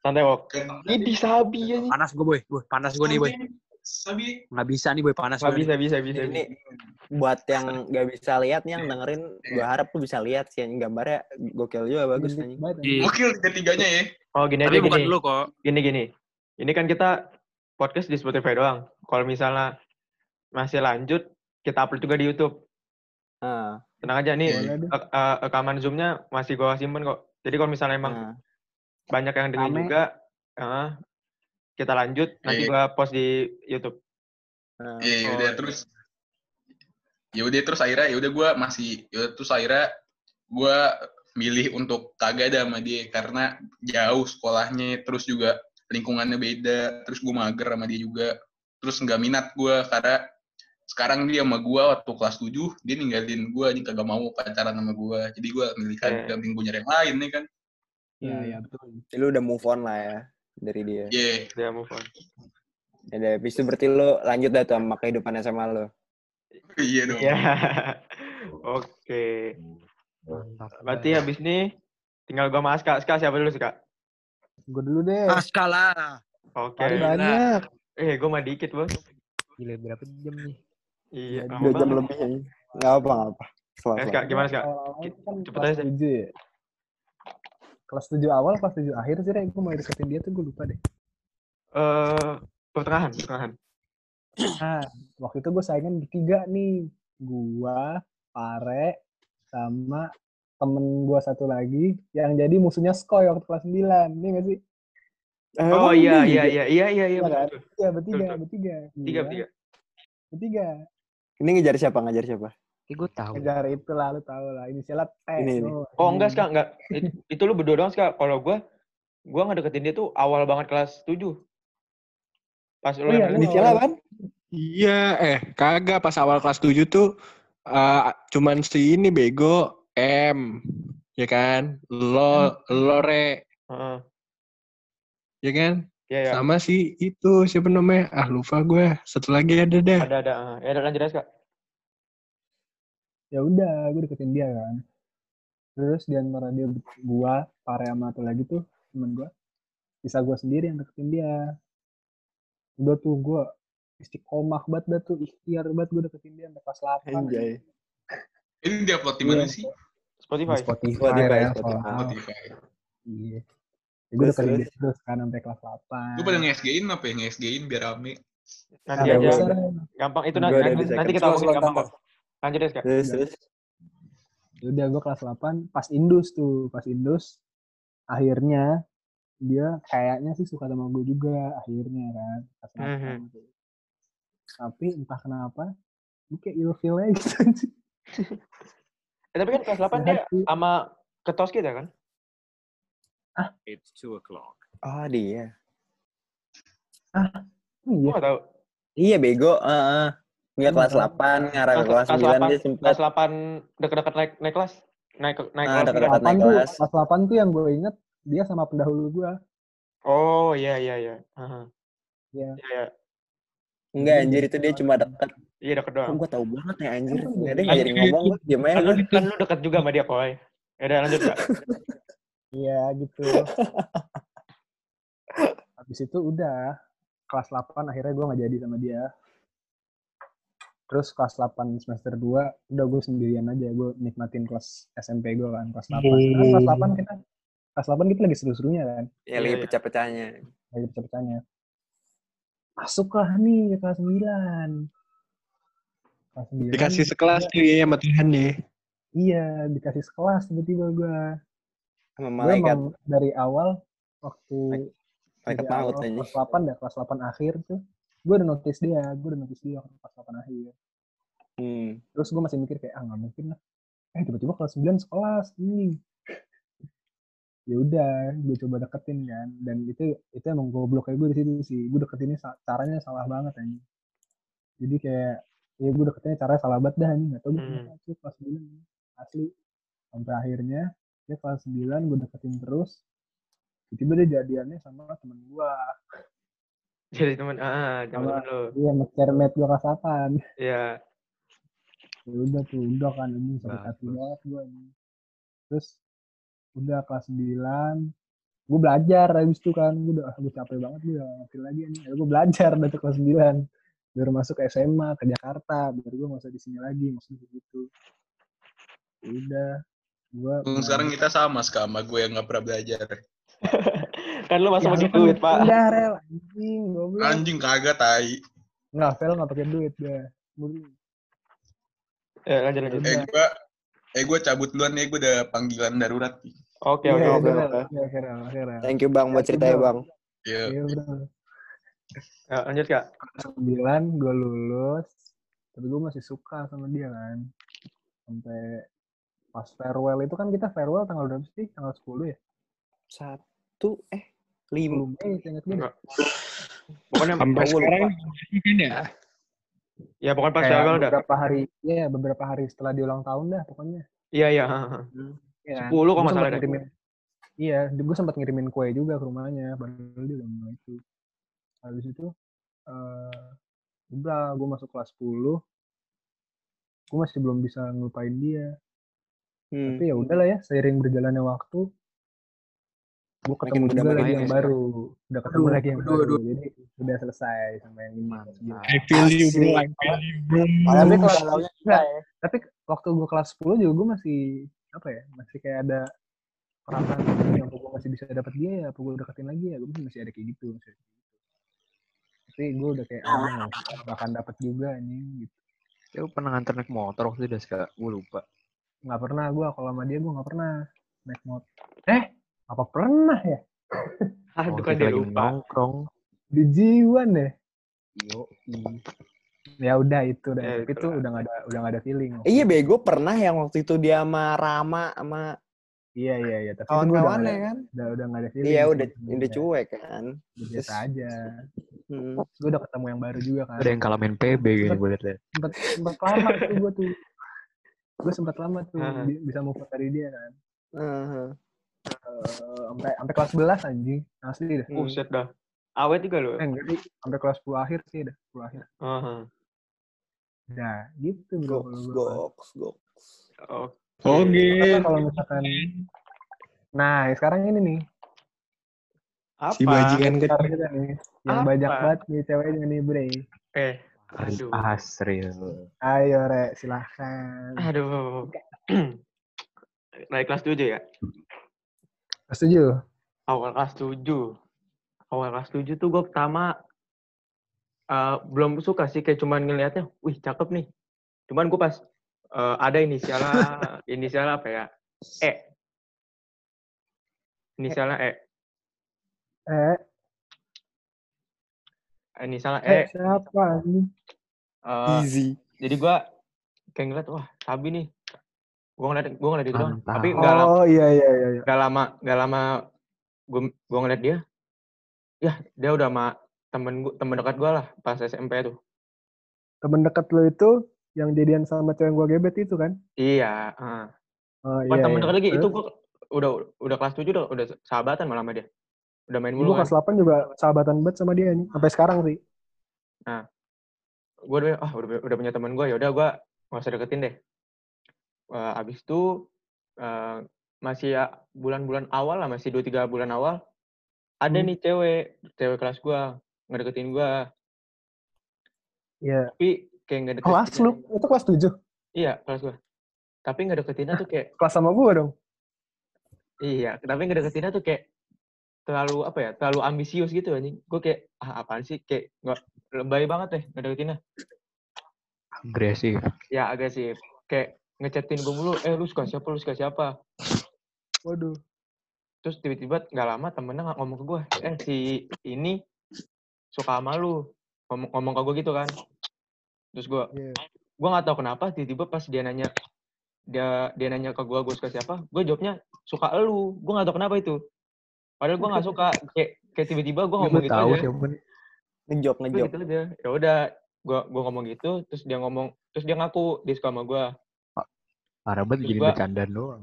Santai. Wok. Ini Sabi ya nih. Panas gue, boy. boy. Panas gue nih, boy. Sabi Nggak bisa nih, boy. Panas Sabi, gue. nih. Sabi, Sabi, Sabi. Ini buat yang nggak bisa lihat nih yang dengerin, gue harap tuh bisa lihat sih anjing gambarnya gokil juga bagus anjing. Gokil tiga-tiganya ya. Oh, gini Tapi aja, bukan gini. lu kok. Gini, gini. Ini kan kita podcast di Spotify doang. Kalau misalnya masih lanjut, kita upload juga di YouTube. Ah, Tenang aja nih, eh, rekaman Zoom-nya masih gua simpen kok. Jadi kalau misalnya emang ah. banyak yang dengerin Rame. juga, eh, kita lanjut. Nanti Iya. gua post di YouTube. ah. Iya, Oh, udah terus ya udah terus akhirnya ya udah gue masih ya terus akhirnya gue milih untuk kagak ada sama dia karena jauh sekolahnya terus juga lingkungannya beda terus gue mager sama dia juga terus nggak minat gue karena sekarang dia sama gue waktu kelas 7 dia ninggalin gue nih kagak mau pacaran sama gue jadi gue milih Iya. kagak mending gue nyari yang lain nih kan Iya, Hmm. iya betul. Jadi lu udah move on lah ya dari dia. yeah Dia move on. Ya udah, habis itu berarti lu lanjut dah tuh sama kehidupan SMA lu. iya dong Iya. Oke. Berarti habis ini tinggal gua sama Aska. Aska siapa dulu sih, Kak? Gue dulu deh. Aska lah. Oke. Gila. banyak. Eh, gua mah dikit, Bos. Gila berapa jam nih? Iya, Dua jam lebih aja. Nggak apa, nggak apa. Selamat, Eh, Kak, selamat. gimana, Kak? Kan Cepet aja. 7. Kelas 7 awal, kelas 7 akhir sih, Rek. Gue mau deketin dia tuh gue lupa deh. Eh, pertengahan, pertengahan. Nah, waktu itu gue saingan bertiga nih. Gua, Pare, sama temen gua satu lagi yang jadi musuhnya Skoy waktu kelas 9. Ini gak sih? Eh, Oh iya, iya, iya, iya, iya, iya, Iya kan? betul. Iya, bertiga, Betul, betul. bertiga. Tiga, Gua, tiga. Bertiga. Ini ngejar siapa? Ngejar siapa? Kayak gue tahu. Kejar itu lah, lu tau lah. Inisialnya T. Ini, ini. Oh, enggak, Kak, enggak. Itu, itu lu berdua doang, Kak. Kalau gua, gua ngedeketin dia tuh awal banget kelas 7. Pas lu Oh iya, yang lu Inisial awal. apaan? Iya, eh kagak pas awal kelas 7 tuh eh, cuman si ini bego M, ya kan? Lo lo re, Heeh. ya kan? Iya, iya. Sama si itu siapa namanya? Ah lupa gue. Satu lagi ada dah. Ada, ada. Ya, ada lanjut aja, Kak. Ya udah gue deketin dia kan terus di antara dia gua Pare sama satu lagi tuh temen gua bisa gua sendiri yang deketin dia udah tuh gua istiqomah banget dah tuh ikhtiar banget gue deketin dia sampai kelas 8 Anjay. ini dia upload di mana Iya. sih Spotify. Spotify, Spotify, ya, Spotify. iya ya, gue deketin terus? dia terus kan sampai kelas 8 lu pada nge-SG-in apa ya nge-SG-in biar rame Nanti Nah, aja. Gampang. Itu nanti, nanti, kita ngomongin gampang gampang. kok. Lanjut aja, Kak. Terus, Iya. terus. Ya udah gue kelas 8 pas indus tuh pas indus akhirnya dia kayaknya sih suka sama gue juga akhirnya kan kelas 8 Mhm. tuh. tapi entah kenapa gue kayak ilfeel aja gitu. Eh, tapi kan kelas 8 dia sama ketos kita kan? Oh, dia. Gua iya nggak tahu. Iya, bego. Heeh. Enggak Iya, kelas kan? 8, ngarah ke kelas 9 dia sempat. kelas 8 deket-deket naik naik kelas. Naik ke- naik Ah, kelas. deket-deket kita. naik 8 tuh kelas. kelas 8 tuh yang gue inget dia sama pendahulu gue Oh, iya iya iya. Iya. Iya, iya. Enggak, anjir itu dia cuma dekat. Iya deket Kok doang. gue tahu banget ya anjir. Enggak ada nggak jadi ngomong gue diam aja Kan lu, kan lu deket juga sama dia, Koy. Ya udah lanjut, Kak. iya gitu habis itu udah kelas 8 akhirnya gue nggak jadi sama dia terus kelas 8 semester 2 udah gue sendirian aja gue nikmatin kelas SMP gue kan kelas 8 Kan kelas 8 kita kelas 8 kita lagi seru-serunya kan. Ya lagi Iya, iya. pecah-pecahnya. lagi pecah-pecahnya. Masuklah nih ke kelas 9 kelas 9 Dikasih sekelas tuh ya sama Tuhan ya. iya dikasih sekelas tiba-tiba gue Sama malaikat. dari awal waktu Malaikat dari maut awal kelas 8 dah kelas 8 akhir tuh gue udah notice dia gue udah notice dia waktu kelas 8 akhir. Hmm. terus gue masih mikir kayak ah nggak mungkin lah. Eh tiba-tiba kelas 9 sekelas ini ya udah gue coba deketin kan. Dan itu itu emang goblok kayak gue di situ sih. Gue deketinnya sa- caranya salah banget anjing. Jadi kayak ya gue deketinnya caranya salah banget dah anjing. Nggak tau gue Hmm. kelas 9 asli. Sampai akhirnya dia kelas 9 gue deketin terus. Tiba-tiba dia jadiannya sama temen gue Jadi teman ah, teman Sama- lu. dia sama cermet gue 8 Iya. ya udah tuh udah kan ini sakit hati Bagus. banget gue ini. Terus udah kelas 9 gue belajar habis itu kan. Gue udah gue capek banget gue ngerti lagi ini. Gue belajar dari kelas 9 baru masuk ke SMA ke Jakarta. Baru gue usah di sini lagi maksudnya gitu. Ya udah gue sekarang kita sama sama gue yang nggak pernah belajar kan lu masuk Ya, pakai duit, Pak. udah rel anjing goblok anjing kagak tai nggak fail nggak pakai duit gue Gua- Eh, lanjut lanjut. Eh gue, eh gue cabut duluan nih, gue udah panggilan darurat. Oke Iya, oke oke, oke. oke. Iya, akhirnya. Thank you bang buat ceritanya bang. Ya, Iya. Ya, lanjut kak. sembilan gue lulus tapi gue masih suka sama dia kan sampai pas farewell itu kan kita farewell tanggal berapa sih tanggal 10 ya Satu eh lima. 10 Mei ingat gue Enggak. Pokoknya Sampai sekarang kan ya. ya pokoknya pas kayak gagal dah. beberapa hari ya beberapa hari setelah dia ulang tahun dah pokoknya Iya iya. ha, ha. ya, 10 kalau Gua nggak salah sempet deh. ngirimin iya gue sempat ngirimin kue juga ke rumahnya baru dia udah mulai itu habis itu eh udah gue masuk kelas 10 gue masih belum bisa ngelupain dia Hmm. tapi ya udahlah ya seiring berjalannya waktu gue Makin ketemu juga berdamai lagi yang ya, baru udah ketemu Aduh, lagi yang aduh, baru aduh. jadi udah selesai sama yang Mantap. I feel you bro, I feel you bro. Tapi kelas Enggak, tapi waktu gue kelas 10 juga gue masih apa ya masih kayak ada perasaan yang gue masih bisa dapat dia ya apa gue deketin lagi ya gue masih ada kayak gitu masih gitu tapi gue udah kayak ah nggak akan dapat juga nih gitu Ya, pernah nganter naik motor waktu itu dah, Ska. Gue lupa. nggak pernah gue kalau sama dia gue nggak pernah naik motor eh apa pernah ya Aduh Waktu kan itu dia lupa. nongkrong. di jiwan deh Yo, ya udah itu deh Ya, tapi itu udah nggak ada udah nggak ada feeling Iya bego pernah yang waktu itu dia sama Rama sama iya iya iya tapi nggak kawan-kawannya ada kan. udah udah nggak ada feeling Iya udah udah cuek kan. Udah biasa aja Hmm. gue udah ketemu yang baru juga kan Ada yang kalah main PB kayaknya gue liat. sempet sempet lama tuh gue tuh gue sempat lama tuh bisa move on dari dia kan Heeh. Eh, sampai sampai kelas 11 anjing asli dah Hmm. Buset dah. Awet juga lu. eh enggak sih sampai kelas 10 akhir sih dah 10 akhir Aha. nah gitu bro Goks goks goks. Oh. Oke. Kalau misalkan nah sekarang ini nih Apa? Si bajingan kecil. kita nih yang Apa? banyak banget nih ceweknya nih bre Eh. Aduh. Asril. ayo re silahkan Aduh. Naik kelas 7 ya? Setuju Awal kelas 7. Awal kelas 7 tuh gue pertama eh, belum suka sih kayak cuman ngelihatnya, wih cakep nih. Cuman gue pas eh, ada inisialnya, inisialnya apa ya? E. Inisialnya E. eh Inisialnya E. eh siapa nih Eh, Easy. jadi gue kayak ngeliat, wah sabi nih. Gue ngeliat, gue ngeliat itu doang. Mantap. Tapi nggak lama, oh iya iya iya iya. nggak lama, nggak lama gue gue ngeliat dia. Ya, dia udah sama temen gue, temen dekat gue lah pas SMP tuh. temen dekat lo itu yang jadian sama cewek yang gua gebet itu kan Iya, heeh. oh, Bukan temen dekat lagi, itu gue udah udah kelas 7 udah, udah sahabatan malah sama dia. Udah main Gue mulu kan. kelas 8 juga sahabatan banget sama dia nih. Sampai sekarang sih. Gue udah ah udah, udah punya temen gue, ya udah gue nggak usah deketin deh. Eh, abis itu eh, masih ya bulan-bulan awal lah, masih 2-3 bulan awal, ada Hmm. nih cewek, cewek kelas gue ngedeketin gue, Iya. tapi kayak nggak deketin. Kelas lu? Itu kelas 7? Iya, kelas gue. Tapi nggak deketinnya tuh kayak, Kelas sama gua dong. iya, tapi nggak deketinnya tuh kayak terlalu apa ya, terlalu ambisius gitu anjing. Gue kayak, ah apaan sih, kayak nggak lebay banget deh nggak deketinnya. Agresif. Ya agresif. Kayak ngechatin gue mulu, eh lu suka siapa, lu suka siapa. Waduh. Terus tiba-tiba nggak lama temennya nggak ngomong ke gue, eh si ini suka sama lu. Ngomong, ngomong ke gue gitu kan. Terus gue, Iya. gue nggak tahu kenapa tiba-tiba pas dia nanya dia dia nanya ke gue gue suka siapa gue jawabnya suka elu gue nggak tahu kenapa itu padahal gue nggak suka kayak kayak tiba-tiba gue ngomong gitu tahu aja. Ngejok Gue ngejok. gitu aja ya udah gue gue ngomong gitu terus dia ngomong terus dia ngaku dia suka sama gue Parah banget jadi bercandaan doang.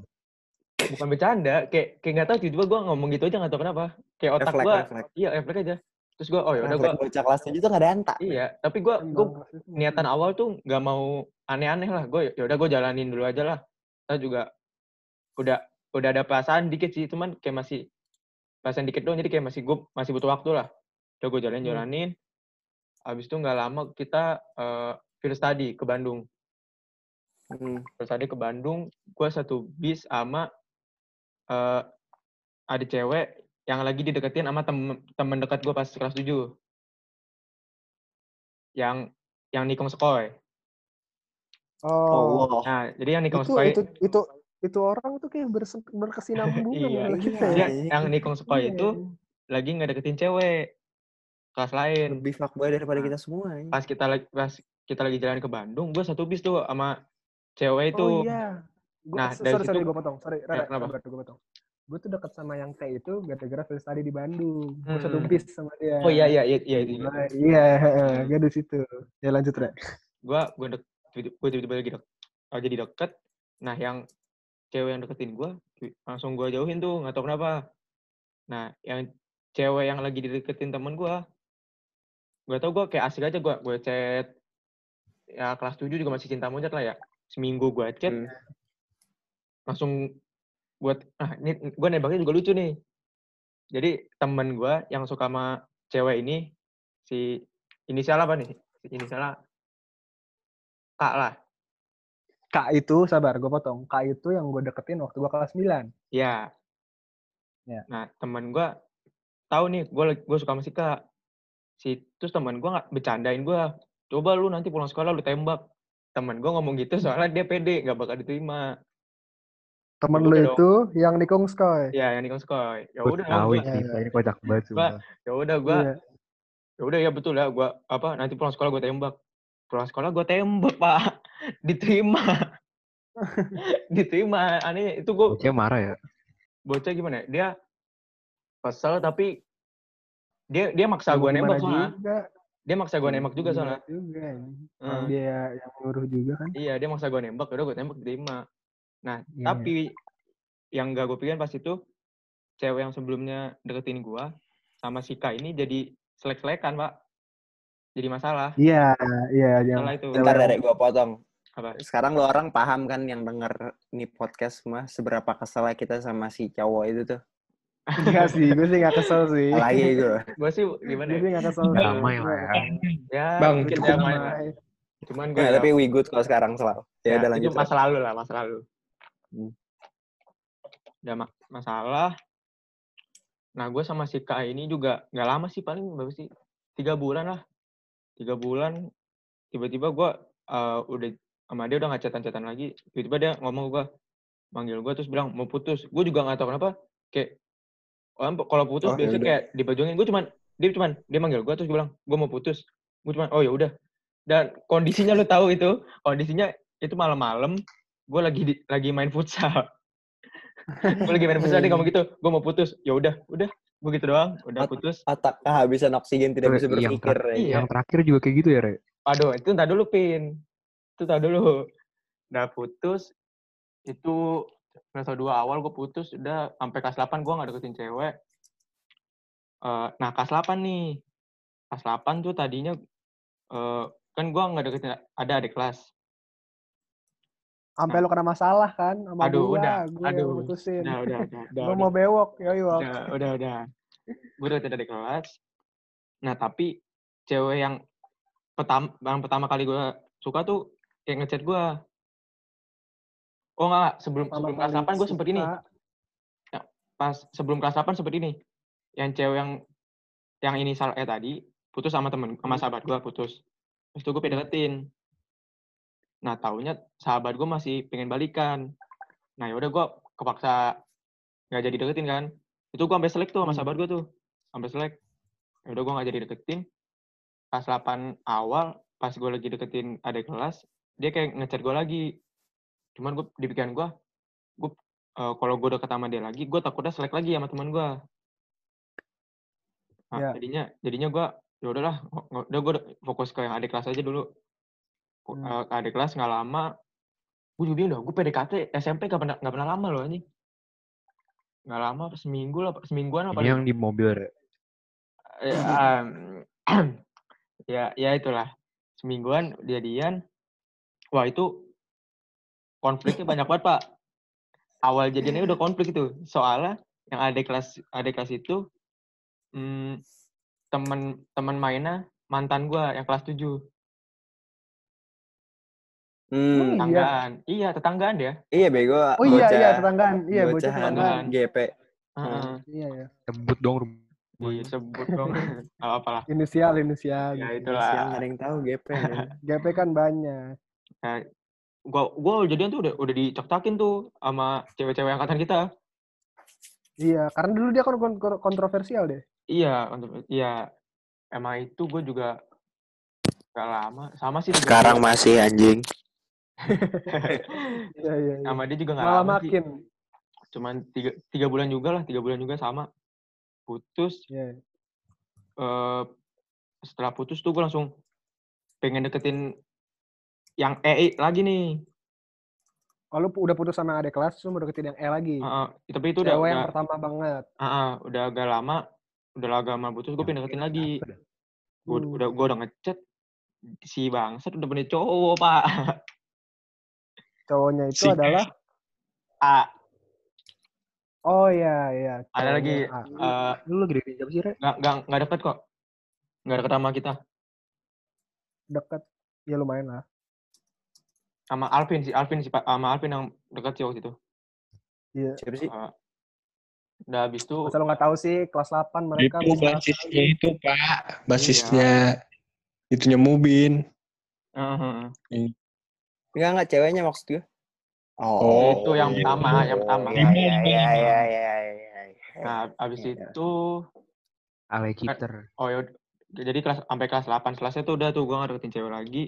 bukan bercanda kayak kayak nggak tahu tiba-tiba gue ngomong gitu aja nggak tahu kenapa. Kayak otak gue iya refleks aja. Terus gue oh ya udah gue bocah kelas 7 tuh gak ada anta. iya tapi gue gue niatan awal tuh nggak mau aneh-aneh lah. Gue ya udah gue jalanin dulu aja lah. Saya juga udah udah ada perasaan dikit sih cuman kayak masih perasaan dikit doang jadi kayak masih gue masih butuh waktu lah. Udah gue jalanin Hmm. jalanin. Habis itu nggak lama kita eh field study ke Bandung Hmm. field study ke Bandung gue satu bis sama eh ada cewek yang lagi dideketin sama temen temen dekat gue pas kelas 7 yang yang nikung sekoy Oh, Allah. Nah, jadi yang Nikong itu, Sukoi itu itu itu orang tuh kayak berse- berkesinambungan Iya. Iya. ya. yang Nikong Sukoi Iya. itu lagi nggak deketin cewek kelas lain. Lebih fuckboy daripada Nah, kita semua. ya. Pas kita lagi pas kita lagi jalan ke Bandung, gue satu bis tuh sama cewek itu. Oh iya. Gua, Nah, sorry, dari sorry, situ- gue potong. Sorry, Ya, Rara, kenapa? sabar, gue potong. Gue tuh deket sama yang T itu gara-gara first study di Bandung. Gue satu Hmm. bis sama dia. Oh iya iya iya iya itu. Nah, iya, gue di situ. Ya lanjut, Re. Gue gue dek gue tiba-tiba lagi dek, oh, jadi deket. Nah yang cewek yang deketin gue langsung gue jauhin tuh nggak tahu kenapa. Nah yang cewek yang lagi dideketin temen gue, gue tau gue kayak asik aja gue gue chat ya kelas 7 juga masih cinta monyet lah ya. Seminggu gue chat Hmm. langsung buat ah ini gue nembaknya juga lucu nih. Jadi temen gue yang suka sama cewek ini si inisial apa nih? Si Inisialnya Kak lah. Kak itu, sabar, gue potong. Kak itu yang gue deketin waktu gue kelas 9. Ya. Ya. Nah, temen gue tahu nih, gue gue suka sama si Kak. Si terus temen gue nggak bercandain gue. Coba lu nanti pulang sekolah lu tembak. Temen gue ngomong gitu soalnya dia pede, nggak bakal diterima. Temen lu dong. itu yang Nikong Skoy. Ya, yang nikung sekolah. Ya udah, tahu gua- ceritanya kocak banget Gua- sumpah. ya udah gue, Iya. ya udah ya betul ya, gue apa nanti pulang sekolah gue tembak. Pulang sekolah gue tembak pak, diterima, diterima. Aneh itu gue Bocah marah ya. bocah gimana ya? Dia kesel tapi dia dia maksa Ya, gue nembak soalnya. Dia maksa gue nembak juga Gimana soalnya. Juga. ini. Orang Hmm. dia yang nyuruh juga kan. Iya, dia maksa gue nembak, udah gue tembak diterima. Nah, Iya. tapi yang gak gue pikirin pas itu cewek yang sebelumnya deketin gue sama si K ini jadi selek-selekan, Pak. Jadi masalah. Iya, iya. Yang Masalah itu. Bentar, Rek, gue potong. Apa? Sekarang lo orang paham kan yang denger nih podcast semua seberapa keselnya kita sama si cowok itu tuh. Enggak sih, gue sih gak kesel sih. Lagi gue. Gue sih gimana Gue ya? sih gak kesel. Damai lah ya. Ya, Bang, mungkin cukup damai. Cuman gue Nah, tapi we good kalau sekarang selalu. Ya, udah lanjut. itu Rek. masa lalu lah, masa lalu. Hmm. Udah ma- masalah. Nah, gue sama si K ini juga nggak lama sih, paling berapa sih? Tiga bulan lah. Tiga bulan, tiba-tiba gue eh, udah sama dia udah nggak chatan-chatan lagi. Tiba-tiba dia ngomong gue, manggil gue terus bilang mau putus. Gue juga nggak tahu kenapa. Kayak orang kalau putus Oh, biasanya yaudah. kayak dibajongin. Gue cuman dia cuman dia manggil gue terus gue bilang gue mau putus. Gue cuman oh ya udah. Dan kondisinya lu tahu itu, kondisinya itu malam-malam. Gue lagi di- lagi main futsal. gue lagi main futsal dia ngomong gitu, gue mau putus. Ya udah, udah. Gue gitu doang, udah putus. Otak kehabisan oksigen tidak bisa Yang berpikir. ter- Rek. Iya. Yang terakhir juga kayak gitu ya, Re? Aduh, itu ntar dulu, Pin. Itu ntar dulu. Udah putus, itu semester 2 awal gue putus, udah sampai kelas 8 gue gak deketin cewek. Eh, nah, kelas 8 nih. Kelas 8 tuh tadinya, eh, kan gue gak deketin, ada adik kelas. Sampai lo kena masalah kan sama Aduh, gua, udah. gua Aduh, mutusin. Udah, udah, udah. udah, udah. mau bewok, yoi wok. udah udah udah gue udah tidak di kelas nah tapi cewek yang pertama yang pertama kali gue suka tuh kayak ngechat gue oh enggak, enggak. sebelum Pertama sebelum kelas kali 8 gue sempet ini. Suka. pas sebelum kelas 8 sempet ini. Yang cewek yang yang inisial E tadi putus sama temen sama sahabat gue putus. Terus itu gue deketin nah taunya sahabat gue masih pengen balikan. Nah yaudah gue kepaksa nggak jadi deketin kan. Itu gue sampai selek tuh sama Hmm. sahabat gue tuh. Sampai selek. Yaudah gue nggak jadi deketin. Pas 8 awal pas gue lagi deketin adik kelas dia kayak ngechat gue lagi cuman gue di pikiran gue gue eh, kalau gue deket sama dia lagi gue takutnya selek lagi sama teman gue nah Ya. jadinya jadinya gue ya udahlah udah gue fokus ke yang adik kelas aja dulu. Hmm. eh, adik kelas nggak lama gue juga bilang gue PDKT SMP gak pernah nggak pernah lama loh anjing. Nggak lama seminggu lah semingguan apa Ini yang di mobil, ya, em, ya ya itulah semingguan jadian. Wah itu konfliknya banyak banget pak awal jadiannya udah konflik itu soalnya yang ada kelas ada kelas itu hmm, temen temen mainnya mantan gua yang kelas 7 Hmm. Iya. tetanggaan iya tetanggaan dia Iya bego. Oh iya, bocah- iya, tetanggaan. Iya, bocah bocah tetanggaan. GP. Heeh. Iya, ya. Sebut dong rumahnya. disebut dong Nggak apa lah Inisial, inisial. ya itulah Siang ada yang tahu GP. kan. GP kan banyak. Nah, gua gua jadian tuh udah udah dicak-cakin tuh sama cewek-cewek angkatan kita. Iya, karena dulu dia kan kon- kontroversial deh. Iya, untuk iya emang itu gue juga gak lama sama sih Sekarang bulan. masih anjing. Iya, iya, iya. sama dia juga gak Malah lama sih. makin. Cuman tiga, tiga bulan juga lah, tiga bulan juga sama. Putus, Iya. eh setelah putus tuh gue langsung pengen deketin yang E lagi nih. Oh, lu udah putus sama adik kelas, lu mau deketin yang E lagi. Heeh, tapi itu udah Cewek yang udah, pertama banget. heeh, udah agak lama, udah agak lama putus, gue pengen deketin lagi. Gue Hmm. udah gue udah ngechat si bangsat udah punya cowok pak. Cowoknya itu Si- adalah A, Oh iya iya. ada lagi A. eh Lu lagi deketin siapa sih, Re? nggak nggak deket kok, nggak deket sama kita, deket. Ya lumayan lah. Sama Alvin sih, Alvin sih pak, sama Alvin yang deket sih waktu itu. Iya. Siapa sih? Udah habis itu, Masa lu nggak tahu sih kelas 8 mereka itu basisnya itu pak basisnya itunya Mubin eh, eh, eh. Enggak, enggak. Ceweknya maksud gue. Oh, itu yang iya. pertama, yang pertama. Iya, iya, iya, iya, iya, iya. Nah, habis Iya. itu Ale Kiter. oh ya jadi kelas sampai kelas 8 selesai tuh udah tuh gua nggak deketin cewek lagi.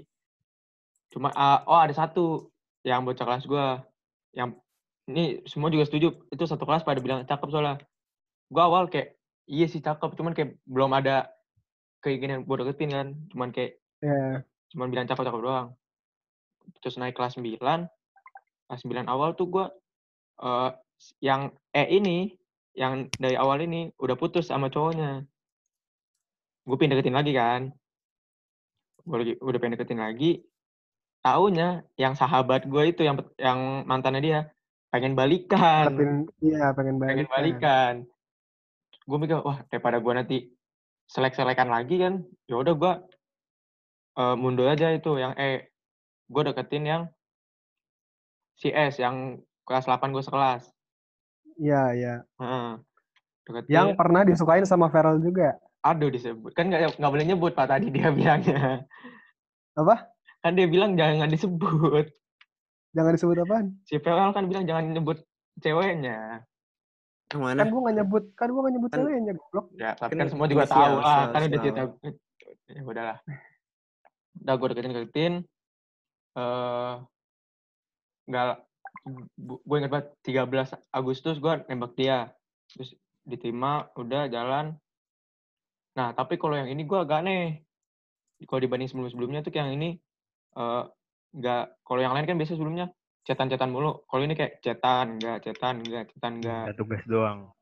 Cuma ah, oh ada satu yang bocah kelas gua yang ini semua juga setuju itu satu kelas pada bilang cakep soalnya. Gua awal kayak iya sih cakep cuman kayak belum ada keinginan buat deketin kan. Cuman kayak Iya. cuman bilang cakep-cakep doang. Terus naik kelas 9. Kelas 9 awal tuh gua eh yang E ini yang dari awal ini udah putus sama cowoknya. Gue pengen deketin lagi kan. Gue udah pengen deketin lagi. Taunya yang sahabat gue itu yang yang mantannya dia pengen balikan, Deketin, iya pengen pengen balikan. balikan. Gue mikir wah daripada gue nanti selek-selekan lagi kan, ya udah gue eh, mundur aja itu yang E. Gue deketin yang si S yang kelas 8 gue sekelas. Iya iya. Heeh. Deketin. Yang pernah disukain sama Feral juga. Aduh disebut. Kan nggak nggak boleh nyebut Pak tadi dia bilangnya. Apa? Kan dia bilang jangan disebut. Jangan disebut apaan? Si Feral kan bilang jangan nyebut ceweknya. Yang mana? Kan gua nggak nyebut, kan gua nggak nyebut Kan- ceweknya, goblok. Ya, tapi Kan kan semua juga tahu lah. Kan udah cerita. Ya udahlah. Udah gue deketin deketin. Eh nggak gue inget banget 13 Agustus gue nembak dia terus diterima udah jalan nah tapi kalau yang ini gue agak aneh kalau dibanding sebelum sebelumnya tuh kayak yang ini eh nggak kalau yang lain kan biasa sebelumnya cetan-cetan mulu kalau ini kayak cetan enggak cetan enggak cetan enggak Ada tugas doang.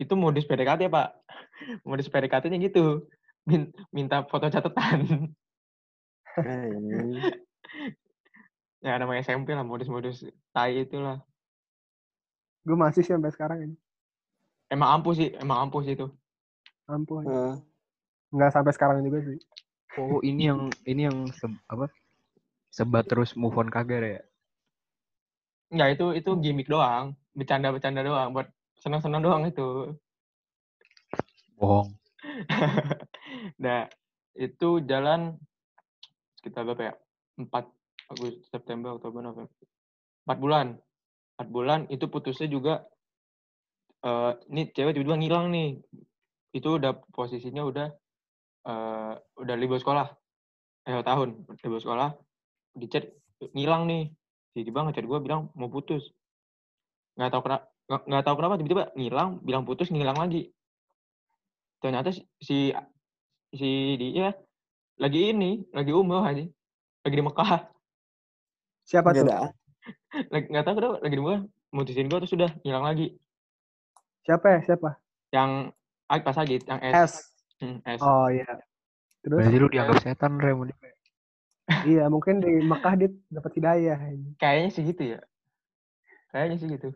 itu modus PDKT ya pak modus PDKT-nya gitu Min- minta foto catatan Anjing. ya namanya SMP lah modus-modus tai itulah Gue masih sih sampai sekarang ini. emang ampuh sih emang ampuh sih itu Ampun. Heeh. Nggak sampai sekarang juga sih. Oh, ini yang ini yang se- apa? Sebat terus move on kagak ya? Enggak, itu itu gimmick doang. Bercanda-bercanda doang. Buat senang-senang doang itu. Bohong. nah, itu jalan sekitar berapa ya? 4 Agustus, September, Oktober, November. 4 bulan. 4 bulan itu putusnya juga eh ini cewek tiba-tiba ngilang nih. Itu udah posisinya udah eh udah libur sekolah. Eh tahun libur sekolah. Di chat ngilang nih. Tiba-tiba ngechat gue bilang mau putus. Nggak tahu kenapa nggak, tahu kenapa tiba-tiba ngilang, bilang putus, ngilang lagi. Ternyata si si, dia lagi ini, lagi umroh aja. Lagi di Mekah. Siapa tuh? Nggak tahu kenapa lagi di Mekah. Mutusin gue terus sudah ngilang lagi. Siapa ya? Siapa? Yang ah, pas lagi yang S. S. Hmm, S. Oh iya. Terus? Berarti lu dianggap setan, Re. sama dia. Iya, mungkin di Mekah dia dapat hidayah. Kayaknya sih gitu ya. Kayaknya sih gitu.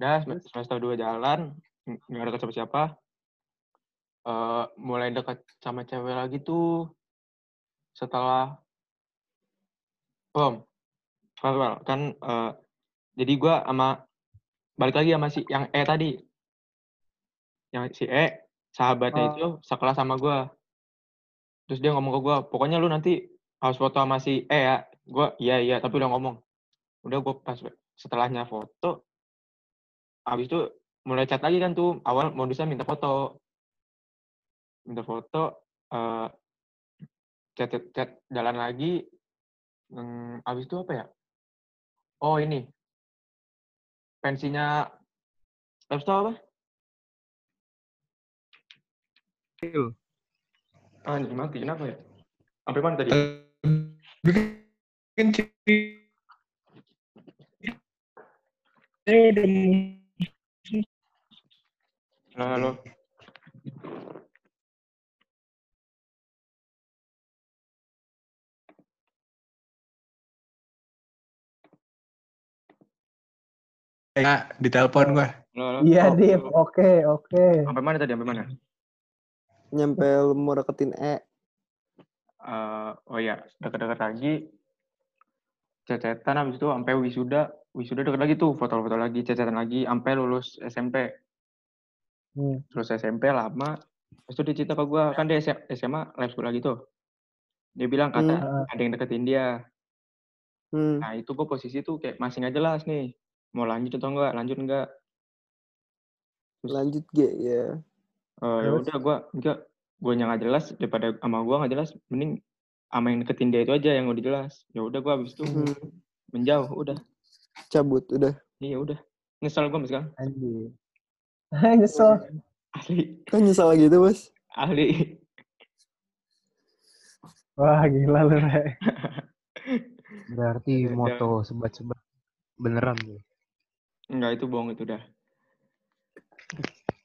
Udah sem- semester 2 jalan, nggak deket sama siapa. Eh mulai dekat sama cewek lagi tuh setelah Om, farewell. Kan eh, jadi gua sama balik lagi sama si yang E tadi. Yang si E sahabatnya Oh. itu sekelas sama gua. Terus dia ngomong ke gua, pokoknya lu nanti harus foto sama si E ya, gue iya iya tapi udah ngomong udah gue pas setelahnya foto habis itu mulai chat lagi kan tuh awal modusnya minta foto minta foto eh chat, chat chat jalan lagi hmm, habis itu apa ya oh ini pensinya Lapstop apa? Itu. Ah, ini mati. Kenapa ya? Sampai mana tadi? Kan udah Halo, halo. Ya, ditelepon gua. Iya, Oh, oh. Oke, oke. Sampai mana tadi? Sampai mana? Nyampe lu mau deketin E. Eh, oh ya, dekat-dekat lagi. Cecetan habis itu sampai wisuda. Wisuda dekat lagi tuh, foto-foto lagi, cecetan lagi, sampai lulus SMP. Hmm. Terus SMP lama. Terus itu dia cerita ke gue, kan dia SM SMA live school lagi tuh. Dia bilang kata Hmm. ada yang deketin dia. Hmm. Nah itu gue posisi tuh kayak masih nggak jelas nih. Mau lanjut atau enggak, lanjut enggak. Lanjut G ya. Eh ya Terus? udah gue enggak gue yang nggak jelas daripada sama gue nggak jelas mending sama yang deketin dia itu aja yang udah jelas ya udah gue habis itu Hmm. menjauh udah Cabut udah. iya udah nyesel gue sekarang Anjir. Nyesel. asli Kan nyesal gitu, Bos. ahli Wah, gila lu, Re. Berarti moto sebat-sebat beneran tuh. enggak itu bohong itu udah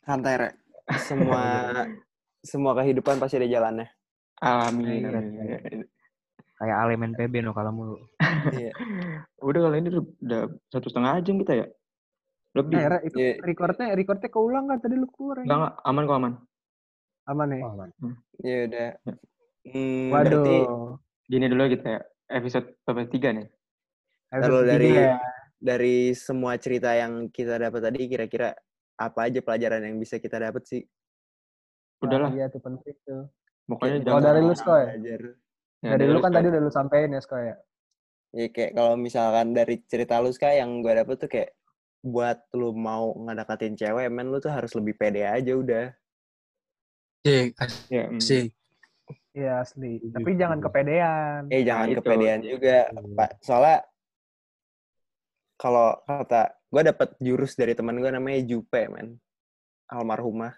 Santai, Re. Semua semua kehidupan pasti ada jalannya. amin Iya, iya. Kayak alemen PB no kalau mulu. Iya. udah kalau ini udah- satu setengah jam kita ya lebih Re, itu Iya. recordnya, recordnya keulang kan tadi lu keluar. enggak enggak aman kok aman Aman nih. Oh, man. Ya udah. Hmm, Waduh. berarti gini dulu kita ya episode tiga nih Kalau dari- ya. dari semua cerita yang kita dapat tadi kira-kira apa aja pelajaran yang bisa kita dapat sih? udahlah Iya, itu penting tuh. pokoknya Kalau jangan dari lu, Skoy? belajar. ya, dari lu kan Skoy. tadi udah lu sampein ya, Sko ya. Ya kayak kalau misalkan dari cerita lu Ska yang gue dapet tuh kayak buat lu mau ngedekatin cewek, men lu tuh harus lebih pede aja udah. Sih, mm. sih. Iya, asli. Setuju, Tapi jangan setuju. kepedean. Eh jangan itu. kepedean juga, Iya. Pak. Soalnya kalau kata gue dapet jurus dari teman gue namanya Jupe, men. Almarhumah.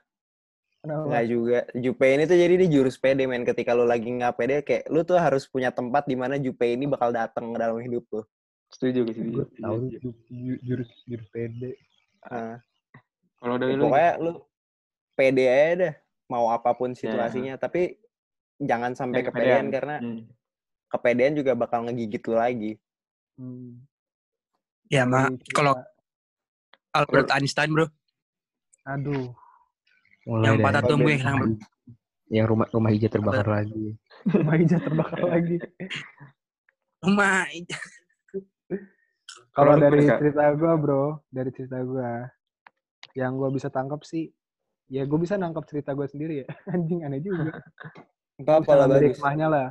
Kenapa? Nggak juga. Jupe ini tuh jadi dia jurus pede, men. Ketika lu lagi nggak pede, kayak lu tuh harus punya tempat di mana Jupe ini bakal datang ke dalam hidup lu. setuju gue setuju Gue tahu ju- ju- jurus jurus PD. Ah. kalau Ya, dari lu pokoknya lu pede aja dah mau apa pun Ya. situasinya tapi jangan sampai Jangan kepedean kepedean. karena Hmm. kepedean juga bakal ngegigit lu lagi Hmm. Ya, ma, Dari cerita- kalau Albert Einstein, bro. Aduh. Mulai Yang dari patah tumbuh yang rumah, yang rumah rumah hijau terbakar lagi. Rumah hijau terbakar lagi. Rumah. Kalau lu dari cerita gua, bro, dari cerita gua, yang gua bisa tangkap sih, ya gua bisa nangkap cerita gua sendiri ya. Anjing aneh juga. apa Gua bisa lah bagus hikmahnya lah.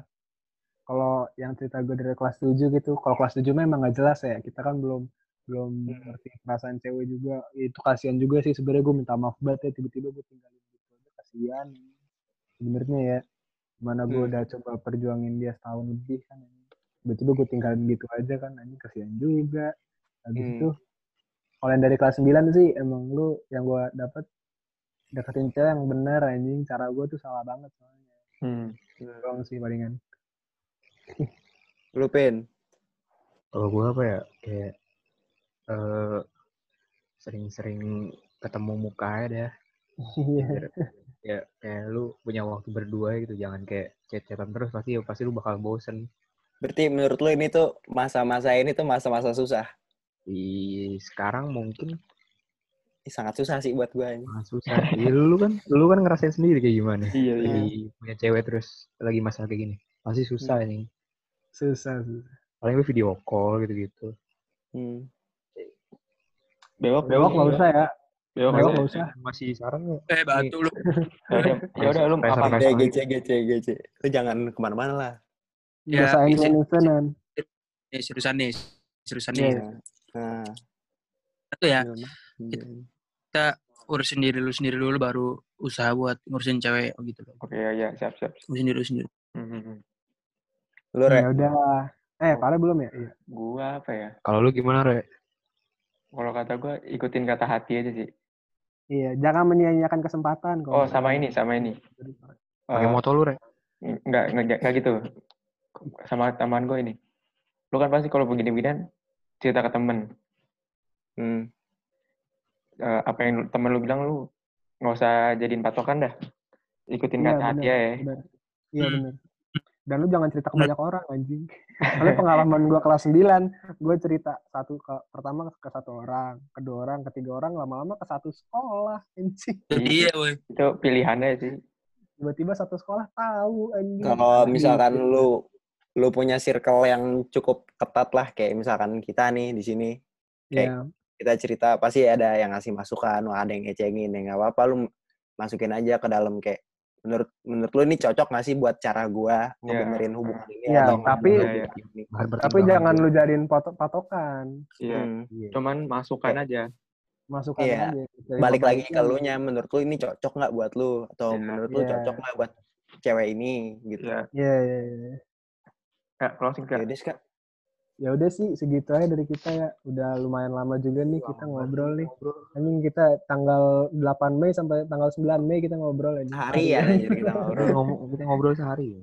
Kalau yang cerita gue dari kelas 7 gitu, kalau kelas 7 memang nggak jelas ya. Kita kan belum belum Hmm. ngerti perasaan cewek juga. Itu kasihan juga sih sebenarnya gue minta maaf banget ya tiba-tiba gue tinggalin gitu aja kasihan. Sebenarnya ya. Mana gue Hmm. udah coba perjuangin dia setahun lebih kan. Tiba-tiba gue tinggalin gitu aja kan. Anjing kasihan juga. Habis Hmm. itu kalau yang dari kelas 9 sih emang lu yang gue dapet deketin cewek yang bener anjing. Cara gue tuh salah banget soalnya. Hmm. Doang sih palingan. lu pin Kalau gue apa ya kayak eh sering-sering ketemu muka dah. Iya. Ya kayak lu punya waktu berdua gitu jangan kayak chat-chatan terus pasti pasti lu bakal bosen. Berarti menurut lu ini tuh masa-masa ini tuh masa-masa susah? Di sekarang mungkin. Sangat susah sih buat gue sangat susah. Iya, lu kan lu kan ngerasain sendiri kayak gimana? Iya iya. punya cewek terus lagi masalah kayak gini. Pasti susah nih Susah, susah. paling lu video call gitu-gitu. Hmm. Bewok Bewok nggak usah ya. bewok Bewok nggak usah usah. masih sekarang ya Eh, batu lu. ya udah ya udah lu apa gece gece gece lu jangan ke mana-mana lah Ya, Biasain izin- event-eventan. eh, seriusan nih seriusan nih Iya. Nah, itu ya hmm. kita urusin diri lu sendiri dulu baru usaha buat ngurusin cewek oh gitu loh Oke, ya, ya, siap, siap. ngurusin diri lu sendiri hmm. lu re Ya udah. Eh, Pare belum ya? Iya. Gua apa ya? Kalau lu gimana, Re? Kalau kata gua ikutin kata hati aja sih. Iya, jangan menyia-nyiakan kesempatan kok. Oh, sama ini, sama ini. Pakai Eh, motor lu, Re? Enggak, enggak, enggak gitu. Sama teman gue ini. Lu kan pasti kalau begini-beginian cerita ke temen. Hmm. Eh, apa yang temen lu bilang lu nggak usah jadiin patokan dah. Ikutin Iya, kata hati bener, ya. bener. Iya benar. Dan lu jangan cerita ke banyak orang anjing. Soalnya pengalaman gua kelas 9, gua cerita satu ke pertama ke satu orang, kedua orang, ketiga orang, lama-lama ke satu sekolah anjing. iya woi Itu pilihannya sih. Tiba-tiba satu sekolah tahu anjing. Kalau Aduh, misalkan gitu. lu lu punya circle yang cukup ketat lah kayak misalkan kita nih di sini Iya, kita cerita pasti ada yang ngasih masukan, ada yang ngecengin, ya nggak apa-apa lu masukin aja ke dalam kayak menurut menurut lu ini cocok nggak sih buat cara gua ngebenerin hubungan ini Iya, atau tapi- Iya, ini? Bahan tapi jangan lu jadiin patok patokan. Iya. Hmm. Iya. Cuman masukan aja. Masukan Iya, aja. Dari Balik lagi ke lu nya, menurut lu ini cocok nggak buat lu atau Iya. menurut lu Iya. cocok nggak buat cewek ini gitu. Iya. Iya, iya, iya. Kak, closing Ya kak. udah Kak. Ya udah sih segitu aja dari kita ya. Udah lumayan lama juga nih kita ngobrol nih. Anjing kita tanggal 8 Mei sampai tanggal 9 Mei kita ngobrol aja. Harian aja kita Kita ngobrol. kita ngobrol sehari ya.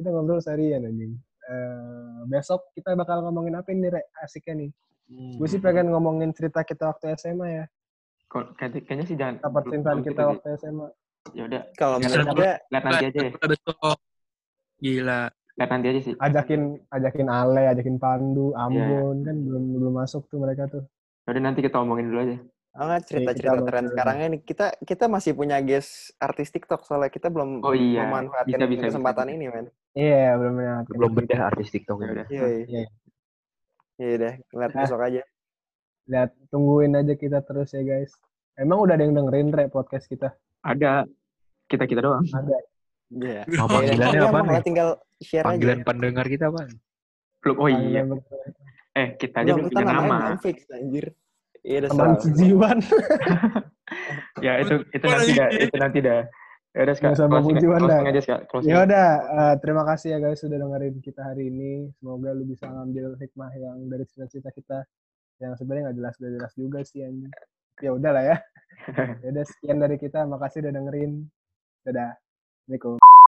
Kita ngobrol seharian anjing. Eh, besok kita bakal ngomongin apa nih, Re? Asiknya nih. Gue sih pengen ngomongin cerita kita waktu SMA ya. Kok- Kayaknya, sih jangan. Percintaan kita gitu waktu SMA. Ya udah, Kalau menurut gue lihat nanti aja ya. besok gila Lihat nanti aja sih. Ajakin ajakin Ale, ajakin Pandu, Iya, Ambon kan belum belum masuk tuh mereka tuh. Ya udah nanti kita omongin dulu aja. Oh, nggak, cerita-cerita kita tren bakal- sekarangnya nih kita kita masih punya guest artis TikTok soalnya kita belum Oh iya, memanfaatkan bisa, bisa, kesempatan bisa, ini men. Iya, belum ya. Belum bedah artis TikTok Ya ini. udah. Iya iya. Iya. Iya deh, ngeliat Nah. besok aja. Lihat tungguin aja kita terus ya guys. Emang udah ada yang dengerin Re podcast kita? Ada kita kita doang. Ada. Iya. Apa Iya, panggilannya iya, apa nih? tinggal share Panggilan aja. pendengar kita apa? Belum. Oh iya. Eh kita aja Belum, punya nama. belum fix anjir. Iya udah Teman sejiwan. Ya itu itu nanti dah. Itu nanti dah. Ya udah Nggak usah closing, dah. aja. Ya udah, eh, terima kasih ya guys sudah dengerin kita hari ini. Semoga lu bisa ngambil hikmah yang dari cerita-cerita kita yang sebenarnya nggak jelas nggak jelas juga sih anjing. Ya udah lah ya. Ya udah sekian dari kita. Makasih udah dengerin. Dadah. 那个